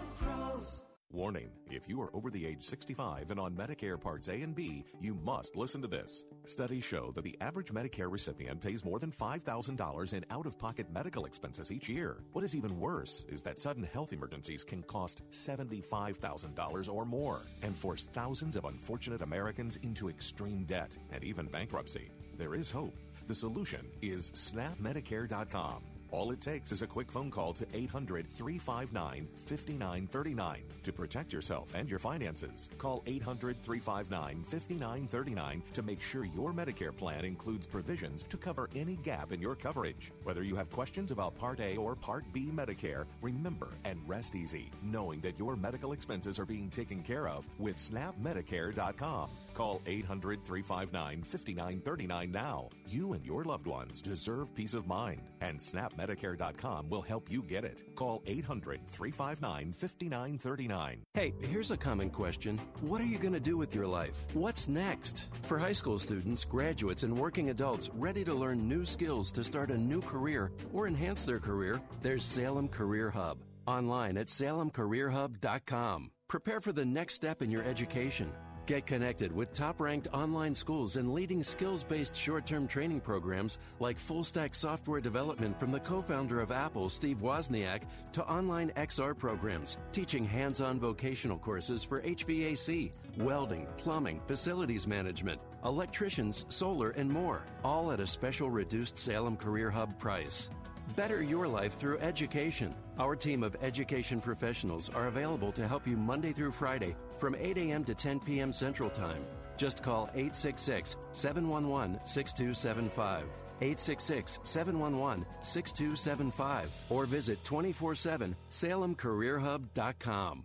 Warning if you are over the age 65 and on Medicare Parts A and B, you must listen to this. Studies show that the average Medicare recipient pays more than $5,000 in out of pocket medical expenses each year. What is even worse is that sudden health emergencies can cost $75,000 or more and force thousands of unfortunate Americans into extreme debt and even bankruptcy. There is hope. The solution is snapmedicare.com. All it takes is a quick phone call to 800 359 5939 to protect yourself and your finances. Call 800 359 5939 to make sure your Medicare plan includes provisions to cover any gap in your coverage. Whether you have questions about Part A or Part B Medicare, remember and rest easy knowing that your medical expenses are being taken care of with snapmedicare.com. Call 800 359 5939 now. You and your loved ones deserve peace of mind, and snapmedicare.com will help you get it. Call 800 359 5939. Hey, here's a common question What are you going to do with your life? What's next? For high school students, graduates, and working adults ready to learn new skills to start a new career or enhance their career, there's Salem Career Hub. Online at salemcareerhub.com. Prepare for the next step in your education. Get connected with top ranked online schools and leading skills based short term training programs like full stack software development from the co founder of Apple, Steve Wozniak, to online XR programs teaching hands on vocational courses for HVAC, welding, plumbing, facilities management, electricians, solar, and more, all at a special reduced Salem Career Hub price. Better your life through education. Our team of education professionals are available to help you Monday through Friday from 8 a.m. to 10 p.m. Central Time. Just call 866 711 6275. 866 711 6275 or visit 24 7 salemcareerhub.com.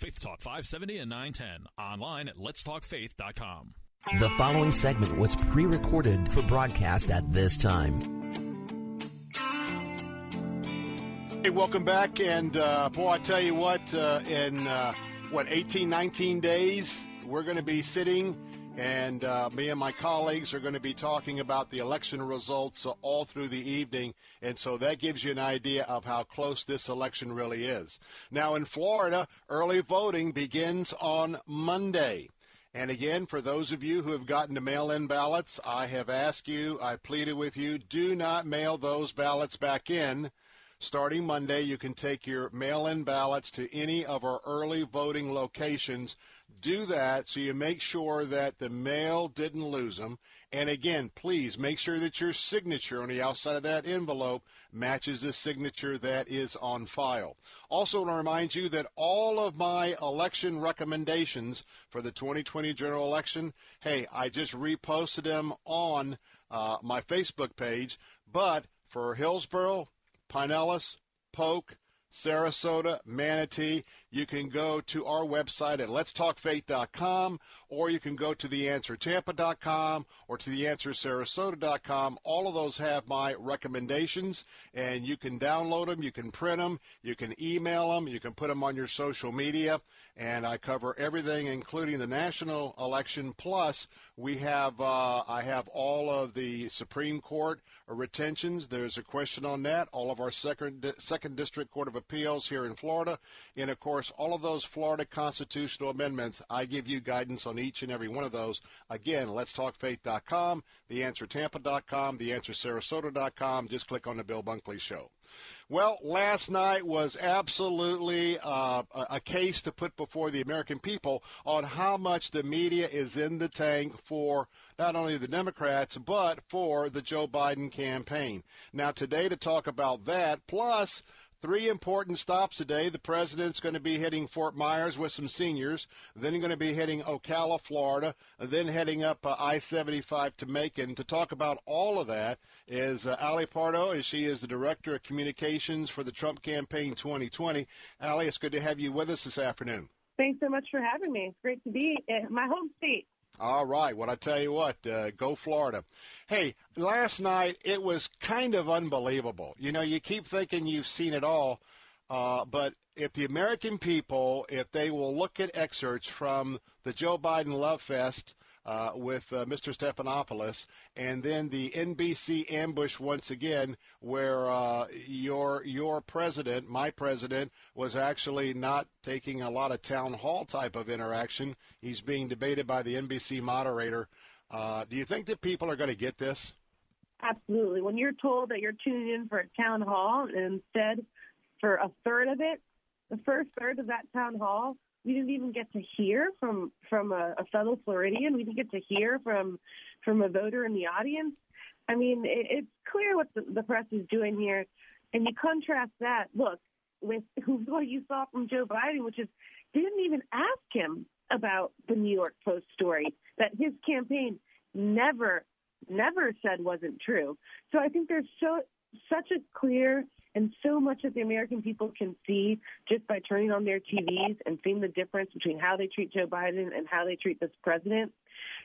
Faith Talk 570 and 910. Online at letstalkfaith.com. The following segment was pre recorded for broadcast at this time. Hey, welcome back. And uh, boy, I tell you what, uh, in uh, what, 18, 19 days, we're going to be sitting and uh, me and my colleagues are going to be talking about the election results uh, all through the evening. And so that gives you an idea of how close this election really is. Now, in Florida, early voting begins on Monday. And again, for those of you who have gotten to mail in ballots, I have asked you, I pleaded with you, do not mail those ballots back in. Starting Monday, you can take your mail in ballots to any of our early voting locations do that so you make sure that the mail didn't lose them. And again, please make sure that your signature on the outside of that envelope matches the signature that is on file. Also, want to remind you that all of my election recommendations for the 2020 general election, hey, I just reposted them on uh, my Facebook page. But for Hillsborough, Pinellas, Polk, Sarasota, Manatee, you can go to our website at letstalkfaith.com or you can go to theanswertampa.com or to theanswersarasota.com. All of those have my recommendations and you can download them, you can print them, you can email them, you can put them on your social media and I cover everything including the national election plus we have uh, I have all of the Supreme Court retentions. There's a question on that. All of our second second district court of appeals here in Florida and of course course, all of those Florida constitutional amendments, I give you guidance on each and every one of those. Again, letstalkfaith.com, theanswertampa.com, theanswersarasota.com. Just click on the Bill Bunkley Show. Well, last night was absolutely uh, a case to put before the American people on how much the media is in the tank for not only the Democrats, but for the Joe Biden campaign. Now, today to talk about that, plus Three important stops today. The president's going to be hitting Fort Myers with some seniors, then going to be hitting Ocala, Florida, then heading up uh, I-75 to Macon. To talk about all of that is uh, Ali Pardo, as she is the Director of Communications for the Trump Campaign 2020. Ali, it's good to have you with us this afternoon. Thanks so much for having me. It's great to be in my home state. All right. Well, I tell you what, uh, go Florida. Hey, last night it was kind of unbelievable. You know, you keep thinking you've seen it all, uh, but if the American people, if they will look at excerpts from the Joe Biden Love Fest uh, with uh, Mr. Stephanopoulos, and then the NBC ambush once again, where uh, your your president, my president, was actually not taking a lot of town hall type of interaction. He's being debated by the NBC moderator. Uh, do you think that people are going to get this? Absolutely. When you're told that you're tuning in for a town hall, and instead for a third of it, the first third of that town hall we didn't even get to hear from from a, a fellow Floridian. We didn't get to hear from from a voter in the audience. I mean, it, it's clear what the, the press is doing here, and you contrast that look with what you saw from Joe Biden, which is didn't even ask him about the New York Post story that his campaign never never said wasn't true. So I think there's so such a clear and so much that the American people can see just by turning on their TVs and seeing the difference between how they treat Joe Biden and how they treat this president.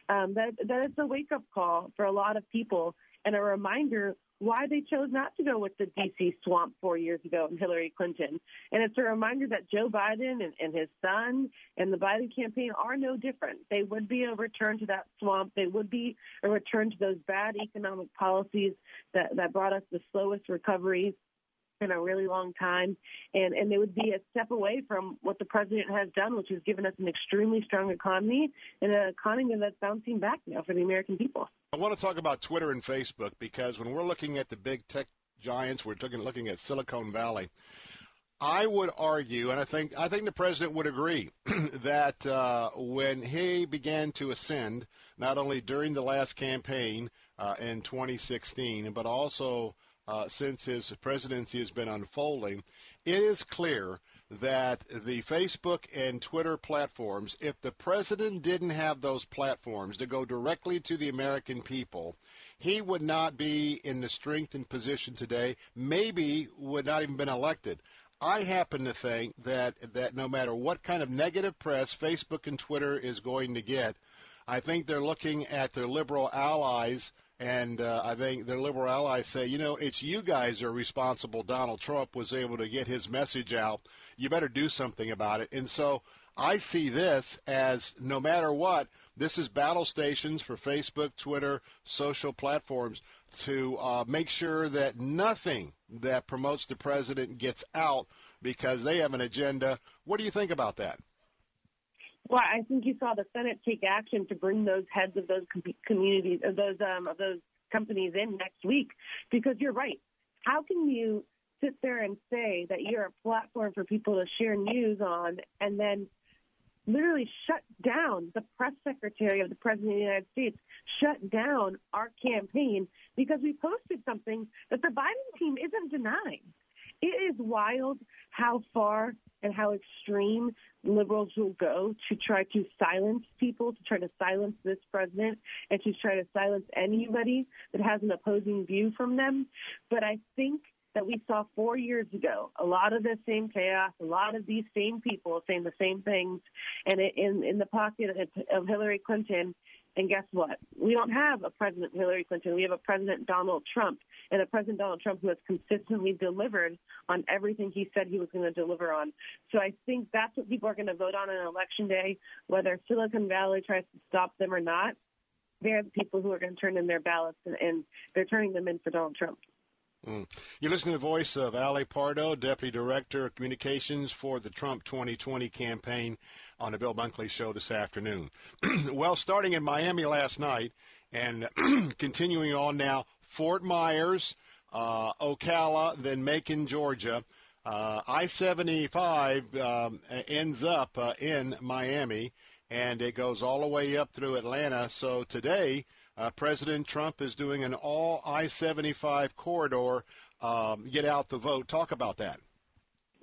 Um, that that is a wake up call for a lot of people and a reminder why they chose not to go with the DC swamp four years ago and Hillary Clinton. And it's a reminder that Joe Biden and, and his son and the Biden campaign are no different. They would be a return to that swamp. They would be a return to those bad economic policies that, that brought us the slowest recoveries in a really long time, and and they would be a step away from what the president has done, which has given us an extremely strong economy and an economy that's bouncing back now for the American people. I want to talk about Twitter and Facebook because when we're looking at the big tech giants, we're looking at Silicon Valley. I would argue, and I think I think the president would agree, that uh, when he began to ascend, not only during the last campaign uh, in 2016, but also uh, since his presidency has been unfolding, it is clear that the Facebook and Twitter platforms, if the president didn't have those platforms to go directly to the American people, he would not be in the strength and position today, maybe would not even been elected. I happen to think that, that no matter what kind of negative press Facebook and Twitter is going to get, I think they're looking at their liberal allies and uh, I think their liberal allies say, you know, it's you guys are responsible. Donald Trump was able to get his message out. You better do something about it. And so I see this as no matter what, this is battle stations for Facebook, Twitter, social platforms to uh, make sure that nothing that promotes the president gets out because they have an agenda. What do you think about that? Well, I think you saw the Senate take action to bring those heads of those com- communities, of those um, of those companies in next week, because you're right. How can you sit there and say that you're a platform for people to share news on, and then literally shut down the press secretary of the president of the United States, shut down our campaign because we posted something that the Biden team isn't denying. It is wild how far and how extreme liberals will go to try to silence people, to try to silence this president, and to try to silence anybody that has an opposing view from them. But I think that we saw four years ago, a lot of the same chaos, a lot of these same people saying the same things, and in in the pocket of Hillary Clinton and guess what? We don't have a President Hillary Clinton. We have a President Donald Trump, and a President Donald Trump who has consistently delivered on everything he said he was going to deliver on. So I think that's what people are going to vote on on election day, whether Silicon Valley tries to stop them or not. They're the people who are going to turn in their ballots, and, and they're turning them in for Donald Trump. Mm. You're listening to the voice of Ali Pardo, Deputy Director of Communications for the Trump 2020 campaign on the Bill Bunkley Show this afternoon. well, starting in Miami last night and continuing on now, Fort Myers, uh, Ocala, then Macon, Georgia. Uh, I 75 um, ends up uh, in Miami, and it goes all the way up through Atlanta. So today, uh, President Trump is doing an all I 75 corridor. Um, get out the vote. Talk about that.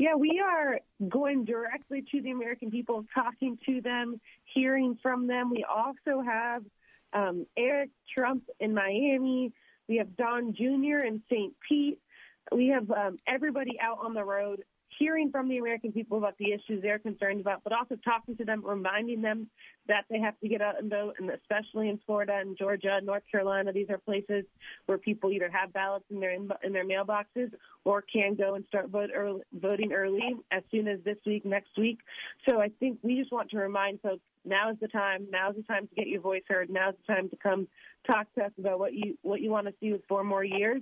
Yeah, we are going directly to the American people, talking to them, hearing from them. We also have um, Eric Trump in Miami. We have Don Jr. in St. Pete. We have um, everybody out on the road hearing from the American people about the issues they're concerned about, but also talking to them, reminding them that they have to get out and vote, and especially in Florida and Georgia, North Carolina, these are places where people either have ballots in their in, in their mailboxes or can go and start vote early, voting early as soon as this week, next week. So I think we just want to remind folks now is the time. Now is the time to get your voice heard. Now is the time to come talk to us about what you what you want to see with four more years.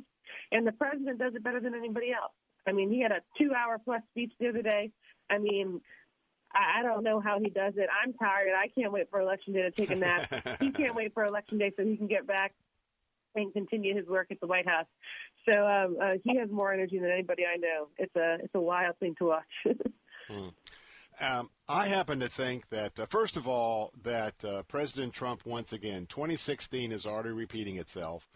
And the president does it better than anybody else. I mean, he had a two hour plus speech the other day. I mean, I don't know how he does it. I'm tired. I can't wait for election day to take a nap. he can't wait for election day so he can get back and continue his work at the White House. So um, uh, he has more energy than anybody I know. It's a it's a wild thing to watch. hmm. um, I happen to think that uh, first of all that uh, President Trump once again 2016 is already repeating itself.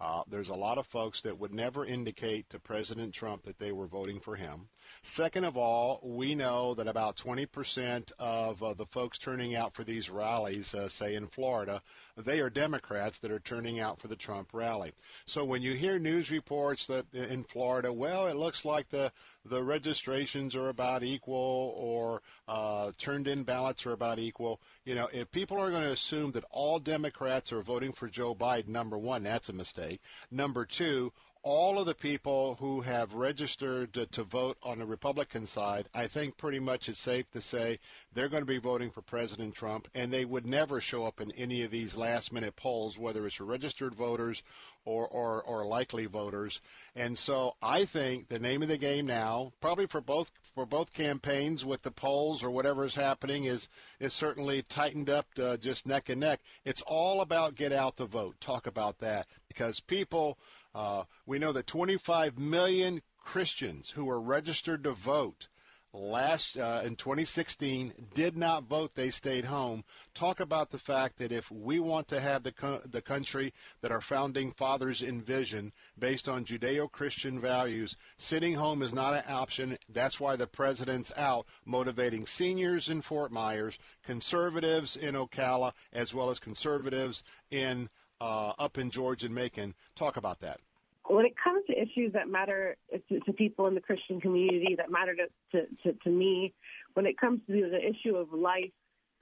Uh, there's a lot of folks that would never indicate to President Trump that they were voting for him. Second of all, we know that about 20% of uh, the folks turning out for these rallies, uh, say in Florida, they are Democrats that are turning out for the Trump rally. So when you hear news reports that in Florida, well, it looks like the the registrations are about equal or uh, turned in ballots are about equal. You know, if people are going to assume that all Democrats are voting for Joe Biden, number one, that's a mistake. Number two, all of the people who have registered to, to, vote on the Republican side, I think pretty much it's safe to say they're going to be voting for President Trump, and they would never show up in any of these last minute polls, whether it's registered voters or, or, or likely voters. And so I think the name of the game now, probably for both for both campaigns with the polls or whatever is happening, is is certainly tightened up to just neck and neck. It's all about get out the vote. Talk about that because people. Uh, we know that 25 million Christians who were registered to vote last uh, in 2016 did not vote. They stayed home. Talk about the fact that if we want to have the co- the country that our founding fathers envisioned based on judeo-christian values sitting home is not an option. That's why the president's out motivating seniors in Fort Myers conservatives in Ocala as well as conservatives in uh, up in George and Macon talk about that when it comes to issues that matter to, to people in the Christian community, that matter to, to, to, to me, when it comes to the issue of life,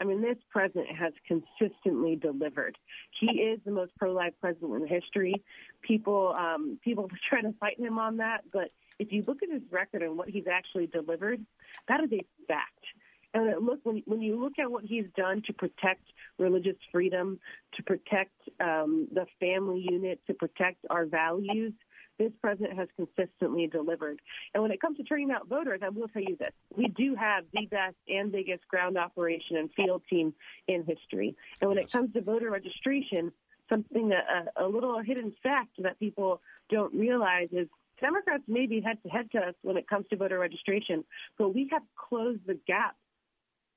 I mean, this president has consistently delivered. He is the most pro-life president in history. People, um, people try to fight him on that, but if you look at his record and what he's actually delivered, that is a fact. And look, when, when you look at what he's done to protect religious freedom, to protect um, the family unit, to protect our values, this president has consistently delivered. And when it comes to turning out voters, I will tell you this. We do have the best and biggest ground operation and field team in history. And when it comes to voter registration, something a, a little hidden fact that people don't realize is Democrats may be head to head to us when it comes to voter registration, but we have closed the gap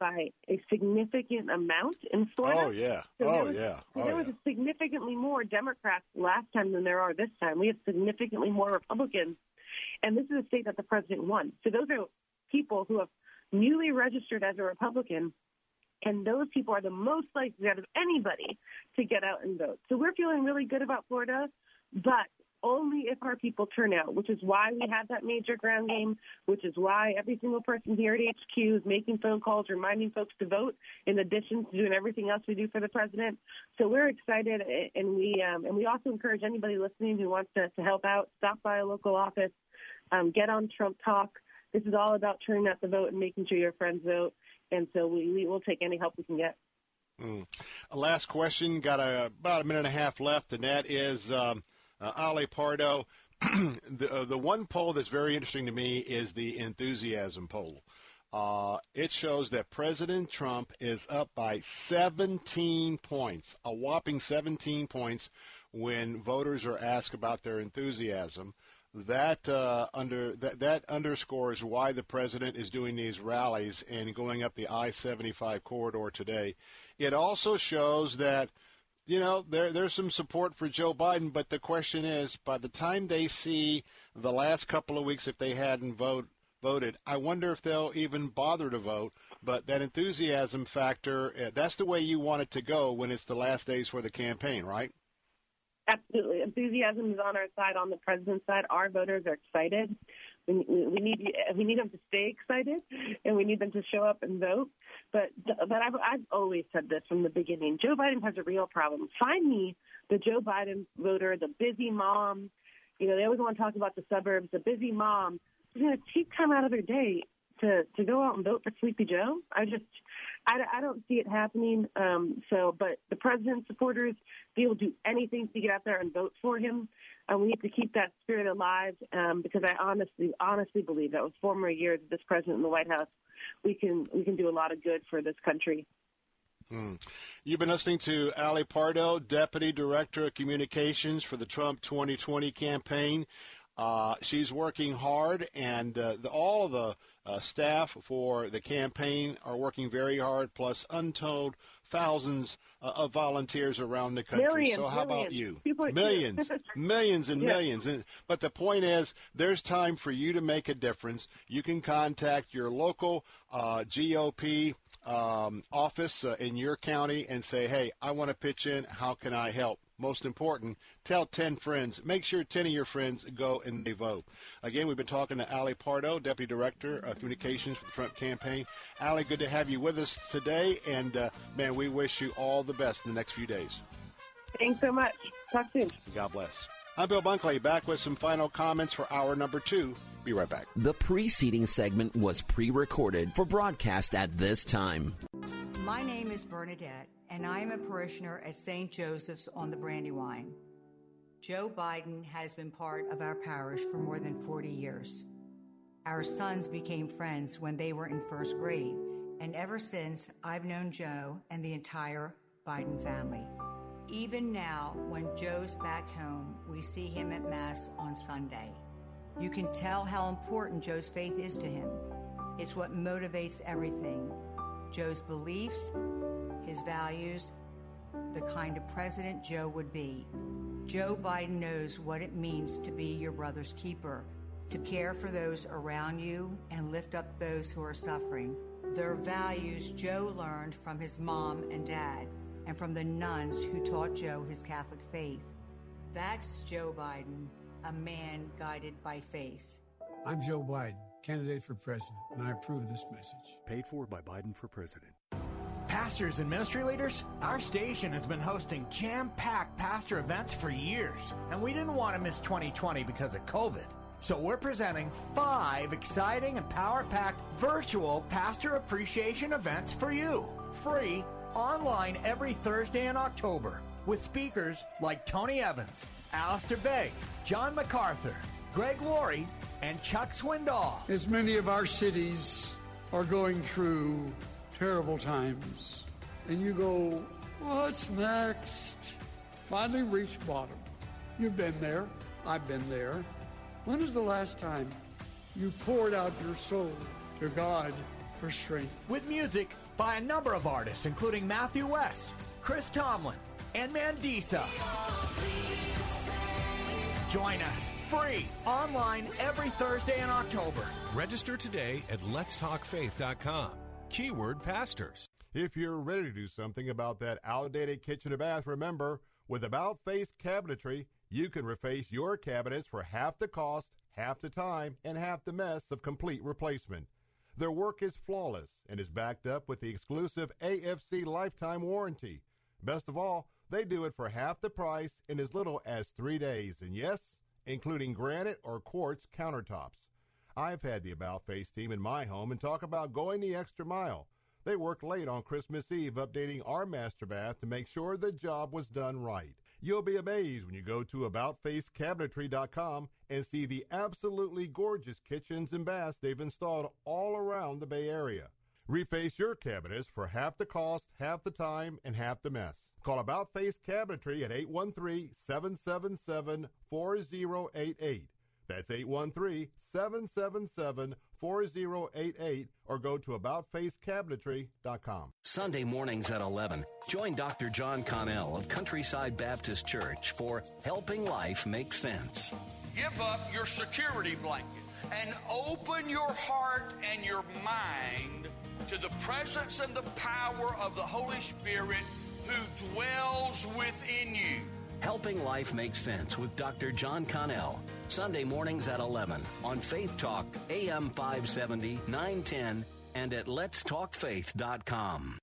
by a significant amount in Florida. Oh yeah. So oh was, yeah. Oh, there was yeah. significantly more Democrats last time than there are this time. We have significantly more Republicans, and this is a state that the president won. So those are people who have newly registered as a Republican, and those people are the most likely out of anybody to get out and vote. So we're feeling really good about Florida, but only if our people turn out, which is why we have that major ground game, which is why every single person here at HQ is making phone calls, reminding folks to vote, in addition to doing everything else we do for the president. So we're excited, and we um, and we also encourage anybody listening who wants to, to help out, stop by a local office, um, get on Trump Talk. This is all about turning out the vote and making sure your friends vote. And so we, we will take any help we can get. Mm. Last question. Got a, about a minute and a half left, and that is. Um, uh, Ali Pardo. the, uh, the one poll that's very interesting to me is the enthusiasm poll. Uh, it shows that President Trump is up by 17 points, a whopping 17 points, when voters are asked about their enthusiasm. That uh, under that, that underscores why the president is doing these rallies and going up the I-75 corridor today. It also shows that you know, there there's some support for Joe Biden, but the question is, by the time they see the last couple of weeks, if they hadn't vote voted, I wonder if they'll even bother to vote. But that enthusiasm factor, uh, that's the way you want it to go when it's the last days for the campaign, right? Absolutely. Enthusiasm is on our side, on the president's side. Our voters are excited. We, we need we need them to stay excited, and we need them to show up and vote. But but I've, I've always said this from the beginning. Joe Biden has a real problem. Find me the Joe Biden voter, the busy mom. You know, they always want to talk about the suburbs. The busy mom who's going to take time out of their day to to go out and vote for Sleepy Joe. I just I, I don't see it happening. Um, so, but the president's supporters, they will do anything to get out there and vote for him. And we need to keep that spirit alive um, because I honestly, honestly believe that with four more years of this president in the White House, we can we can do a lot of good for this country. Hmm. You've been listening to Ali Pardo, Deputy Director of Communications for the Trump 2020 campaign. Uh, she's working hard, and uh, the, all of the uh, staff for the campaign are working very hard, plus untold thousands uh, of volunteers around the country. Millions, so how millions. about you? People millions, millions and Yeah. millions. And, but the point is, there's time for you to make a difference. You can contact your local uh, GOP um, office uh, in your county and say, hey, I want to pitch in. How can I help? Most important, tell 10 friends. Make sure 10 of your friends go and they vote. Again, we've been talking to Ali Pardo, Deputy Director of Communications for the Trump campaign. Ali, good to have you with us today. And, uh, man, we wish you all the best in the next few days. Thanks so much. Talk soon. God bless. I'm Bill Bunkley, back with some final comments for hour number two. Be right back. The preceding segment was pre recorded for broadcast at this time. My name is Bernadette, and I am a parishioner at St. Joseph's on the Brandywine. Joe Biden has been part of our parish for more than 40 years. Our sons became friends when they were in first grade, and ever since, I've known Joe and the entire Biden family. Even now, when Joe's back home, we see him at Mass on Sunday. You can tell how important Joe's faith is to him. It's what motivates everything Joe's beliefs, his values, the kind of president Joe would be. Joe Biden knows what it means to be your brother's keeper, to care for those around you and lift up those who are suffering. Their values Joe learned from his mom and dad and from the nuns who taught Joe his Catholic faith. That's Joe Biden, a man guided by faith. I'm Joe Biden, candidate for president, and I approve this message. Paid for by Biden for president. Pastors and ministry leaders, our station has been hosting jam packed pastor events for years, and we didn't want to miss 2020 because of COVID. So we're presenting five exciting and power packed virtual pastor appreciation events for you. Free, online every Thursday in October, with speakers like Tony Evans, Alistair Begg, John MacArthur, Greg Laurie, and Chuck Swindoll. As many of our cities are going through terrible times, and you go, What's next? Finally reach bottom. You've been there. I've been there. When was the last time you poured out your soul to God for strength? With music by a number of artists, including Matthew West, Chris Tomlin, and Mandisa. Join us free online every Thursday in October. Register today at letstalkfaith.com. Keyword pastors. If you're ready to do something about that outdated kitchen or bath, remember, with About Face Cabinetry, you can reface your cabinets for half the cost, half the time, and half the mess of complete replacement. Their work is flawless and is backed up with the exclusive AFC lifetime warranty. Best of all, they do it for half the price in as little as three days, and yes, including granite or quartz countertops. I've had the About Face team in my home and talk about going the extra mile. They worked late on Christmas Eve updating our master bath to make sure the job was done right. You'll be amazed when you go to AboutFaceCabinetry.com and see the absolutely gorgeous kitchens and baths they've installed all around the Bay Area. Reface your cabinets for half the cost, half the time, and half the mess. Call About Face Cabinetry at 813-777-4088. That's 813-777-4088 or go to aboutfacecabinetry.com. Sunday mornings at 11. Join Dr. John Connell of Countryside Baptist Church for Helping Life Make Sense. Give up your security blanket and open your heart and your mind to the presence and the power of the Holy Spirit who dwells within you. Helping Life Make Sense with Dr. John Connell. Sunday mornings at 11 on Faith Talk, AM 570, 910, and at letstalkfaith.com.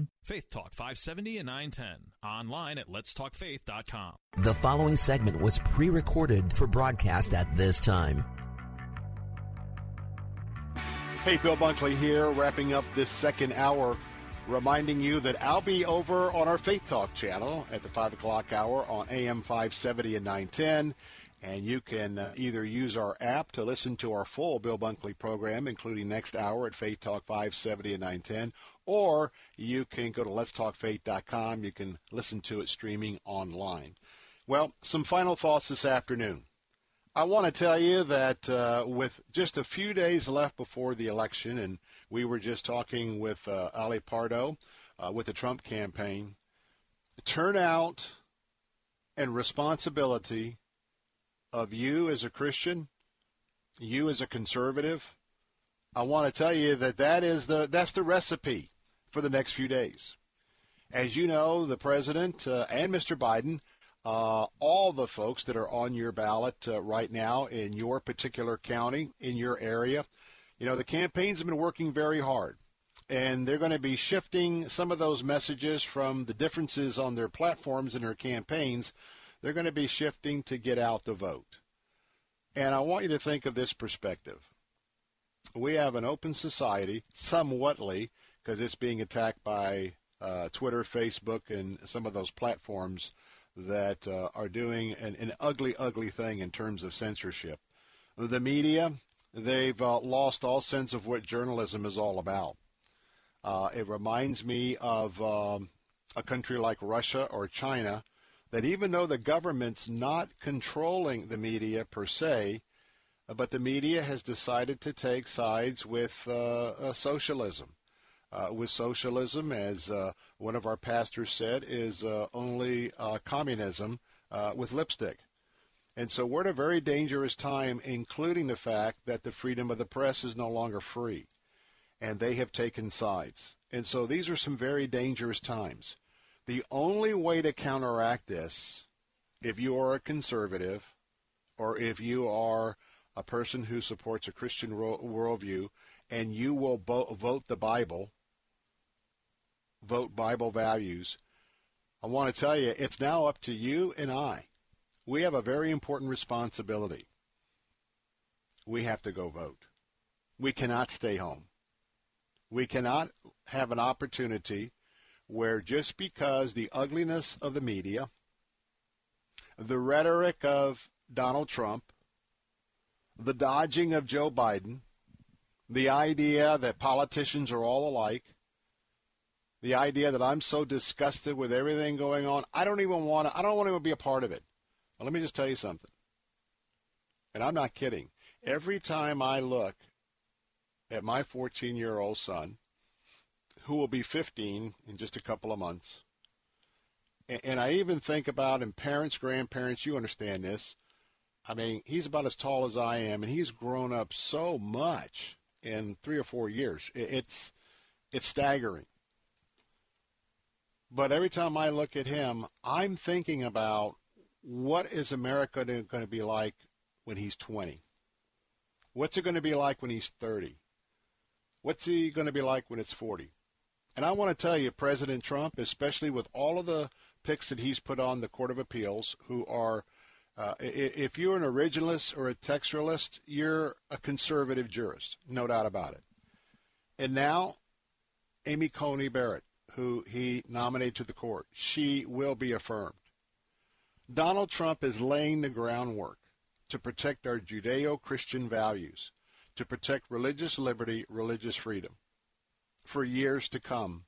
Faith Talk 570 and 910. Online at letstalkfaith.com. The following segment was pre recorded for broadcast at this time. Hey, Bill Bunkley here, wrapping up this second hour, reminding you that I'll be over on our Faith Talk channel at the 5 o'clock hour on AM 570 and 910. And you can uh, either use our app to listen to our full Bill Bunkley program, including next hour at Faith Talk 570 and 910, or you can go to letstalkfaith.com. You can listen to it streaming online. Well, some final thoughts this afternoon. I want to tell you that uh, with just a few days left before the election, and we were just talking with uh, Ali Pardo uh, with the Trump campaign, turnout and responsibility of you as a Christian, you as a conservative, I want to tell you that that is the that's the recipe for the next few days. As you know, the president uh, and Mr. Biden uh, all the folks that are on your ballot uh, right now in your particular county, in your area. You know, the campaigns have been working very hard, and they're going to be shifting some of those messages from the differences on their platforms and their campaigns. They're going to be shifting to get out the vote. And I want you to think of this perspective. We have an open society, somewhatly, because it's being attacked by uh, Twitter, Facebook, and some of those platforms that uh, are doing an, an, ugly, ugly thing in terms of censorship. The media, they've uh, lost all sense of what journalism is all about. Uh, it reminds me of um, a country like Russia or China that even though the government's not controlling the media per se, but the media has decided to take sides with uh, uh, socialism. Uh, with socialism, as uh, one of our pastors said, is uh, only uh, communism with lipstick. And so we're at a very dangerous time, including the fact that the freedom of the press is no longer free. And they have taken sides. And so these are some very dangerous times. The only way to counteract this, if you are a conservative or if you are a person who supports a Christian worldview and you will vote the Bible, vote Bible values, I want to tell you it's now up to you and I. We have a very important responsibility. We have to go vote. We cannot stay home. We cannot have an opportunity where just because the ugliness of the media, the rhetoric of Donald Trump, the dodging of Joe Biden, the idea that politicians are all alike, the idea that I'm so disgusted with everything going on, I don't even want to, I don't want to be a part of it. Let me just tell you something. And I'm not kidding. Every time I look at my 14 year old son, who will be 15 in just a couple of months, and I even think about, and parents, grandparents, you understand this, I mean, he's about as tall as I am, and he's grown up so much in three or four years. It's it's staggering. But every time I look at him, I'm thinking about what is America going to be like when he's 20? What's it going to be like when he's 30? What's he going to be like when it's 40? And I want to tell you, President Trump, especially with all of the picks that he's put on the Court of Appeals, who are – uh, if you're an originalist or a textualist, you're a conservative jurist, no doubt about it. And now, Amy Coney Barrett, who he nominated to the court, she will be affirmed. Donald Trump is laying the groundwork to protect our Judeo Christian values, to protect religious liberty, religious freedom for years to come,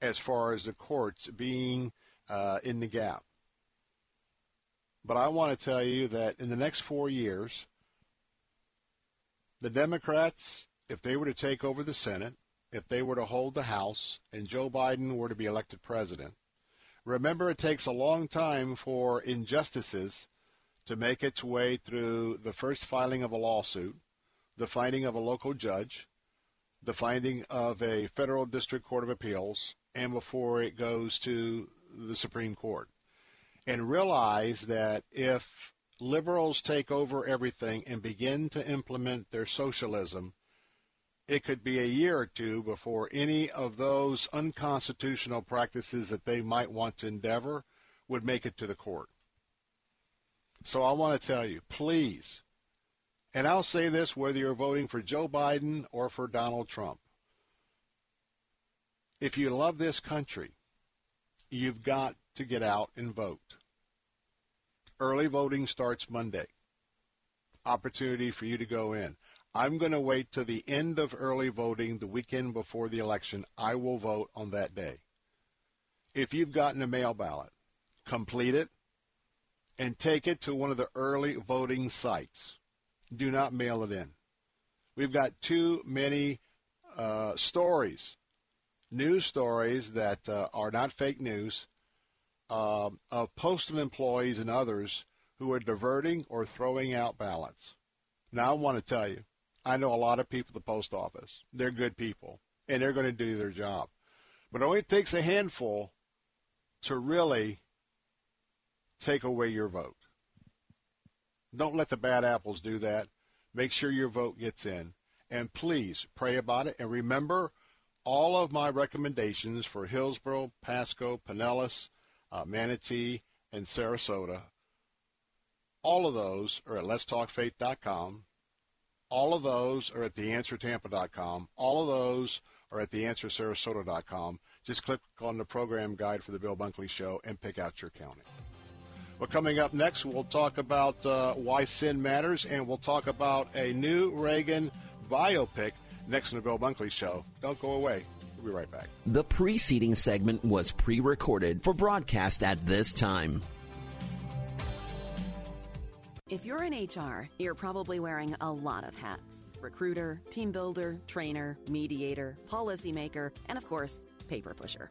as far as the courts being uh, in the gap. But I want to tell you that in the next four years, the Democrats, if they were to take over the Senate, if they were to hold the House, and Joe Biden were to be elected president, remember it takes a long time for injustices to make its way through the first filing of a lawsuit, the finding of a local judge, the finding of a federal district court of appeals, and before it goes to the Supreme Court and realize that if liberals take over everything and begin to implement their socialism, it could be a year or two before any of those unconstitutional practices that they might want to endeavor would make it to the court. So I want to tell you, please, and I'll say this whether you're voting for Joe Biden or for Donald Trump, if you love this country, you've got to get out and vote. Early voting starts Monday. Opportunity for you to go in. I'm going to wait till the end of early voting the weekend before the election. I will vote on that day. If you've gotten a mail ballot, complete it and take it to one of the early voting sites. Do not mail it in. We've got too many uh, stories, news stories that uh, are not fake news, uh, of postal employees and others who are diverting or throwing out ballots. Now, I want to tell you, I know a lot of people at the post office. They're good people, and they're going to do their job. But it only takes a handful to really take away your vote. Don't let the bad apples do that. Make sure your vote gets in. And please pray about it. And remember all of my recommendations for Hillsborough, Pasco, Pinellas, uh, Manatee, and Sarasota. All of those are at letstalkfaith.com. All of those are at theanswertampa.com. All of those are at theanswersarasota.com. Just click on the program guide for the Bill Bunkley Show and pick out your county. Well, coming up next, we'll talk about uh, why sin matters, and we'll talk about a new Reagan biopic next on the Bill Bunkley Show. Don't go away. We'll be right back. The preceding segment was pre recorded for broadcast at this time. If you're in HR, you're probably wearing a lot of hats recruiter, team builder, trainer, mediator, policymaker, and of course, paper pusher.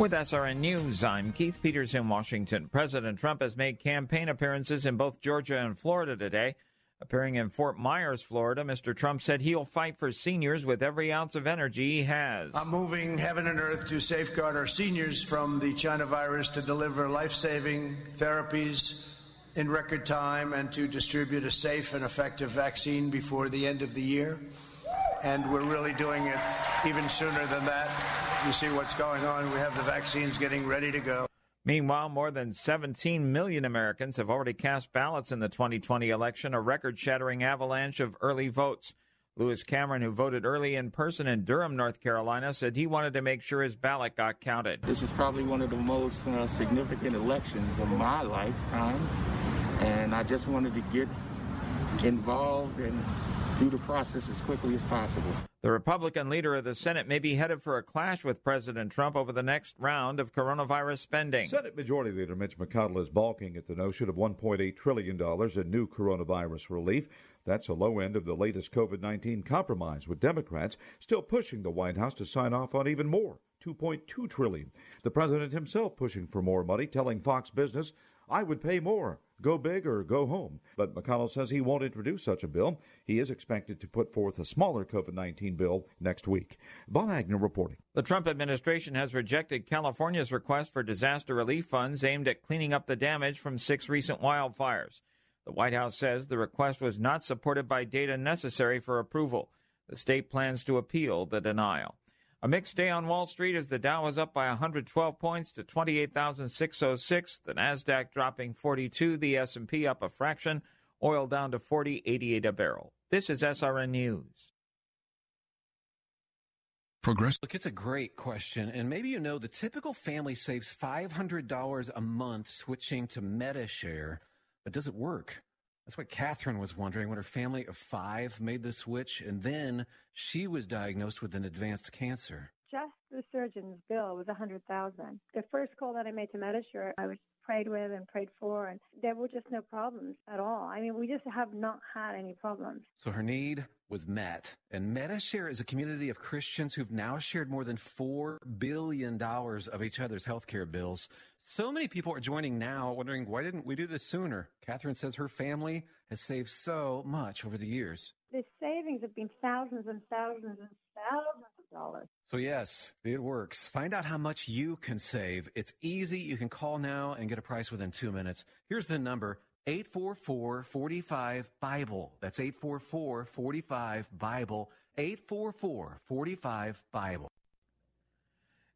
With SRN News, I'm Keith Peters in Washington. President Trump has made campaign appearances in both Georgia and Florida today. Appearing in Fort Myers, Florida, Mr. Trump said he'll fight for seniors with every ounce of energy he has. I'm moving heaven and earth to safeguard our seniors from the China virus, to deliver life saving therapies in record time, and to distribute a safe and effective vaccine before the end of the year. And we're really doing it even sooner than that. You see what's going on. We have the vaccines getting ready to go. Meanwhile, more than 17 million Americans have already cast ballots in the 2020 election, a record shattering avalanche of early votes. Lewis Cameron, who voted early in person in Durham, North Carolina, said he wanted to make sure his ballot got counted. This is probably one of the most uh, significant elections of my lifetime, and I just wanted to get involved and do the process as quickly as possible. The Republican leader of the Senate may be headed for a clash with President Trump over the next round of coronavirus spending. Senate Majority Leader Mitch McConnell is balking at the notion of $1.8 trillion in new coronavirus relief. That's a low end of the latest COVID 19 compromise, with Democrats still pushing the White House to sign off on even more. 2.2 trillion. The president himself pushing for more money, telling Fox Business, I would pay more. Go big or go home. But McConnell says he won't introduce such a bill. He is expected to put forth a smaller COVID 19 bill next week. Bob Agnew reporting. The Trump administration has rejected California's request for disaster relief funds aimed at cleaning up the damage from six recent wildfires. The White House says the request was not supported by data necessary for approval. The state plans to appeal the denial. A mixed day on Wall Street as the Dow was up by 112 points to 28,606, the Nasdaq dropping 42, the S&P up a fraction, oil down to 40.88 a barrel. This is SRN News. Progress. Look, it's a great question. And maybe you know the typical family saves $500 a month switching to MediShare, but does it work? That's what Catherine was wondering when her family of five made the switch, and then she was diagnosed with an advanced cancer. Just the surgeon's bill was a hundred thousand. The first call that I made to MediShare, I was prayed with and prayed for, and there were just no problems at all. I mean, we just have not had any problems. So her need was met. And MediShare is a community of Christians who've now shared more than $4 billion of each other's healthcare bills. So many people are joining now wondering, why didn't we do this sooner? Catherine says her family has saved so much over the years. The savings have been thousands and thousands and thousands of dollars. So, yes, it works. Find out how much you can save. It's easy. You can call now and get a price within two minutes. Here's the number 844 45 Bible. That's 844 45 Bible. 844 45 Bible.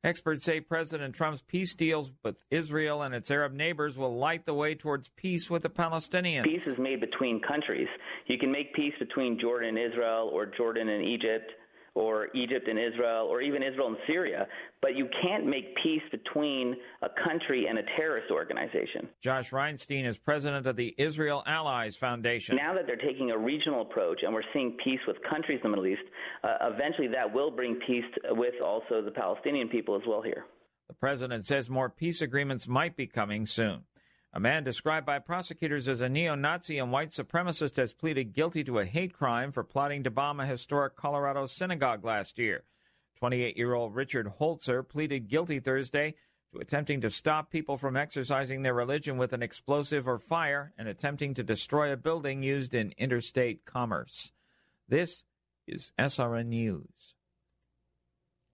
Experts say President Trump's peace deals with Israel and its Arab neighbors will light the way towards peace with the Palestinians. Peace is made between countries. You can make peace between Jordan and Israel or Jordan and Egypt or Egypt and Israel, or even Israel and Syria, but you can't make peace between a country and a terrorist organization. Josh Reinstein is president of the Israel Allies Foundation. Now that they're taking a regional approach and we're seeing peace with countries in the Middle East, uh, eventually that will bring peace with also the Palestinian people as well here. The president says more peace agreements might be coming soon. A man described by prosecutors as a neo Nazi and white supremacist has pleaded guilty to a hate crime for plotting to bomb a historic Colorado synagogue last year. 28 year old Richard Holzer pleaded guilty Thursday to attempting to stop people from exercising their religion with an explosive or fire and attempting to destroy a building used in interstate commerce. This is SRN News.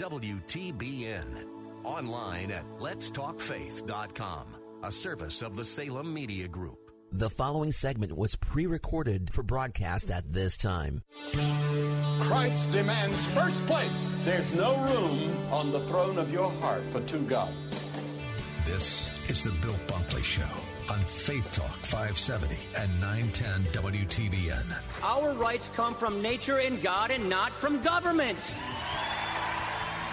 WTBN. Online at letstalkfaith.com, a service of the Salem Media Group. The following segment was pre recorded for broadcast at this time. Christ demands first place. There's no room on the throne of your heart for two gods. This is the Bill Bunkley Show on Faith Talk 570 and 910 WTBN. Our rights come from nature and God and not from government.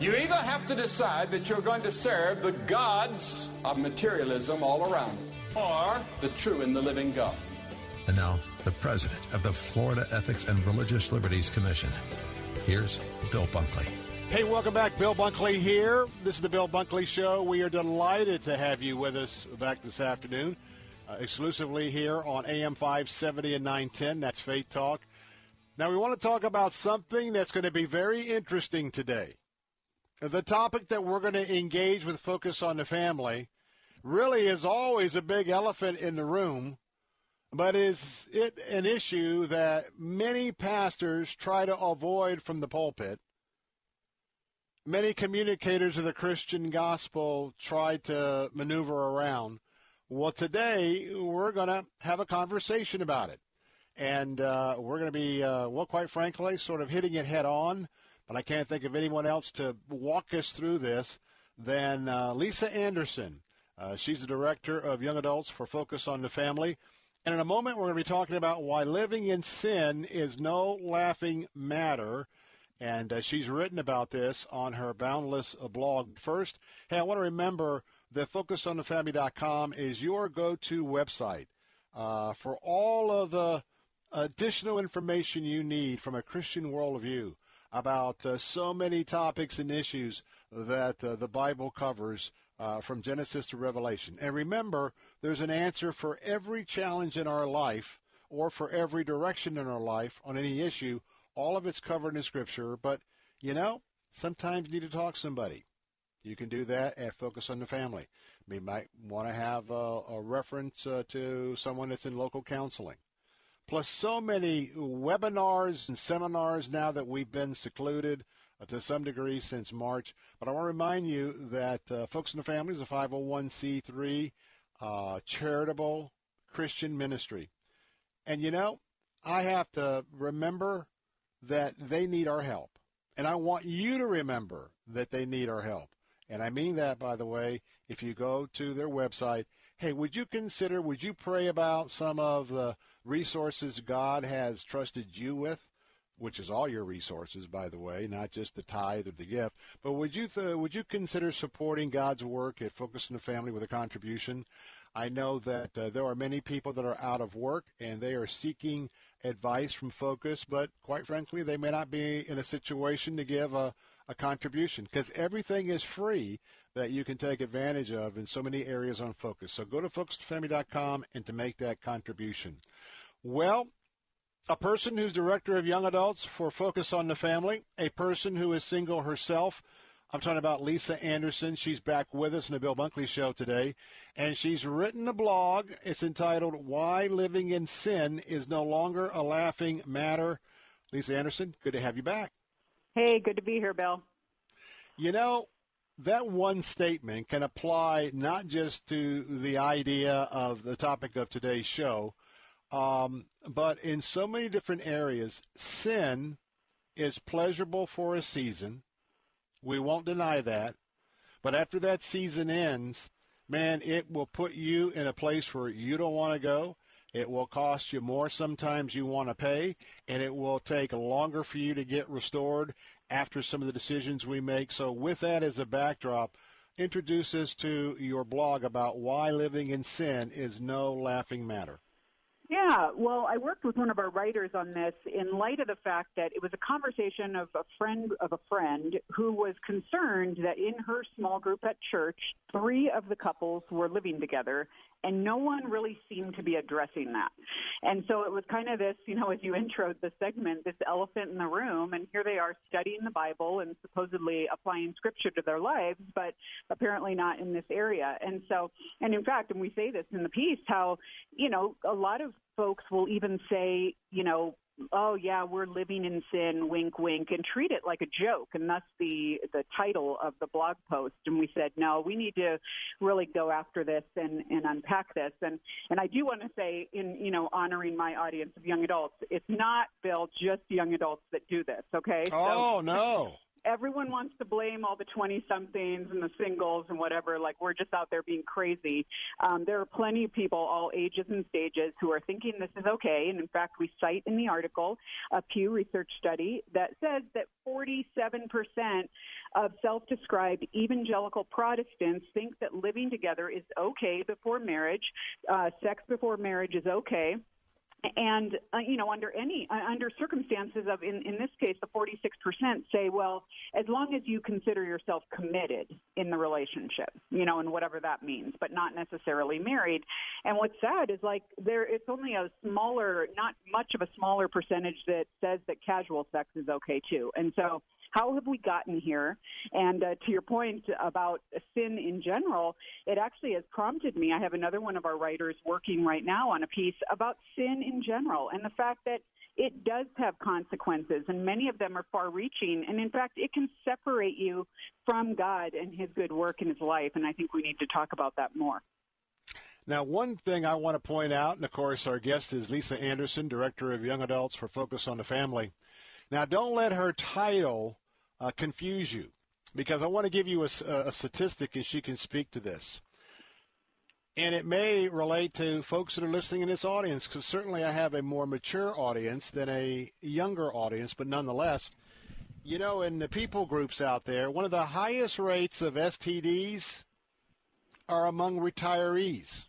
You either have to decide that you're going to serve the gods of materialism all around you, or the true and the living God. And now, the president of the Florida Ethics and Religious Liberties Commission. Here's Bill Bunkley. Hey, welcome back. Bill Bunkley here. This is the Bill Bunkley Show. We are delighted to have you with us back this afternoon, uh, exclusively here on AM 570 and 910. That's Faith Talk. Now, we want to talk about something that's going to be very interesting today. The topic that we're going to engage with Focus on the Family really is always a big elephant in the room, but is it an issue that many pastors try to avoid from the pulpit? Many communicators of the Christian gospel try to maneuver around. Well, today we're going to have a conversation about it. And uh, we're going to be, uh, well, quite frankly, sort of hitting it head on but I can't think of anyone else to walk us through this than uh, Lisa Anderson. Uh, she's the director of young adults for Focus on the Family. And in a moment, we're going to be talking about why living in sin is no laughing matter. And uh, she's written about this on her Boundless blog. First, hey, I want to remember that FocusOnTheFamily.com is your go-to website uh, for all of the additional information you need from a Christian worldview about uh, so many topics and issues that uh, the Bible covers uh, from Genesis to Revelation. And remember, there's an answer for every challenge in our life or for every direction in our life on any issue. All of it's covered in Scripture, but you know, sometimes you need to talk to somebody. You can do that at Focus on the Family. You might want to have a, a reference uh, to someone that's in local counseling plus so many webinars and seminars now that we've been secluded uh, to some degree since March. But I want to remind you that uh, Focus on the Family is a 501c3 uh, charitable Christian ministry. And you know, I have to remember that they need our help. And I want you to remember that they need our help. And I mean that, by the way, if you go to their website hey, would you consider, would you pray about some of the resources God has trusted you with? Which is all your resources, by the way, not just the tithe or the gift. But would you th- would you consider supporting God's work at Focus on the Family with a contribution? I know that uh, there are many people that are out of work and they are seeking advice from Focus, but quite frankly, they may not be in a situation to give a, a contribution because everything is free that you can take advantage of in so many areas on Focus. So go to focusfamily.com and to make that contribution. Well, a person who's director of young adults for Focus on the Family, a person who is single herself. I'm talking about Lisa Anderson. She's back with us in the Bill Bunkley Show today, and she's written a blog. It's entitled "Why Living in Sin Is No Longer a Laughing Matter." Lisa Anderson, good to have you back. Hey, good to be here, Bill. You know, that one statement can apply not just to the idea of the topic of today's show, um, but in so many different areas. Sin is pleasurable for a season. We won't deny that. But after that season ends, man, it will put you in a place where you don't want to go. It will cost you more sometimes you want to pay, and it will take longer for you to get restored after some of the decisions we make. So, with that as a backdrop, introduce us to your blog about why living in sin is no laughing matter. Yeah, well, I worked with one of our writers on this in light of the fact that it was a conversation of a friend of a friend who was concerned that in her small group at church, three of the couples were living together and no one really seemed to be addressing that. And so it was kind of this, you know, as you introed the segment, this elephant in the room, and here they are studying the Bible and supposedly applying scripture to their lives, but apparently not in this area. And so, and in fact, and we say this in the piece, how, you know, a lot of folks will even say, you know, oh yeah, we're living in sin, wink, wink, and treat it like a joke, and that's the the title of the blog post. And we said, no, we need to really go after this and and unpack this. And and I do want to say, in you know, honoring my audience of young adults, it's not Bill just young adults that do this. Okay? Oh so, no everyone wants to blame all the 20 somethings and the singles and whatever. Like we're just out there being crazy. Um, there are plenty of people, all ages and stages, who are thinking this is okay. And in fact, we cite in the article a Pew Research study that says that 47% of self described evangelical Protestants think that living together is okay before marriage. Uh, sex before marriage is okay and uh, you know under any uh, under circumstances of in, in this case the 46% say well as long as you consider yourself committed in the relationship you know and whatever that means but not necessarily married. And what's sad is like there it's only a smaller not much of a smaller percentage that says that casual sex is okay too. And so how have we gotten here? And uh, to your point about sin in general, it actually has prompted me. I have another one of our writers working right now on a piece about sin in general and the fact that it does have consequences, and many of them are far reaching. And in fact, it can separate you from God and His good work in His life. And I think we need to talk about that more. Now, one thing I want to point out, and of course, our guest is Lisa Anderson, Director of Young Adults for Focus on the Family. Now, don't let her title uh, confuse you because I want to give you a, a statistic and she can speak to this. And it may relate to folks that are listening in this audience because certainly I have a more mature audience than a younger audience, but nonetheless, you know, in the people groups out there, one of the highest rates of STDs are among retirees.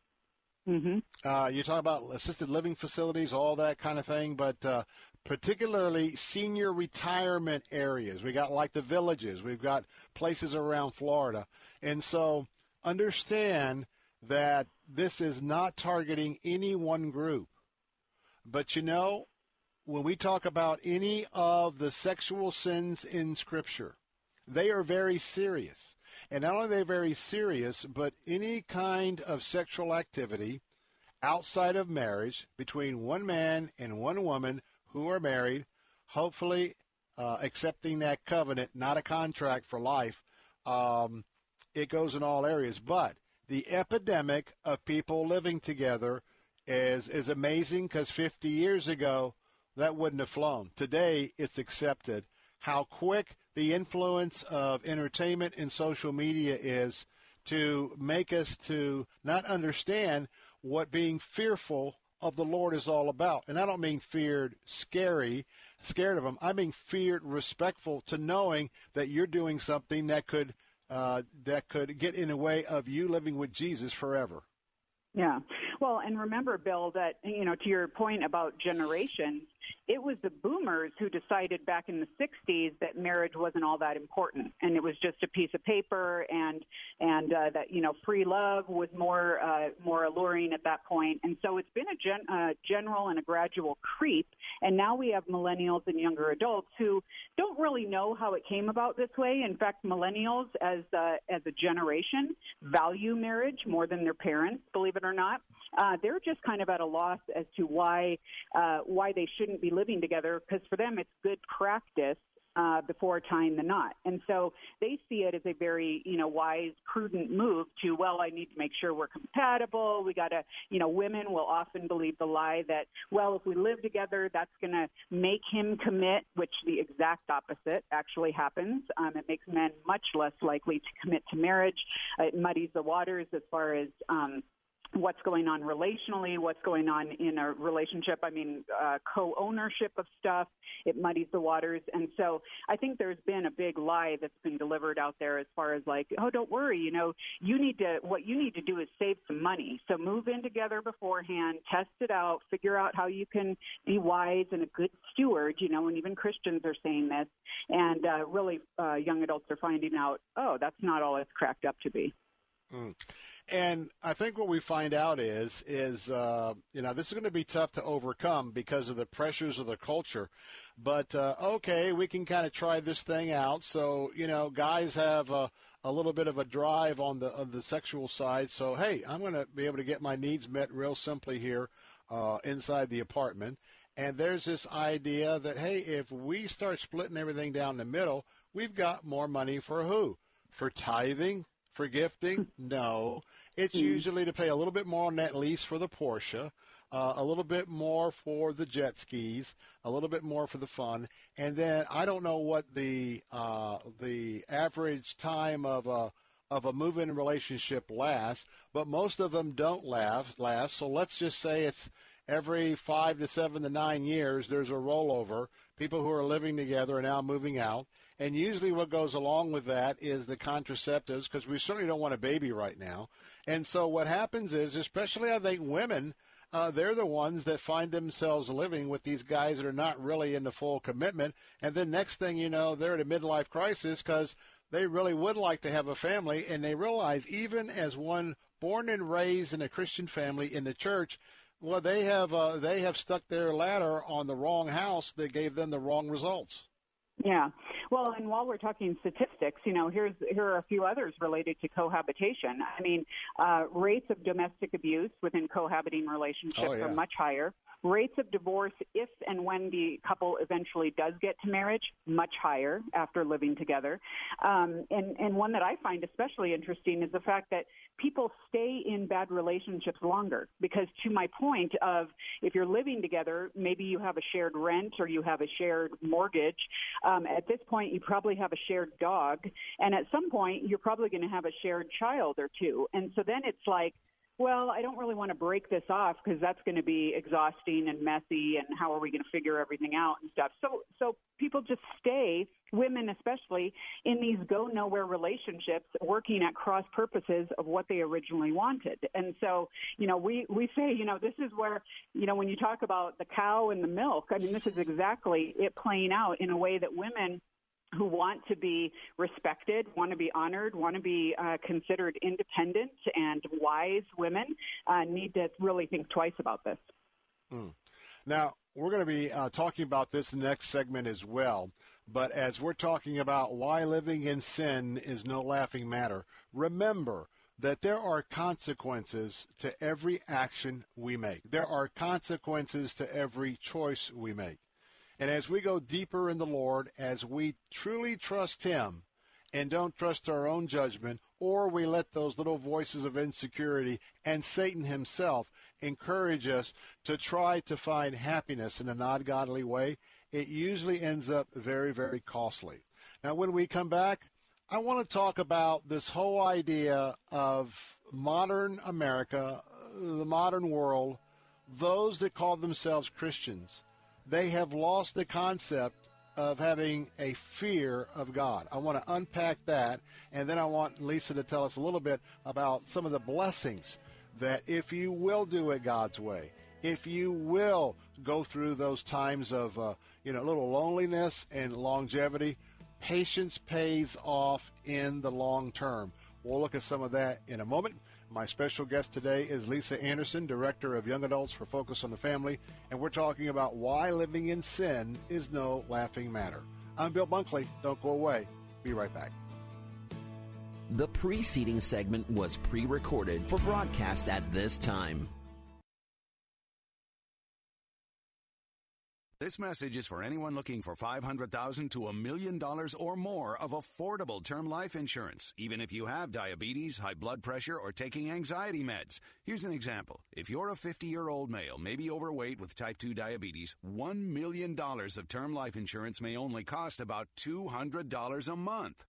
Mm-hmm. Uh, you talk about assisted living facilities, all that kind of thing, but uh, particularly senior retirement areas. We got like the villages, we've got places around Florida. And so understand that this is not targeting any one group. But you know, when we talk about any of the sexual sins in Scripture, they are very serious. And not only are they very serious, but any kind of sexual activity outside of marriage between one man and one woman who are married, hopefully uh, accepting that covenant, not a contract for life. Um, it goes in all areas. But the epidemic of people living together is, is amazing because 50 years ago, that wouldn't have flown. Today, it's accepted. How quick the influence of entertainment and social media is to make us to not understand what being fearful of the Lord is all about. And I don't mean feared, scary, scared of him. I mean feared, respectful to knowing that you're doing something that could uh, that could get in the way of you living with Jesus forever. Yeah. Well, and remember, Bill, that, you know, to your point about generations, it was the boomers who decided back in the 60s that marriage wasn't all that important. And it was just a piece of paper and and uh, that you know free love was more uh, more alluring at that point. and so it's been a gen- uh, general and a gradual creep. And now we have millennials and younger adults who don't really know how it came about this way. In fact millennials as uh, as a generation value marriage more than their parents believe it or not. Uh, they're just kind of at a loss as to why uh, why they shouldn't be living together because for them it's good practice uh, before tying the knot. And so they see it as a very, you know, wise, prudent move to, well, I need to make sure we're compatible. We got to, you know, women will often believe the lie that, well, if we live together, that's going to make him commit, which the exact opposite actually happens. Um, it makes men much less likely to commit to marriage. It muddies the waters as far as, um, what's going on relationally, what's going on in a relationship. I mean, uh, co-ownership of stuff. It muddies the waters, and so I think there's been a big lie that's been delivered out there as far as like, oh, don't worry, you know, you need to. What you need to do is save some money. So move in together beforehand, test it out, figure out how you can be wise and a good steward. You know, and even Christians are saying this, and uh, really, uh, young adults are finding out, oh, that's not all it's cracked up to be. Mm. And I think what we find out is is uh, you know this is going to be tough to overcome because of the pressures of the culture. But uh, okay, we can kind of try this thing out. So you know, guys have a, a little bit of a drive on the on the sexual side. So hey, I'm going to be able to get my needs met real simply here uh, inside the apartment. And there's this idea that hey, if we start splitting everything down the middle, we've got more money for who? For tithing, for gifting? No. It's mm. usually to pay a little bit more on that lease for the Porsche, uh, a little bit more for the jet skis, a little bit more for the fun, and then I don't know what the uh, the average time of a of a move-in relationship lasts, but most of them don't last. Last, so let's just say it's every five to seven to nine years. There's a rollover. People who are living together are now moving out. And usually, what goes along with that is the contraceptives, because we certainly don't want a baby right now. And so what happens is, especially I think women, uh, they're the ones that find themselves living with these guys that are not really in the full commitment. And then next thing you know, they're at a midlife crisis because they really would like to have a family, and they realize even as one born and raised in a Christian family in the church, well, they have uh, they have stuck their ladder on the wrong house that gave them the wrong results. Yeah. Well, and while we're talking statistics, you know, here's here are a few others related to cohabitation. I mean, uh, rates of domestic abuse within cohabiting relationships oh, yeah. are much higher. Rates of divorce, if and when the couple eventually does get to marriage, much higher after living together. Um, and, and one that I find especially interesting is the fact that people stay in bad relationships longer. Because to my point of if you're living together, maybe you have a shared rent or you have a shared mortgage. Um, at this point, you probably have a shared dog. And at some point, you're probably going to have a shared child or two. And so then it's like, well, I don't really want to break this off because that's going to be exhausting and messy, and how are we going to figure everything out and stuff. So, so people just stay, women especially, in these go nowhere relationships, working at cross purposes of what they originally wanted. And so, you know, we we say, you know, this is where, you know, when you talk about the cow and the milk, I mean, this is exactly it playing out in a way that women who want to be respected, want to be honored, want to be uh, considered independent and wise women uh, need to really think twice about this. Hmm. Now, we're going to be uh, talking about this next segment as well. But as we're talking about why living in sin is no laughing matter, remember that there are consequences to every action we make. There are consequences to every choice we make. And as we go deeper in the Lord, as we truly trust Him and don't trust our own judgment, or we let those little voices of insecurity and Satan himself encourage us to try to find happiness in an ungodly way, it usually ends up very, very costly. Now, when we come back, I want to talk about this whole idea of modern America, the modern world, those that call themselves Christians. They have lost the concept of having a fear of God. I want to unpack that, and then I want Lisa to tell us a little bit about some of the blessings that if you will do it God's way, if you will go through those times of uh, you know a little loneliness and longevity, patience pays off in the long term. We'll look at some of that in a moment. My special guest today is Lisa Anderson, Director of Young Adults for Focus on the Family, and we're talking about why living in sin is no laughing matter. I'm Bill Bunkley. Don't go away. Be right back. The preceding segment was pre recorded for broadcast at this time. This message is for anyone looking for $500,000 to a million dollars or more of affordable term life insurance, even if you have diabetes, high blood pressure, or taking anxiety meds. Here's an example. If you're a 50 year old male, maybe overweight with type 2 diabetes, $1 million of term life insurance may only cost about $200 a month.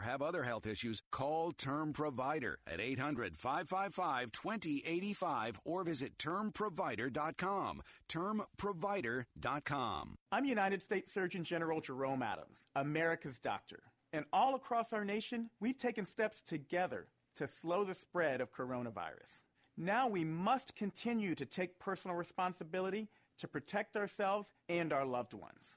have other health issues, call Term Provider at 800 555 2085 or visit termprovider.com. Termprovider.com. I'm United States Surgeon General Jerome Adams, America's doctor. And all across our nation, we've taken steps together to slow the spread of coronavirus. Now we must continue to take personal responsibility to protect ourselves and our loved ones.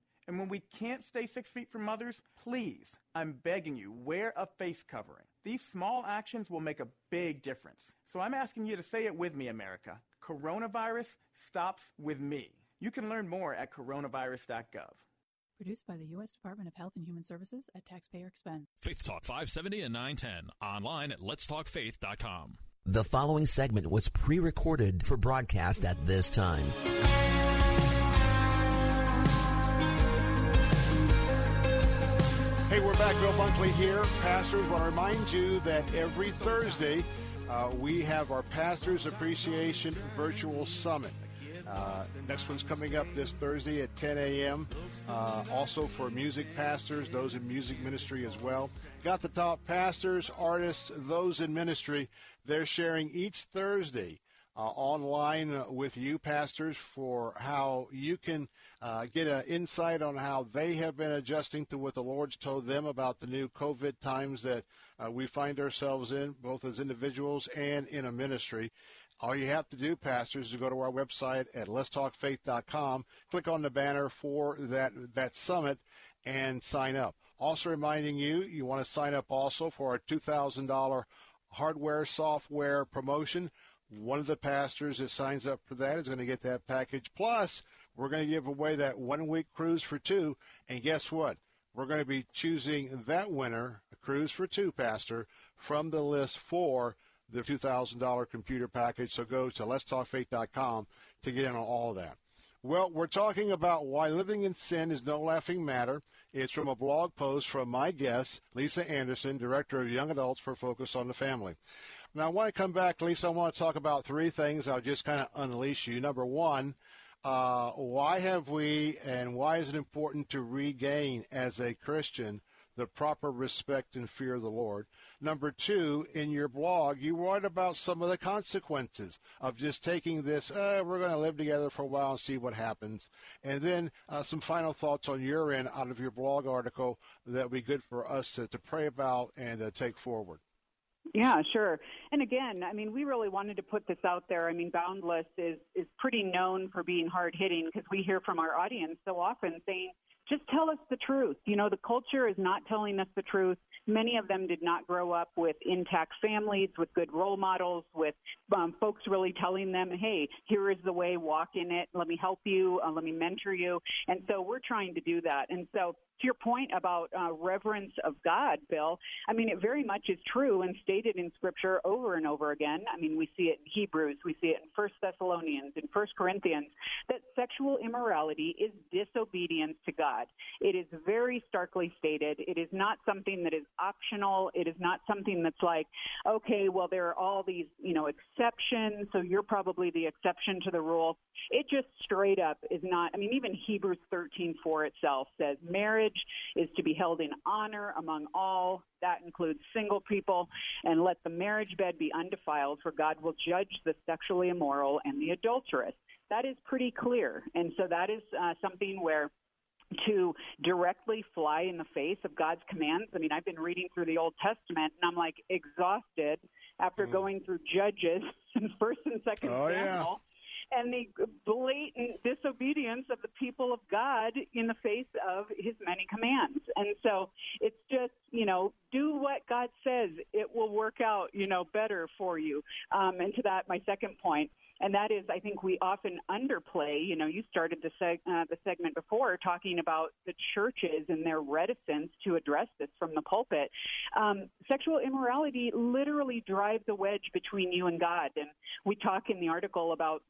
and when we can't stay six feet from others, please, I'm begging you, wear a face covering. These small actions will make a big difference. So I'm asking you to say it with me, America. Coronavirus stops with me. You can learn more at coronavirus.gov. Produced by the U.S. Department of Health and Human Services at taxpayer expense. Faith Talk 570 and 910. Online at letstalkfaith.com. The following segment was pre recorded for broadcast at this time. Back. Bill Bunkley here. Pastors, want to remind you that every Thursday uh, we have our Pastors Appreciation Virtual Summit. Uh, next one's coming up this Thursday at 10 a.m. Uh, also for music pastors, those in music ministry as well. Got the top pastors, artists, those in ministry. They're sharing each Thursday uh, online with you, pastors, for how you can uh, get an insight on how they have been adjusting to what the Lord's told them about the new COVID times that uh, we find ourselves in, both as individuals and in a ministry. All you have to do, pastors, is go to our website at letstalkfaith.com, click on the banner for that, that summit, and sign up. Also reminding you, you want to sign up also for our $2,000 hardware software promotion. One of the pastors that signs up for that is going to get that package. Plus, we're going to give away that one week cruise for two. And guess what? We're going to be choosing that winner, a cruise for two, Pastor, from the list for the $2,000 computer package. So go to letstalkfaith.com to get in on all of that. Well, we're talking about why living in sin is no laughing matter. It's from a blog post from my guest, Lisa Anderson, Director of Young Adults for Focus on the Family. Now, I want to come back, Lisa. I want to talk about three things. I'll just kind of unleash you. Number one, uh, why have we and why is it important to regain as a Christian the proper respect and fear of the Lord? Number two, in your blog, you write about some of the consequences of just taking this, uh, we're going to live together for a while and see what happens. And then uh, some final thoughts on your end out of your blog article that would be good for us to, to pray about and uh, take forward. Yeah, sure. And again, I mean, we really wanted to put this out there. I mean, Boundless is is pretty known for being hard hitting because we hear from our audience so often saying, just tell us the truth. You know, the culture is not telling us the truth. Many of them did not grow up with intact families, with good role models, with um, folks really telling them, hey, here is the way, walk in it, let me help you, uh, let me mentor you. And so we're trying to do that. And so to your point about uh, reverence of God, Bill, I mean, it very much is true and stated in Scripture over and over again. I mean, we see it in Hebrews, we see it in First Thessalonians, in First Corinthians, that sexual immorality is disobedience to God. It is very starkly stated. It is not something that is optional. It is not something that's like, okay, well, there are all these, you know, exceptions, so you're probably the exception to the rule. It just straight up is not. I mean, even Hebrews 13:4 itself says marriage is to be held in honor among all. That includes single people, and let the marriage bed be undefiled, for God will judge the sexually immoral and the adulterous. That is pretty clear, and so that is uh, something where to directly fly in the face of God's commands. I mean, I've been reading through the Old Testament and I'm like exhausted after mm. going through Judges and First and Second oh, Samuel. And the blatant disobedience of the people of God in the face of his many commands. And so it's just, you know, do what God says. It will work out, you know, better for you. Um, and to that, my second point, and that is, I think we often underplay. You know, you started the, seg- uh, the segment before talking about the churches and their reticence to address this from the pulpit. Um, sexual immorality literally drives a wedge between you and God, and we talk in the article about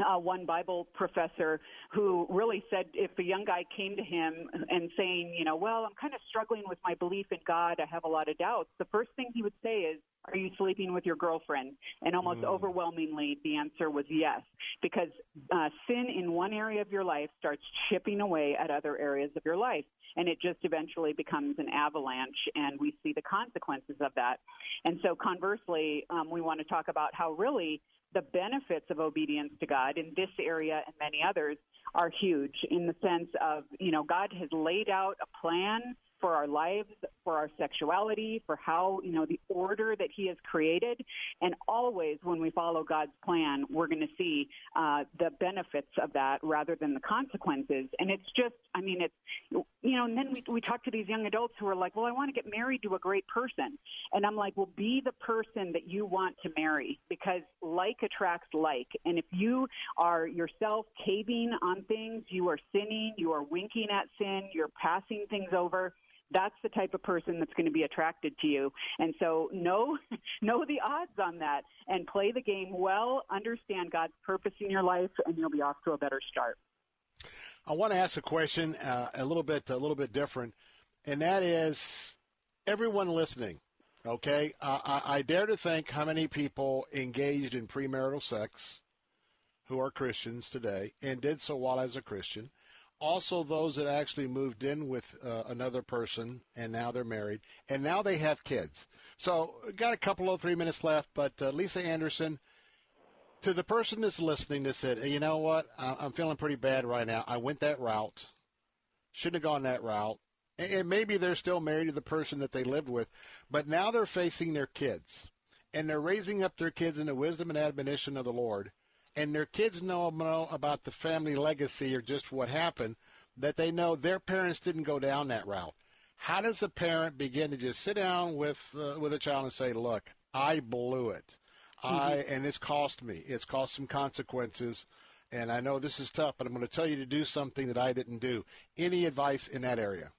uh, one Bible professor who really said if a young guy came to him and saying, you know, well, I'm kind of struggling with my belief in God, I have a lot of doubts, the first thing he would say is, are you sleeping with your girlfriend? And almost mm. overwhelmingly, the answer was yes, because uh, sin in one area of your life starts chipping away at other areas of your life. And it just eventually becomes an avalanche, and we see the consequences of that. And so, conversely, um, we want to talk about how really the benefits of obedience to God in this area and many others are huge in the sense of, you know, God has laid out a plan for our lives, for our sexuality, for how, you know, the order that He has created. And always when we follow God's plan, we're going to see uh, the benefits of that rather than the consequences. And it's just, I mean, it's, you know, and then we, we talk to these young adults who are like, well, I want to get married to a great person. And I'm like, well, be the person that you want to marry because like attracts like. And if you are yourself caving on things, you are sinning, you are winking at sin, you're passing things over that's the type of person that's going to be attracted to you. And so know know the odds on that and play the game well, understand God's purpose in your life and you'll be off to a better start. I want to ask a question uh, a little bit a little bit different and that is everyone listening okay I, I dare to think how many people engaged in premarital sex who are Christians today and did so while as a Christian also those that actually moved in with uh, another person and now they're married and now they have kids. So got a couple of three minutes left, but uh, Lisa Anderson, to the person that's listening that said, you know what, I'm feeling pretty bad right now. I went that route, shouldn't have gone that route. And maybe they're still married to the person that they lived with, but now they're facing their kids and they're raising up their kids in the wisdom and admonition of the Lord and their kids know, know about the family legacy or just what happened, that they know their parents didn't go down that route. How does a parent begin to just sit down with uh, with a child and say, "Look, I blew it. Mm-hmm. I and it's cost me. It's cost some consequences." And I know this is tough, but I'm going to tell you to do something that I didn't do. Any advice in that area?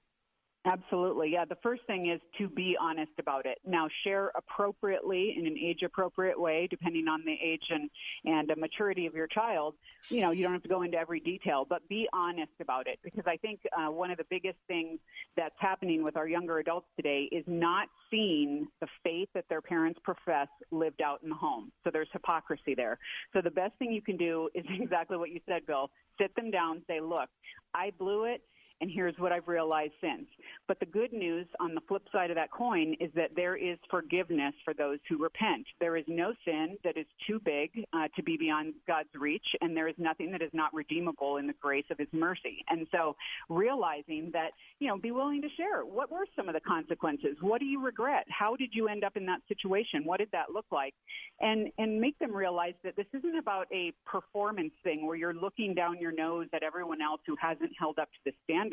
Absolutely. Yeah. The first thing is to be honest about it. Now, share appropriately in an age appropriate way, depending on the age and, and the maturity of your child. You know, you don't have to go into every detail, but be honest about it because I think uh, one of the biggest things that's happening with our younger adults today is not seeing the faith that their parents profess lived out in the home. So there's hypocrisy there. So the best thing you can do is exactly what you said, Bill. Sit them down, say, look, I blew it and here's what I've realized since. But the good news on the flip side of that coin is that there is forgiveness for those who repent. There is no sin that is too big uh, to be beyond God's reach, and there is nothing that is not redeemable in the grace of His mercy. And so, realizing that, you know, be willing to share. What were some of the consequences? What do you regret? How did you end up in that situation? What did that look like? And and make them realize that this isn't about a performance thing where you're looking down your nose at everyone else who hasn't held up to the standard.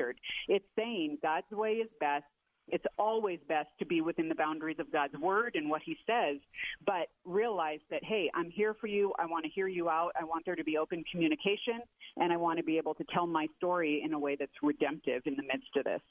It's saying God's way is best. It's always best to be within the boundaries of God's word and what he says, but realize that, hey, I'm here for you. I want to hear you out. I want there to be open communication, and I want to be able to tell my story in a way that's redemptive in the midst of this.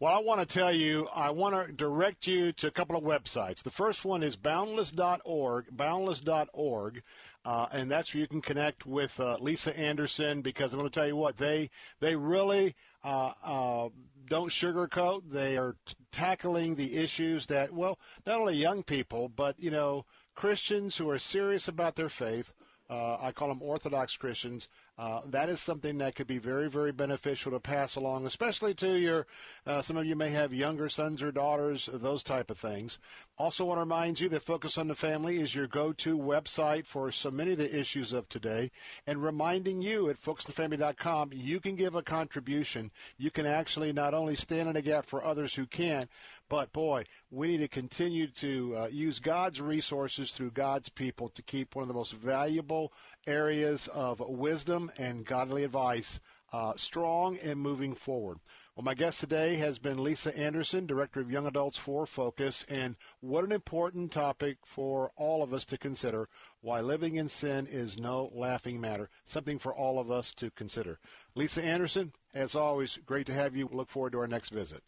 Well, I want to tell you, I want to direct you to a couple of websites. The first one is boundless.org, boundless.org, uh, and that's where you can connect with uh, Lisa Anderson because I'm going to tell you what they they really uh, uh, don't sugarcoat. They are t- tackling the issues that well, not only young people, but you know Christians who are serious about their faith. Uh, I call them Orthodox Christians uh, that is something that could be very, very beneficial to pass along, especially to your. Uh, some of you may have younger sons or daughters, those type of things. Also, want to remind you that Focus on the Family is your go-to website for so many of the issues of today, and reminding you at focusonthefamily.com, you can give a contribution. You can actually not only stand in a gap for others who can't, but boy, we need to continue to uh, use God's resources through God's people to keep one of the most valuable areas of wisdom and godly advice uh, strong and moving forward. Well, my guest today has been Lisa Anderson, Director of Young Adults for Focus, and what an important topic for all of us to consider why living in sin is no laughing matter, something for all of us to consider. Lisa Anderson, as always, great to have you. Look forward to our next visit.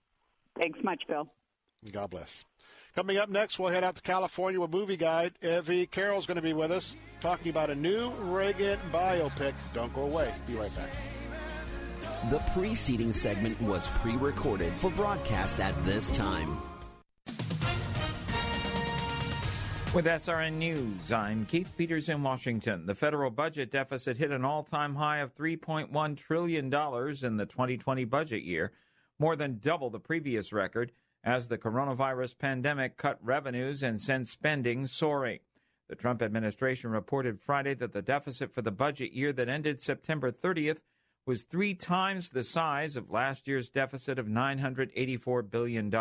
Thanks much, Bill. God bless. Coming up next, we'll head out to California with movie guide. Evy Carroll's going to be with us talking about a new Reagan biopic. Don't go away. Be right back. The preceding segment was pre recorded for broadcast at this time. With SRN News, I'm Keith Peters in Washington. The federal budget deficit hit an all time high of $3.1 trillion in the 2020 budget year, more than double the previous record as the coronavirus pandemic cut revenues and sent spending soaring. The Trump administration reported Friday that the deficit for the budget year that ended September 30th was three times the size of last year's deficit of $984 billion.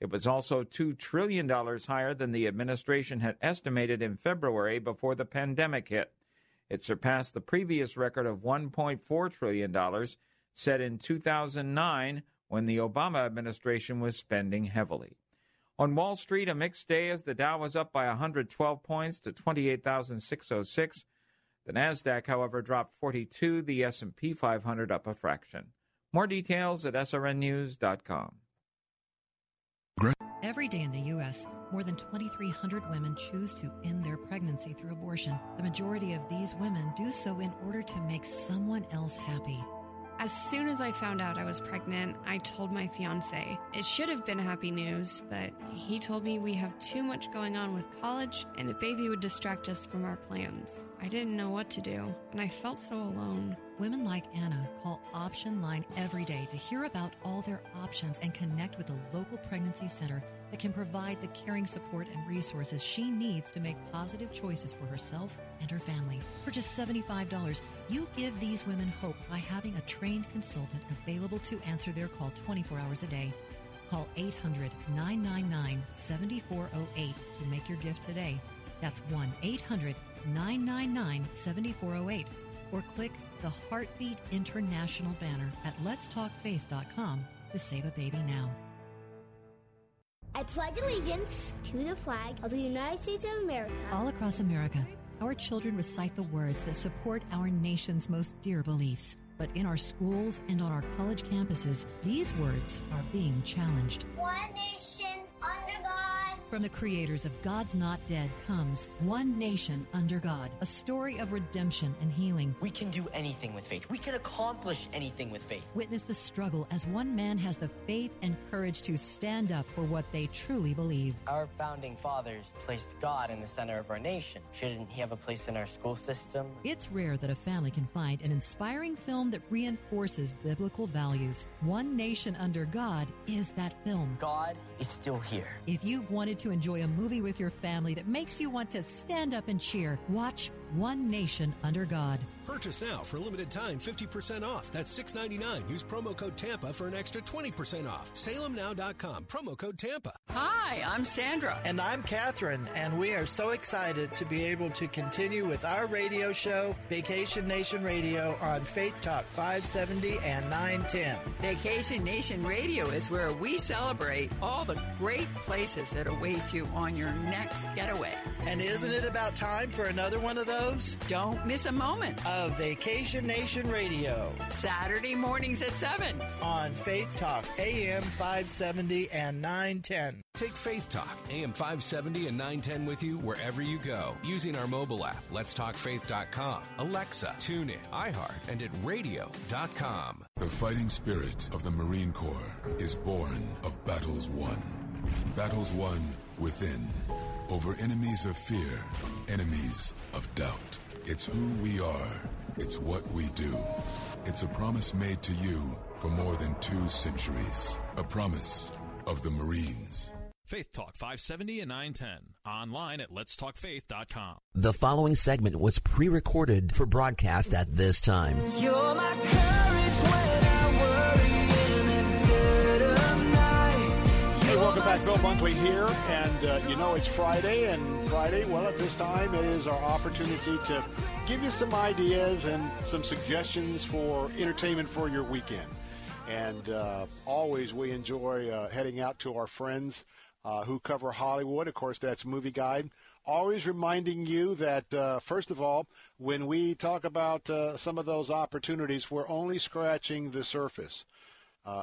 It was also $2 trillion higher than the administration had estimated in February before the pandemic hit. It surpassed the previous record of $1.4 trillion set in 2009 when the Obama administration was spending heavily. On Wall Street, a mixed day as the Dow was up by 112 points to 28,606. The Nasdaq, however, dropped 42, the S&P 500 up a fraction. More details at srnnews.com. Every day in the U.S., more than 2,300 women choose to end their pregnancy through abortion. The majority of these women do so in order to make someone else happy. As soon as I found out I was pregnant, I told my fiance. It should have been happy news, but he told me we have too much going on with college and a baby would distract us from our plans. I didn't know what to do, and I felt so alone. Women like Anna call Option Line every day to hear about all their options and connect with a local pregnancy center that can provide the caring support and resources she needs to make positive choices for herself and her family. For just $75, you give these women hope by having a trained consultant available to answer their call 24 hours a day. Call 800 999 7408 to make your gift today. That's 1 800 999 7408 or click the Heartbeat International banner at letstalkfaith.com to save a baby now. I pledge allegiance to the flag of the United States of America. All across America, our children recite the words that support our nation's most dear beliefs. But in our schools and on our college campuses, these words are being challenged. One nation From the creators of God's Not Dead comes One Nation Under God, a story of redemption and healing. We can do anything with faith. We can accomplish anything with faith. Witness the struggle as one man has the faith and courage to stand up for what they truly believe. Our founding fathers placed God in the center of our nation. Shouldn't he have a place in our school system? It's rare that a family can find an inspiring film that reinforces biblical values. One Nation Under God is that film. God is still here. If you've wanted to enjoy a movie with your family that makes you want to stand up and cheer, watch One Nation Under God. Purchase now for a limited time 50% off. That's $6.99. Use promo code TAMPA for an extra 20% off. SalemNow.com, promo code TAMPA. Hi, I'm Sandra. And I'm Catherine, and we are so excited to be able to continue with our radio show, Vacation Nation Radio, on Faith Talk 570 and 910. Vacation Nation Radio is where we celebrate all the great places that await you on your next getaway. And isn't it about time for another one of those? Don't miss a moment of Vacation Nation Radio. Saturday mornings at 7 on Faith Talk AM 570 and 910. Take Faith Talk AM 570 and 910 with you wherever you go using our mobile app, letstalkfaith.com, Alexa, TuneIn, iHeart, and at radio.com. The fighting spirit of the Marine Corps is born of battles won. Battles won within, over enemies of fear, enemies of doubt. It's who we are. It's what we do. It's a promise made to you for more than two centuries. A promise of the Marines. Faith Talk 570 and 910. Online at letstalkfaith.com. The following segment was pre recorded for broadcast at this time. Welcome back. Bill Bunkley here. And uh, you know, it's Friday, and Friday, well, at this time, it is our opportunity to give you some ideas and some suggestions for entertainment for your weekend. And uh, always we enjoy uh, heading out to our friends uh, who cover Hollywood. Of course, that's Movie Guide. Always reminding you that, uh, first of all, when we talk about uh, some of those opportunities, we're only scratching the surface.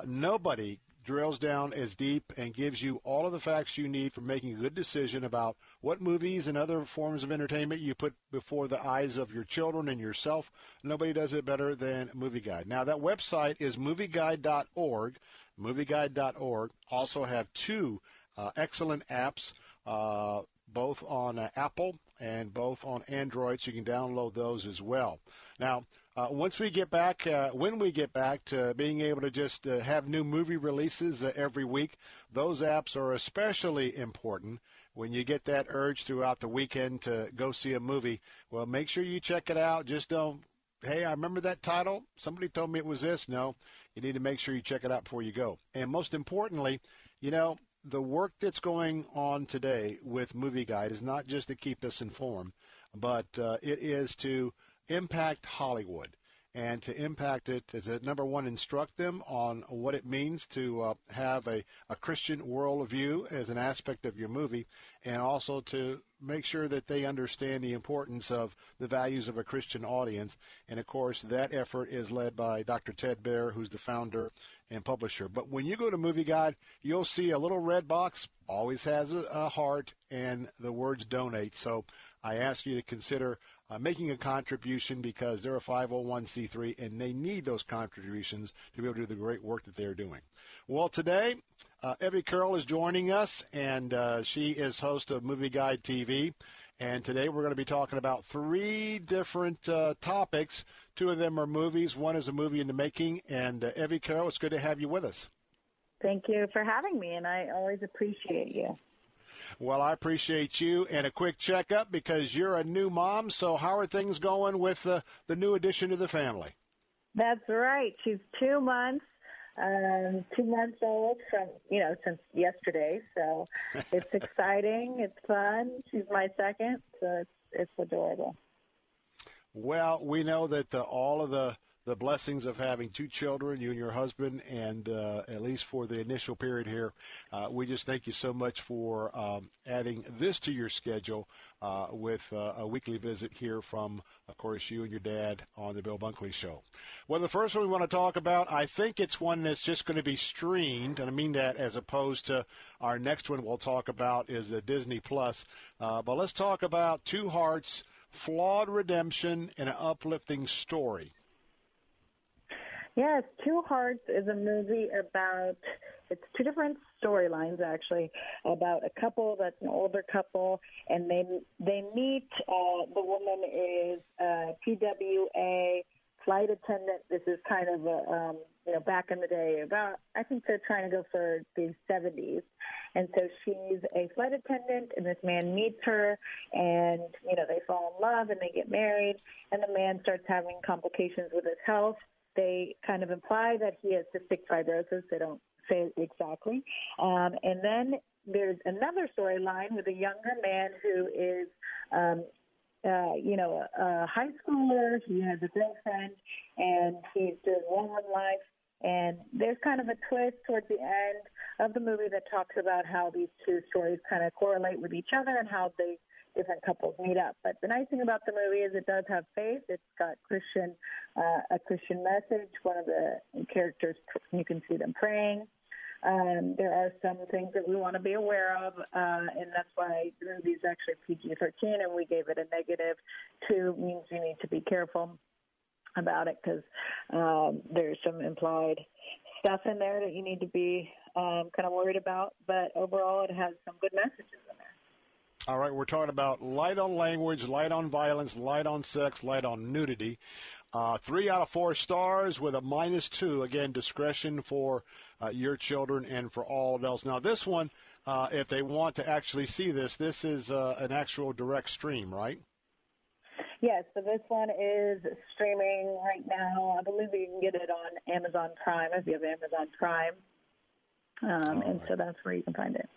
Nobody drills down as deep and gives you all of the facts you need for making a good decision about what movies and other forms of entertainment you put before the eyes of your children and yourself. Nobody does it better than Movie Guide. Now, that website is movieguide.org. Movieguide.org. Also have two uh, excellent apps, uh, both on uh, Apple and both on Android, so you can download those as well. Now, uh, once we get back, uh, when we get back to being able to just uh, have new movie releases uh, every week, those apps are especially important when you get that urge throughout the weekend to go see a movie. Well, make sure you check it out. Just don't, hey, I remember that title. Somebody told me it was this. No, you need to make sure you check it out before you go. And most importantly, you know, the work that's going on today with Movie Guide is not just to keep us informed, but uh, it is to impact Hollywood and to impact it is to number one instruct them on what it means to uh, have a, a Christian worldview as an aspect of your movie and also to make sure that they understand the importance of the values of a Christian audience and of course that effort is led by Dr. Ted Baehr who's the founder and publisher but when you go to Movie Guide you'll see a little red box always has a, a heart and the words donate so I ask you to consider uh, making a contribution because they're a 501c3 and they need those contributions to be able to do the great work that they're doing. Well, today, uh, Evy Carroll is joining us, and uh, she is host of Movie Guide TV. And today we're going to be talking about three different uh, topics. Two of them are movies. One is a movie in the making. And uh, Evy Carroll, it's good to have you with us. Thank you for having me, and I always appreciate you. Well, I appreciate you and a quick checkup because you're a new mom. So, how are things going with uh, the new addition to the family? That's right. She's two months, um, two months old from you know since yesterday. So it's exciting. It's fun. She's my second, so it's it's adorable. Well, we know that uh, all of the the blessings of having two children, you and your husband, and uh, at least for the initial period here, uh, we just thank you so much for um, adding this to your schedule uh, with uh, a weekly visit here from, of course, you and your dad on the Bill Bunkley Show. Well, the first one we want to talk about, I think it's one that's just going to be streamed, and I mean that as opposed to our next one we'll talk about is a Disney Plus. Uh, but let's talk about Two Hearts, Flawed Redemption, and an Uplifting Story. Yes, Two Hearts is a movie about it's two different storylines actually about a couple that's an older couple and they they meet uh the woman is uh PWA flight attendant. This is kind of a um you know back in the day about I think they're trying to go for the 70s and so she's a flight attendant and this man meets her and you know they fall in love and they get married and the man starts having complications with his health they kind of imply that he has cystic fibrosis. They don't say it exactly. Um, and then there's another storyline with a younger man who is, um, uh, you know, a, a high schooler. He has a girlfriend, and he's doing in life. And there's kind of a twist towards the end of the movie that talks about how these two stories kind of correlate with each other and how they different couples meet up. But the nice thing about the movie is it does have faith. It's got Christian, uh, a Christian message. One of the characters, you can see them praying. Um, there are some things that we want to be aware of, uh, and that's why the movie is actually PG-13, and we gave it a negative two. Means you need to be careful about it because um, there's some implied stuff in there that you need to be um, kind of worried about. But overall, it has some good messages in there. All right, we're talking about light on language, light on violence, light on sex, light on nudity. Uh, three out of four stars with a minus two. Again, discretion for uh, your children and for all adults. Now, this one, uh, if they want to actually see this, this is uh, an actual direct stream, right? Yes, so this one is streaming right now. I believe you can get it on Amazon Prime if you have Amazon Prime. Um, and right. so that's where you can find it.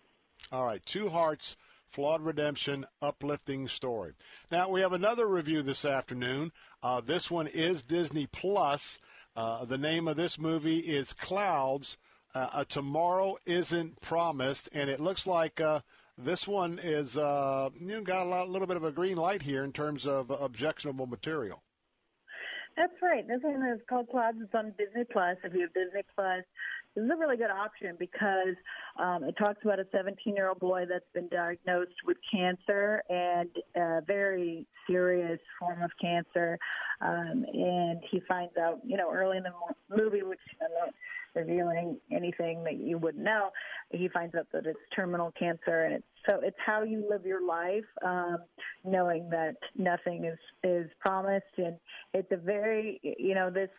All right, Two Hearts Flawed Redemption, uplifting story. Now we have another review this afternoon. Uh, this one is Disney Plus. Uh, the name of this movie is Clouds. Uh, tomorrow isn't promised, and it looks like uh, this one is uh, you got a lot, little bit of a green light here in terms of objectionable material. That's right. This one is called Clouds. It's on Disney Plus. If you have Disney Plus, this is a really good option because um, it talks about a 17 year old boy that's been diagnosed with cancer and a very serious form of cancer. Um, and he finds out, you know, early in the movie, which I'm not revealing anything that you wouldn't know, he finds out that it's terminal cancer. And it's so it's how you live your life, um, knowing that nothing is, is promised. And it's a very, you know, this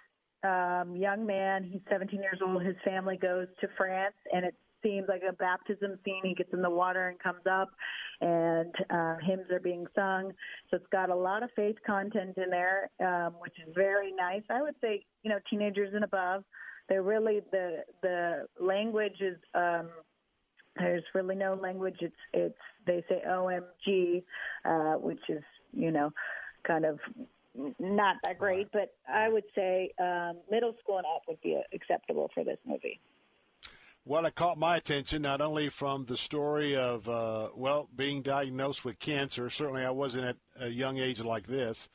um, young man. He's 17 years old. His family goes to France, and it seems like a baptism scene. He gets in the water and comes up, and uh, hymns are being sung. So it's got a lot of faith content in there, um, which is very nice. I would say, you know, teenagers and above. They're really the the language is. Um, there's really no language. It's it's they say OMG, uh, which is you know kind of not that great, but I would say um, middle school and up would be acceptable for this movie. Well, it caught my attention not only from the story of, uh, well, being diagnosed with cancer. Certainly, I wasn't at a young age like this.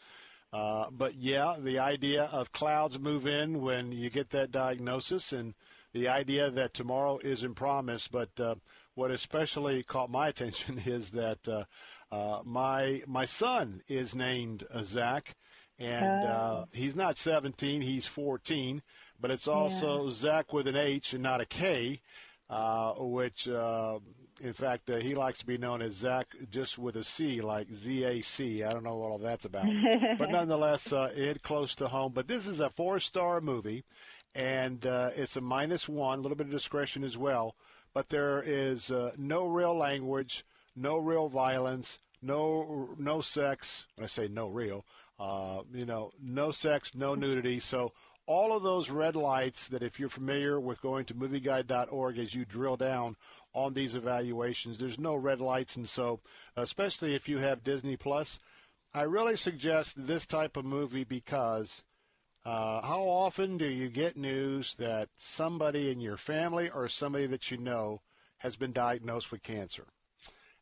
Uh, but yeah, the idea of clouds move in when you get that diagnosis, and the idea that tomorrow isn't promised. But uh, what especially caught my attention is that uh, uh, my my son is named uh, Zach, and uh, oh. he's not 17; he's 14. But it's also yeah. Zach with an H and not a K, uh, which, uh, in fact, uh, he likes to be known as Zach just with a C, like Z A C. I don't know what all that's about, but nonetheless, uh, it close to home. But this is a four-star movie, and uh, it's a minus one, a little bit of discretion as well. But there is uh, no real language, no real violence, no no sex. When I say no real, uh, you know, no sex, no nudity. So all of those red lights that if you're familiar with going to movieguide.org as you drill down on these evaluations, there's no red lights. And so, especially if you have Disney Plus, I really suggest this type of movie because Uh, how often do you get news that somebody in your family or somebody that you know has been diagnosed with cancer?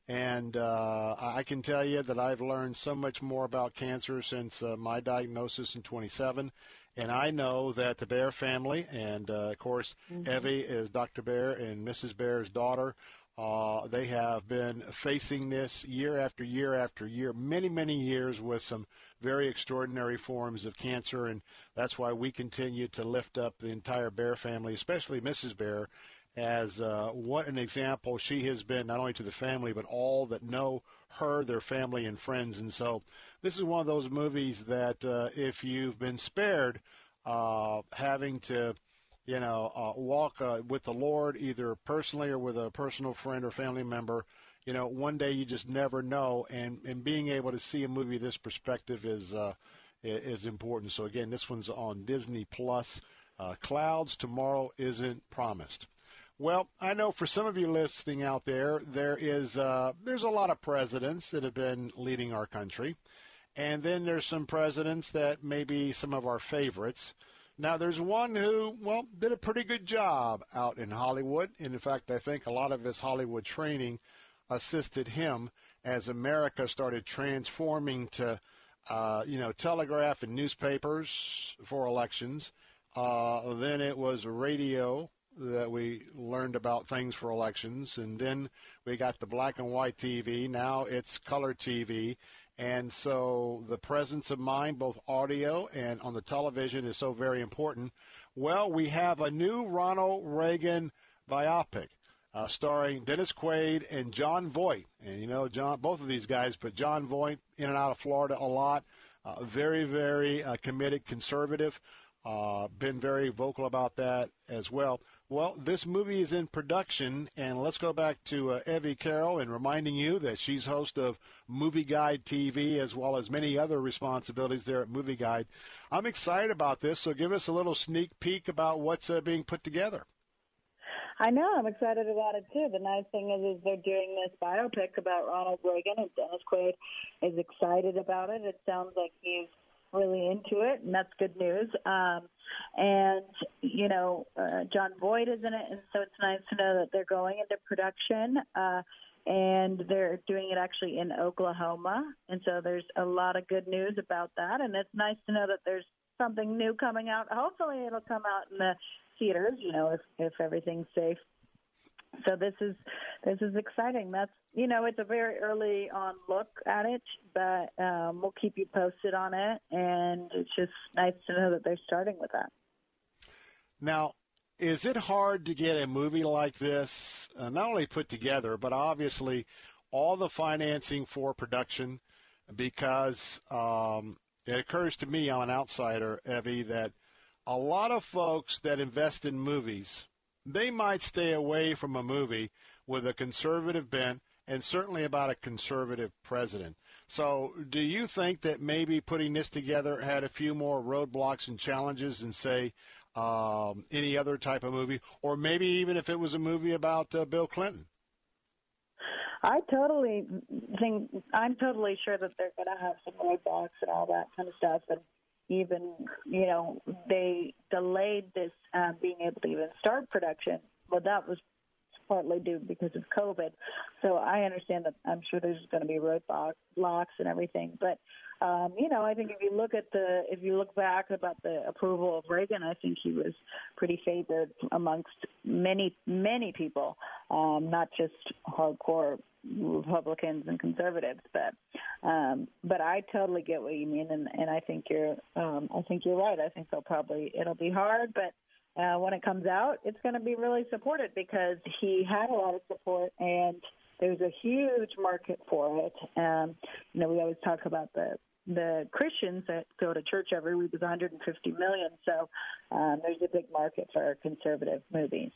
And uh, I can tell you that I've learned so much more about cancer since uh, my diagnosis in 27. And I know that the Baehr family, and uh, of course, mm-hmm. Evy is Dr. Baehr and Mrs. Baehr's daughter, uh, they have been facing this year after year after year, many, many years with some very extraordinary forms of cancer. And that's why we continue to lift up the entire Baehr family, especially Mrs. Baehr, as uh, what an example she has been, not only to the family, but all that know her, their family, and friends. And so this is one of those movies that uh, if you've been spared uh, having to you know, uh, walk uh, with the Lord either personally or with a personal friend or family member. You know, one day you just never know, and and being able to see a movie this perspective is uh, is important. So again, this one's on Disney Plus. Clouds tomorrow isn't promised. Well, I know for some of you listening out there, there is uh, there's a lot of presidents that have been leading our country, and then there's some presidents that may be some of our favorites. Now, there's one who, well, did a pretty good job out in Hollywood. And in fact, I think a lot of his Hollywood training assisted him as America started transforming to, uh, you know, telegraph and newspapers for elections. Uh, then it was radio that we learned about things for elections. And then we got the black and white TV. Now it's color TV. And so the presence of mind, both audio and on the television, is so very important. Well, we have a new Ronald Reagan biopic uh, starring Dennis Quaid and Jon Voight. And you know, Jon, both of these guys, but Jon Voight in and out of Florida a lot. Uh, very, very uh, committed conservative. Uh, been very vocal about that as well. Well, this movie is in production, and let's go back to uh, Evy Carroll and reminding you that she's host of Movie Guide TV as well as many other responsibilities there at Movie Guide. I'm excited about this, so give us a little sneak peek about what's uh, being put together. I know. I'm excited about it too. The nice thing is, is they're doing this biopic about Ronald Reagan, and Dennis Quaid is excited about it. It sounds like he's really into it, and that's good news. Um, and you know, uh, Jon Voight is in it, and so it's nice to know that they're going into production. Uh, and they're doing it actually in Oklahoma, and so there's a lot of good news about that. And it's nice to know that there's something new coming out. Hopefully, it'll come out in the theaters. You know, if if everything's safe so this is this is exciting. That's you know it's a very early on look at it, but um, we'll keep you posted on it, and it's just nice to know that they're starting with that. Now, is it hard to get a movie like this uh, not only put together, but obviously all the financing for production? Because um, it occurs to me, I'm an outsider, Evy, that a lot of folks that invest in movies they might stay away from a movie with a conservative bent and certainly about a conservative president. So, do you think that maybe putting this together had a few more roadblocks and challenges than, say, um, any other type of movie, or maybe even if it was a movie about uh, Bill Clinton? I totally think I'm totally sure that they're going to have some roadblocks and all that kind of stuff, and even you know they delayed this uh, being able to even start production. Well, that was partly due because of COVID. So I understand that I'm sure there's going to be roadblocks and everything. But um, you know, I think if you look at the if you look back about the approval of Reagan, I think he was pretty favored amongst many many people, um, not just hardcore Republicans and conservatives, but um, but I totally get what you mean, and, and I think you're um, I think you're right. I think they'll probably it'll be hard, but uh, when it comes out, it's going to be really supported because he had a lot of support and there's a huge market for it. Um, you know, we always talk about the the Christians that go to church every week is 150 million, so um, there's a big market for conservative movies.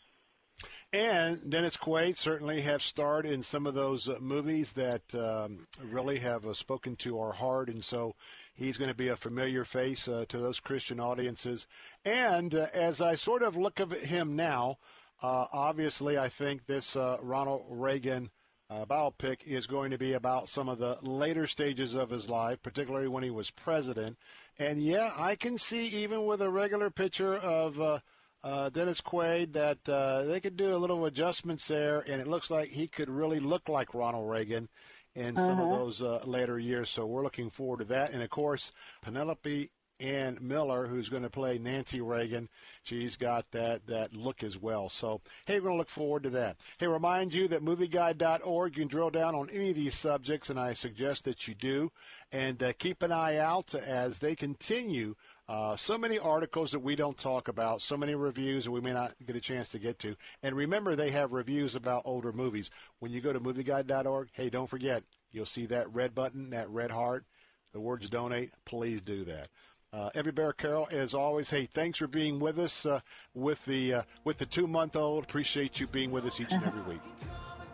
And Dennis Quaid certainly have starred in some of those uh, movies that um, really have uh, spoken to our heart, and so he's going to be a familiar face uh, to those Christian audiences. And uh, as I sort of look at him now, uh, obviously I think this uh, Ronald Reagan biopic is going to be about some of the later stages of his life, particularly when he was president. And yeah, I can see even with a regular picture of uh, Dennis Quaid that uh, they could do a little adjustments there, and it looks like he could really look like Ronald Reagan in some of Uh-huh. those uh, later years. So we're looking forward to that. And of course, Penelope Ann Miller, who's going to play Nancy Reagan, she's got that that look as well. So hey, we're going to look forward to that. Hey, remind you that MovieGuide.org you can drill down on any of these subjects, and I suggest that you do. And uh, keep an eye out as they continue. Uh, so many articles that we don't talk about, so many reviews that we may not get a chance to get to. And remember, they have reviews about older movies. When you go to MovieGuide.org, hey, don't forget, you'll see that red button, that red heart, the words donate. Please do that. Uh, Evy Baehr Carroll, as always, hey, thanks for being with us uh, with the uh, with the two month old. Appreciate you being with us each and every week.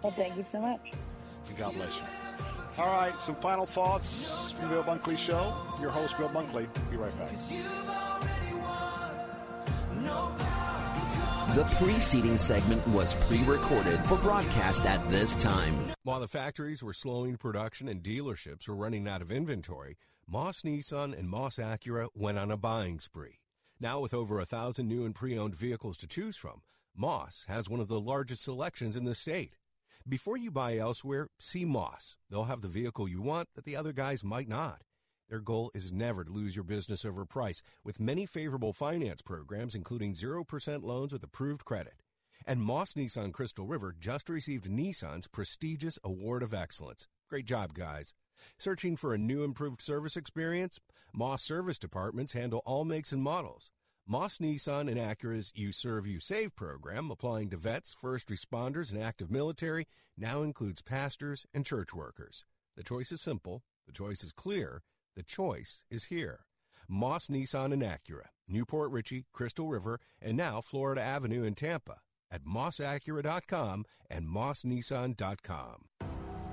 Well, thank you so much. And God bless you. All right, some final thoughts from Bill Bunkley Show. Your host, Bill Bunkley. Be right back. The preceding segment was pre recorded for broadcast at this time. While the factories were slowing production and dealerships were running out of inventory, Moss Nissan and Moss Acura went on a buying spree. Now, with over a thousand new and pre owned vehicles to choose from, Moss has one of the largest selections in the state. Before you buy elsewhere, see Moss. They'll have the vehicle you want that the other guys might not. Their goal is never to lose your business over price, with many favorable finance programs, including 0% loans with approved credit. And Moss Nissan Crystal River just received Nissan's prestigious Award of Excellence. Great job, guys. Searching for a new improved service experience? Moss service departments handle all makes and models. Moss Nissan and Acura's You Serve, You Save program, applying to vets, first responders, and active military, now includes pastors and church workers. The choice is simple, the choice is clear, the choice is here. Moss Nissan and Acura, New Port Richey, Crystal River, and now Florida Avenue in Tampa at mossacura.com and mossnissan.com.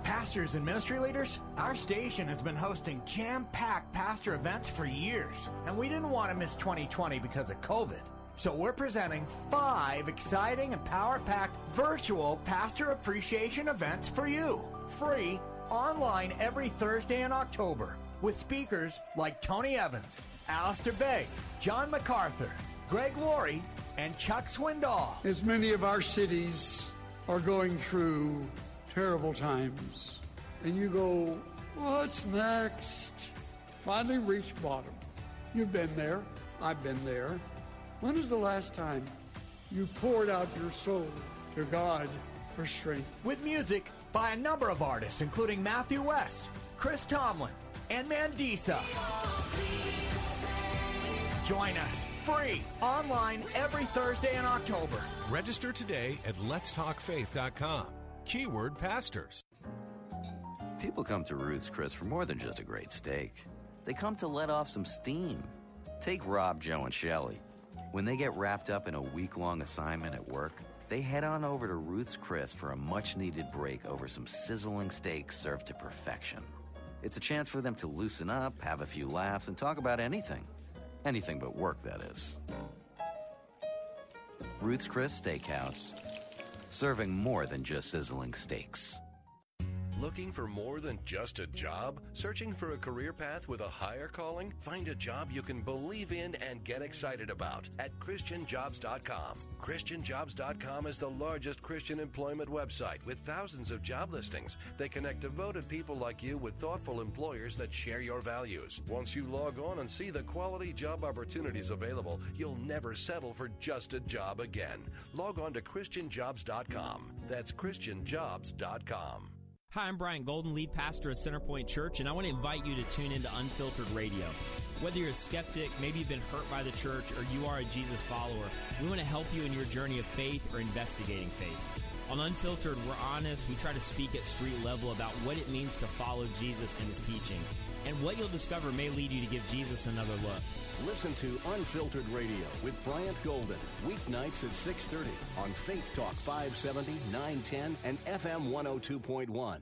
Pastors and ministry leaders, our station has been hosting jam packed pastor events for years, and we didn't want to miss 2020 because of COVID. So we're presenting five exciting and power packed virtual pastor appreciation events for you. Free, online every Thursday in October, with speakers like Tony Evans, Alistair Begg, John MacArthur, Greg Laurie, and Chuck Swindoll. As many of our cities are going through terrible times, and you go, What's next? Finally reach bottom. You've been there. I've been there. When is the last time you poured out your soul to God for strength? With music by a number of artists, including Matthew West, Chris Tomlin, and Mandisa. Join us free online every Thursday in October. Register today at letstalkfaith.com. Keyword pastors. People come to Ruth's Chris for more than just a great steak. They come to let off some steam. Take Rob, Joe, and Shelley. When they get wrapped up in a week long assignment at work, they head on over to Ruth's Chris for a much needed break over some sizzling steaks served to perfection. It's a chance for them to loosen up, have a few laughs, and talk about anything. Anything but work, that is. Ruth's Chris Steakhouse, serving more than just sizzling steaks. Looking for more than just a job? Searching for a career path with a higher calling? Find a job you can believe in and get excited about at ChristianJobs.com. ChristianJobs.com is the largest Christian employment website with thousands of job listings. They connect devoted people like you with thoughtful employers that share your values. Once you log on and see the quality job opportunities available, you'll never settle for just a job again. Log on to ChristianJobs.com. That's ChristianJobs.com. Hi, I'm Brian Golden, lead pastor of Centerpoint Church, and I want to invite you to tune into Unfiltered Radio. Whether you're a skeptic, maybe you've been hurt by the church, or you are a Jesus follower, we want to help you in your journey of faith or investigating faith. On Unfiltered, we're honest. We try to speak at street level about what it means to follow Jesus and his teaching. And what you'll discover may lead you to give Jesus another look. Listen to Unfiltered Radio with Bryant Golden, weeknights at 6:30 on Faith Talk 570, 910 and FM 102.1.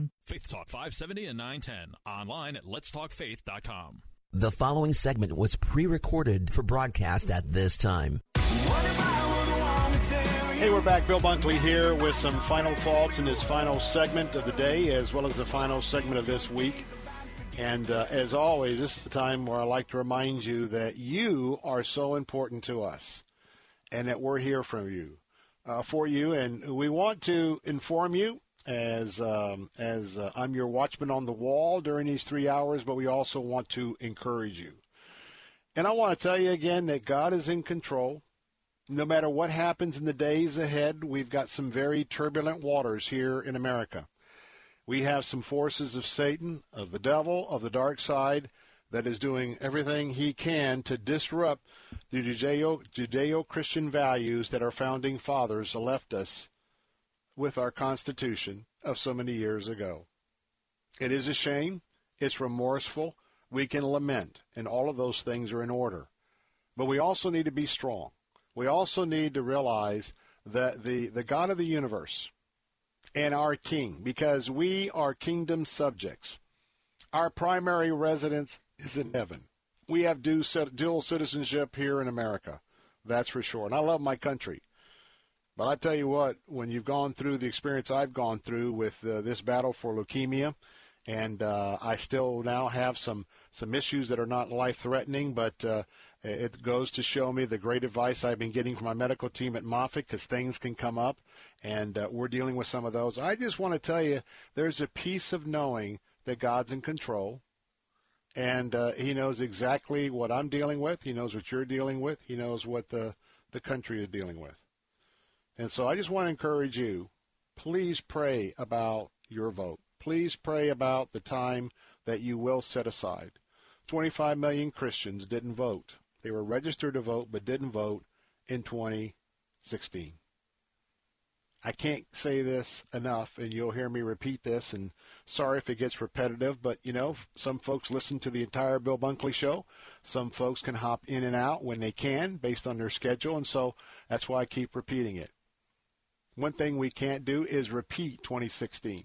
Faith Talk 570 and 910. Online at letstalkfaith.com. The following segment was pre recorded for broadcast at this time. Hey, we're back. Bill Bunkley here with some final thoughts in this final segment of the day, as well as the final segment of this week. And uh, as always, this is the time where I like to remind you that you are so important to us, and that we're here for you, uh, for you, and we want to inform you as um, as uh, I'm your watchman on the wall during these three hours, but we also want to encourage you. And I want to tell you again that God is in control no matter what happens in the days ahead, we've got some very turbulent waters here in America. We have some forces of Satan, of the devil, of the dark side that is doing everything he can to disrupt the Judeo, Judeo-Christian values that our founding fathers left us with our Constitution of so many years ago. It is a shame. It's remorseful. We can lament, and all of those things are in order. But we also need to be strong we also need to realize that the, the God of the universe and our King, because we are kingdom subjects, our primary residence is in heaven. We have dual citizenship here in America, that's for sure. And I love my country. But I tell you what, when you've gone through the experience I've gone through with uh, this battle for leukemia, and uh, I still now have some some issues that are not life threatening, but uh, it goes to show me the great advice I've been getting from my medical team at Moffitt because things can come up, and uh, we're dealing with some of those. I just want to tell you there's a piece of knowing that God's in control, and uh, He knows exactly what I'm dealing with. He knows what you're dealing with. He knows what the, the country is dealing with. And so I just want to encourage you please pray about your vote. Please pray about the time that you will set aside. 25 million Christians didn't vote they were registered to vote but didn't vote in 2016. I can't say this enough, and you'll hear me repeat this. And sorry if it gets repetitive, but you know, some folks listen to the entire Bill Bunkley show. Some folks can hop in and out when they can based on their schedule, and so that's why I keep repeating it. One thing we can't do is repeat 2016.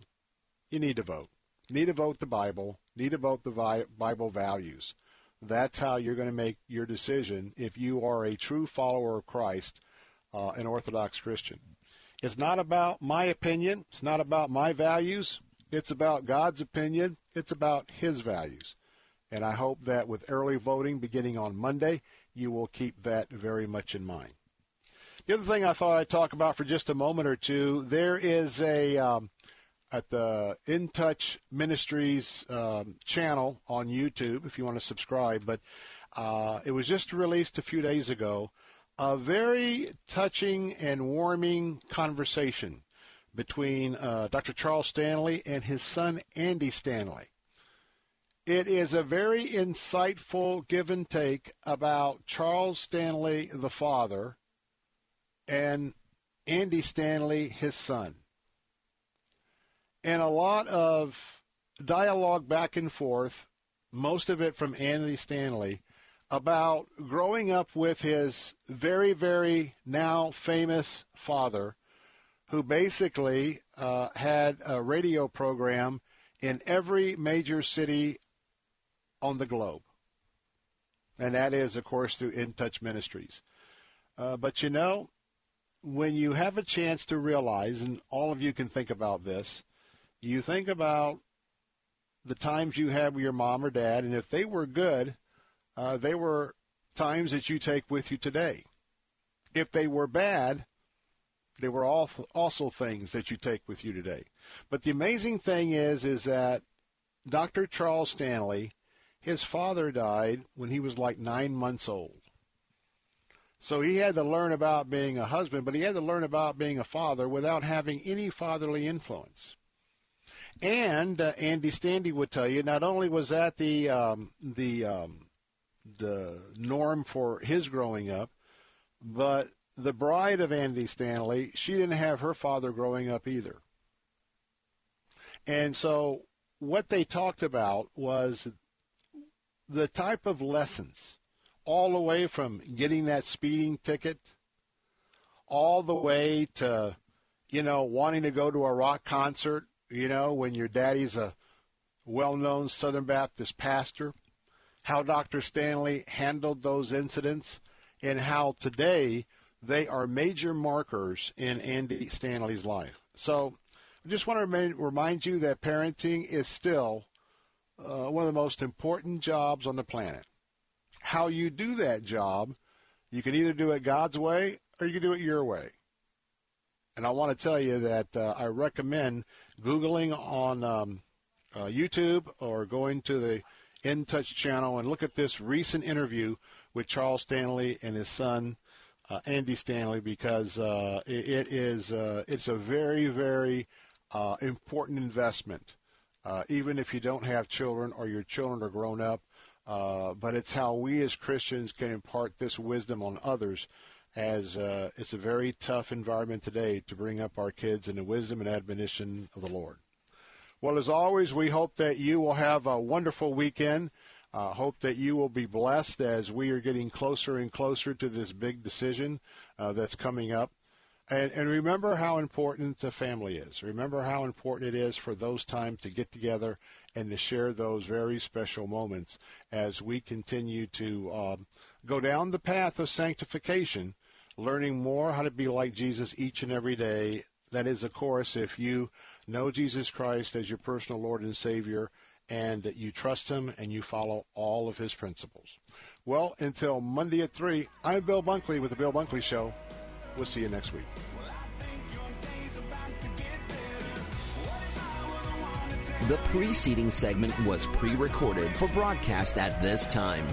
You need to vote. need to vote the Bible. Need to vote the Bible values. That's how you're going to make your decision if you are a true follower of Christ, uh, an Orthodox Christian. It's not about my opinion. It's not about my values. It's about God's opinion. It's about His values. And I hope that with early voting beginning on Monday, you will keep that very much in mind. The other thing I thought I'd talk about for just a moment or two, there is a um, at the In Touch Ministries um, channel on YouTube if you want to subscribe. But uh, it was just released a few days ago. A very touching and warming conversation between uh, Dr. Charles Stanley and his son Andy Stanley. It is a very insightful give and take about Charles Stanley, the father, and Andy Stanley, his son and a lot of dialogue back and forth, most of it from Andy Stanley, about growing up with his very, very now famous father, who basically uh, had a radio program in every major city on the globe. And that is, of course, through In Touch Ministries. Uh, but you know, when you have a chance to realize, and all of you can think about this, you think about the times you had with your mom or dad, and if they were good, uh, they were times that you take with you today. If they were bad, they were also things that you take with you today. But the amazing thing is, is that Dr. Charles Stanley his father died when he was like nine months old. So he had to learn about being a husband, but he had to learn about being a father without having any fatherly influence. And uh, Andy Stanley would tell you, not only was that the um, the um, the norm for his growing up, but the bride of Andy Stanley, she didn't have her father growing up either. And so what they talked about was the type of lessons, all the way from getting that speeding ticket, all the way to, you know, wanting to go to a rock concert, you know, when your daddy's a well known Southern Baptist pastor, how Dr. Stanley handled those incidents, and how today they are major markers in Andy Stanley's life. So I just want to remind, you that parenting is still uh, one of the most important jobs on the planet. How you do that job, you can either do it God's way or you can do it your way. And I want to tell you that uh, I recommend Googling on um, uh, YouTube or going to the In Touch channel and look at this recent interview with Charles Stanley and his son uh, Andy Stanley because uh, it, it is uh, it's a very very uh, important investment, even if you don't have children or your children are grown up. Uh, but it's how we as Christians can impart this wisdom on others, as it's a very tough environment today to bring up our kids in the wisdom and admonition of the Lord. Well, as always, we hope that you will have a wonderful weekend. Uh, hope that you will be blessed as we are getting closer and closer to this big decision uh, that's coming up. And, and remember how important the family is. Remember how important it is for those times to get together and to share those very special moments as we continue to um, go down the path of sanctification, learning more how to be like Jesus each and every day. That is, of course, if you know Jesus Christ as your personal Lord and Savior and that you trust him and you follow all of his principles. Well, until Monday at 3, I'm Bill Bunkley with The Bill Bunkley Show. We'll see you next week. The preceding segment was pre recorded for broadcast at this time.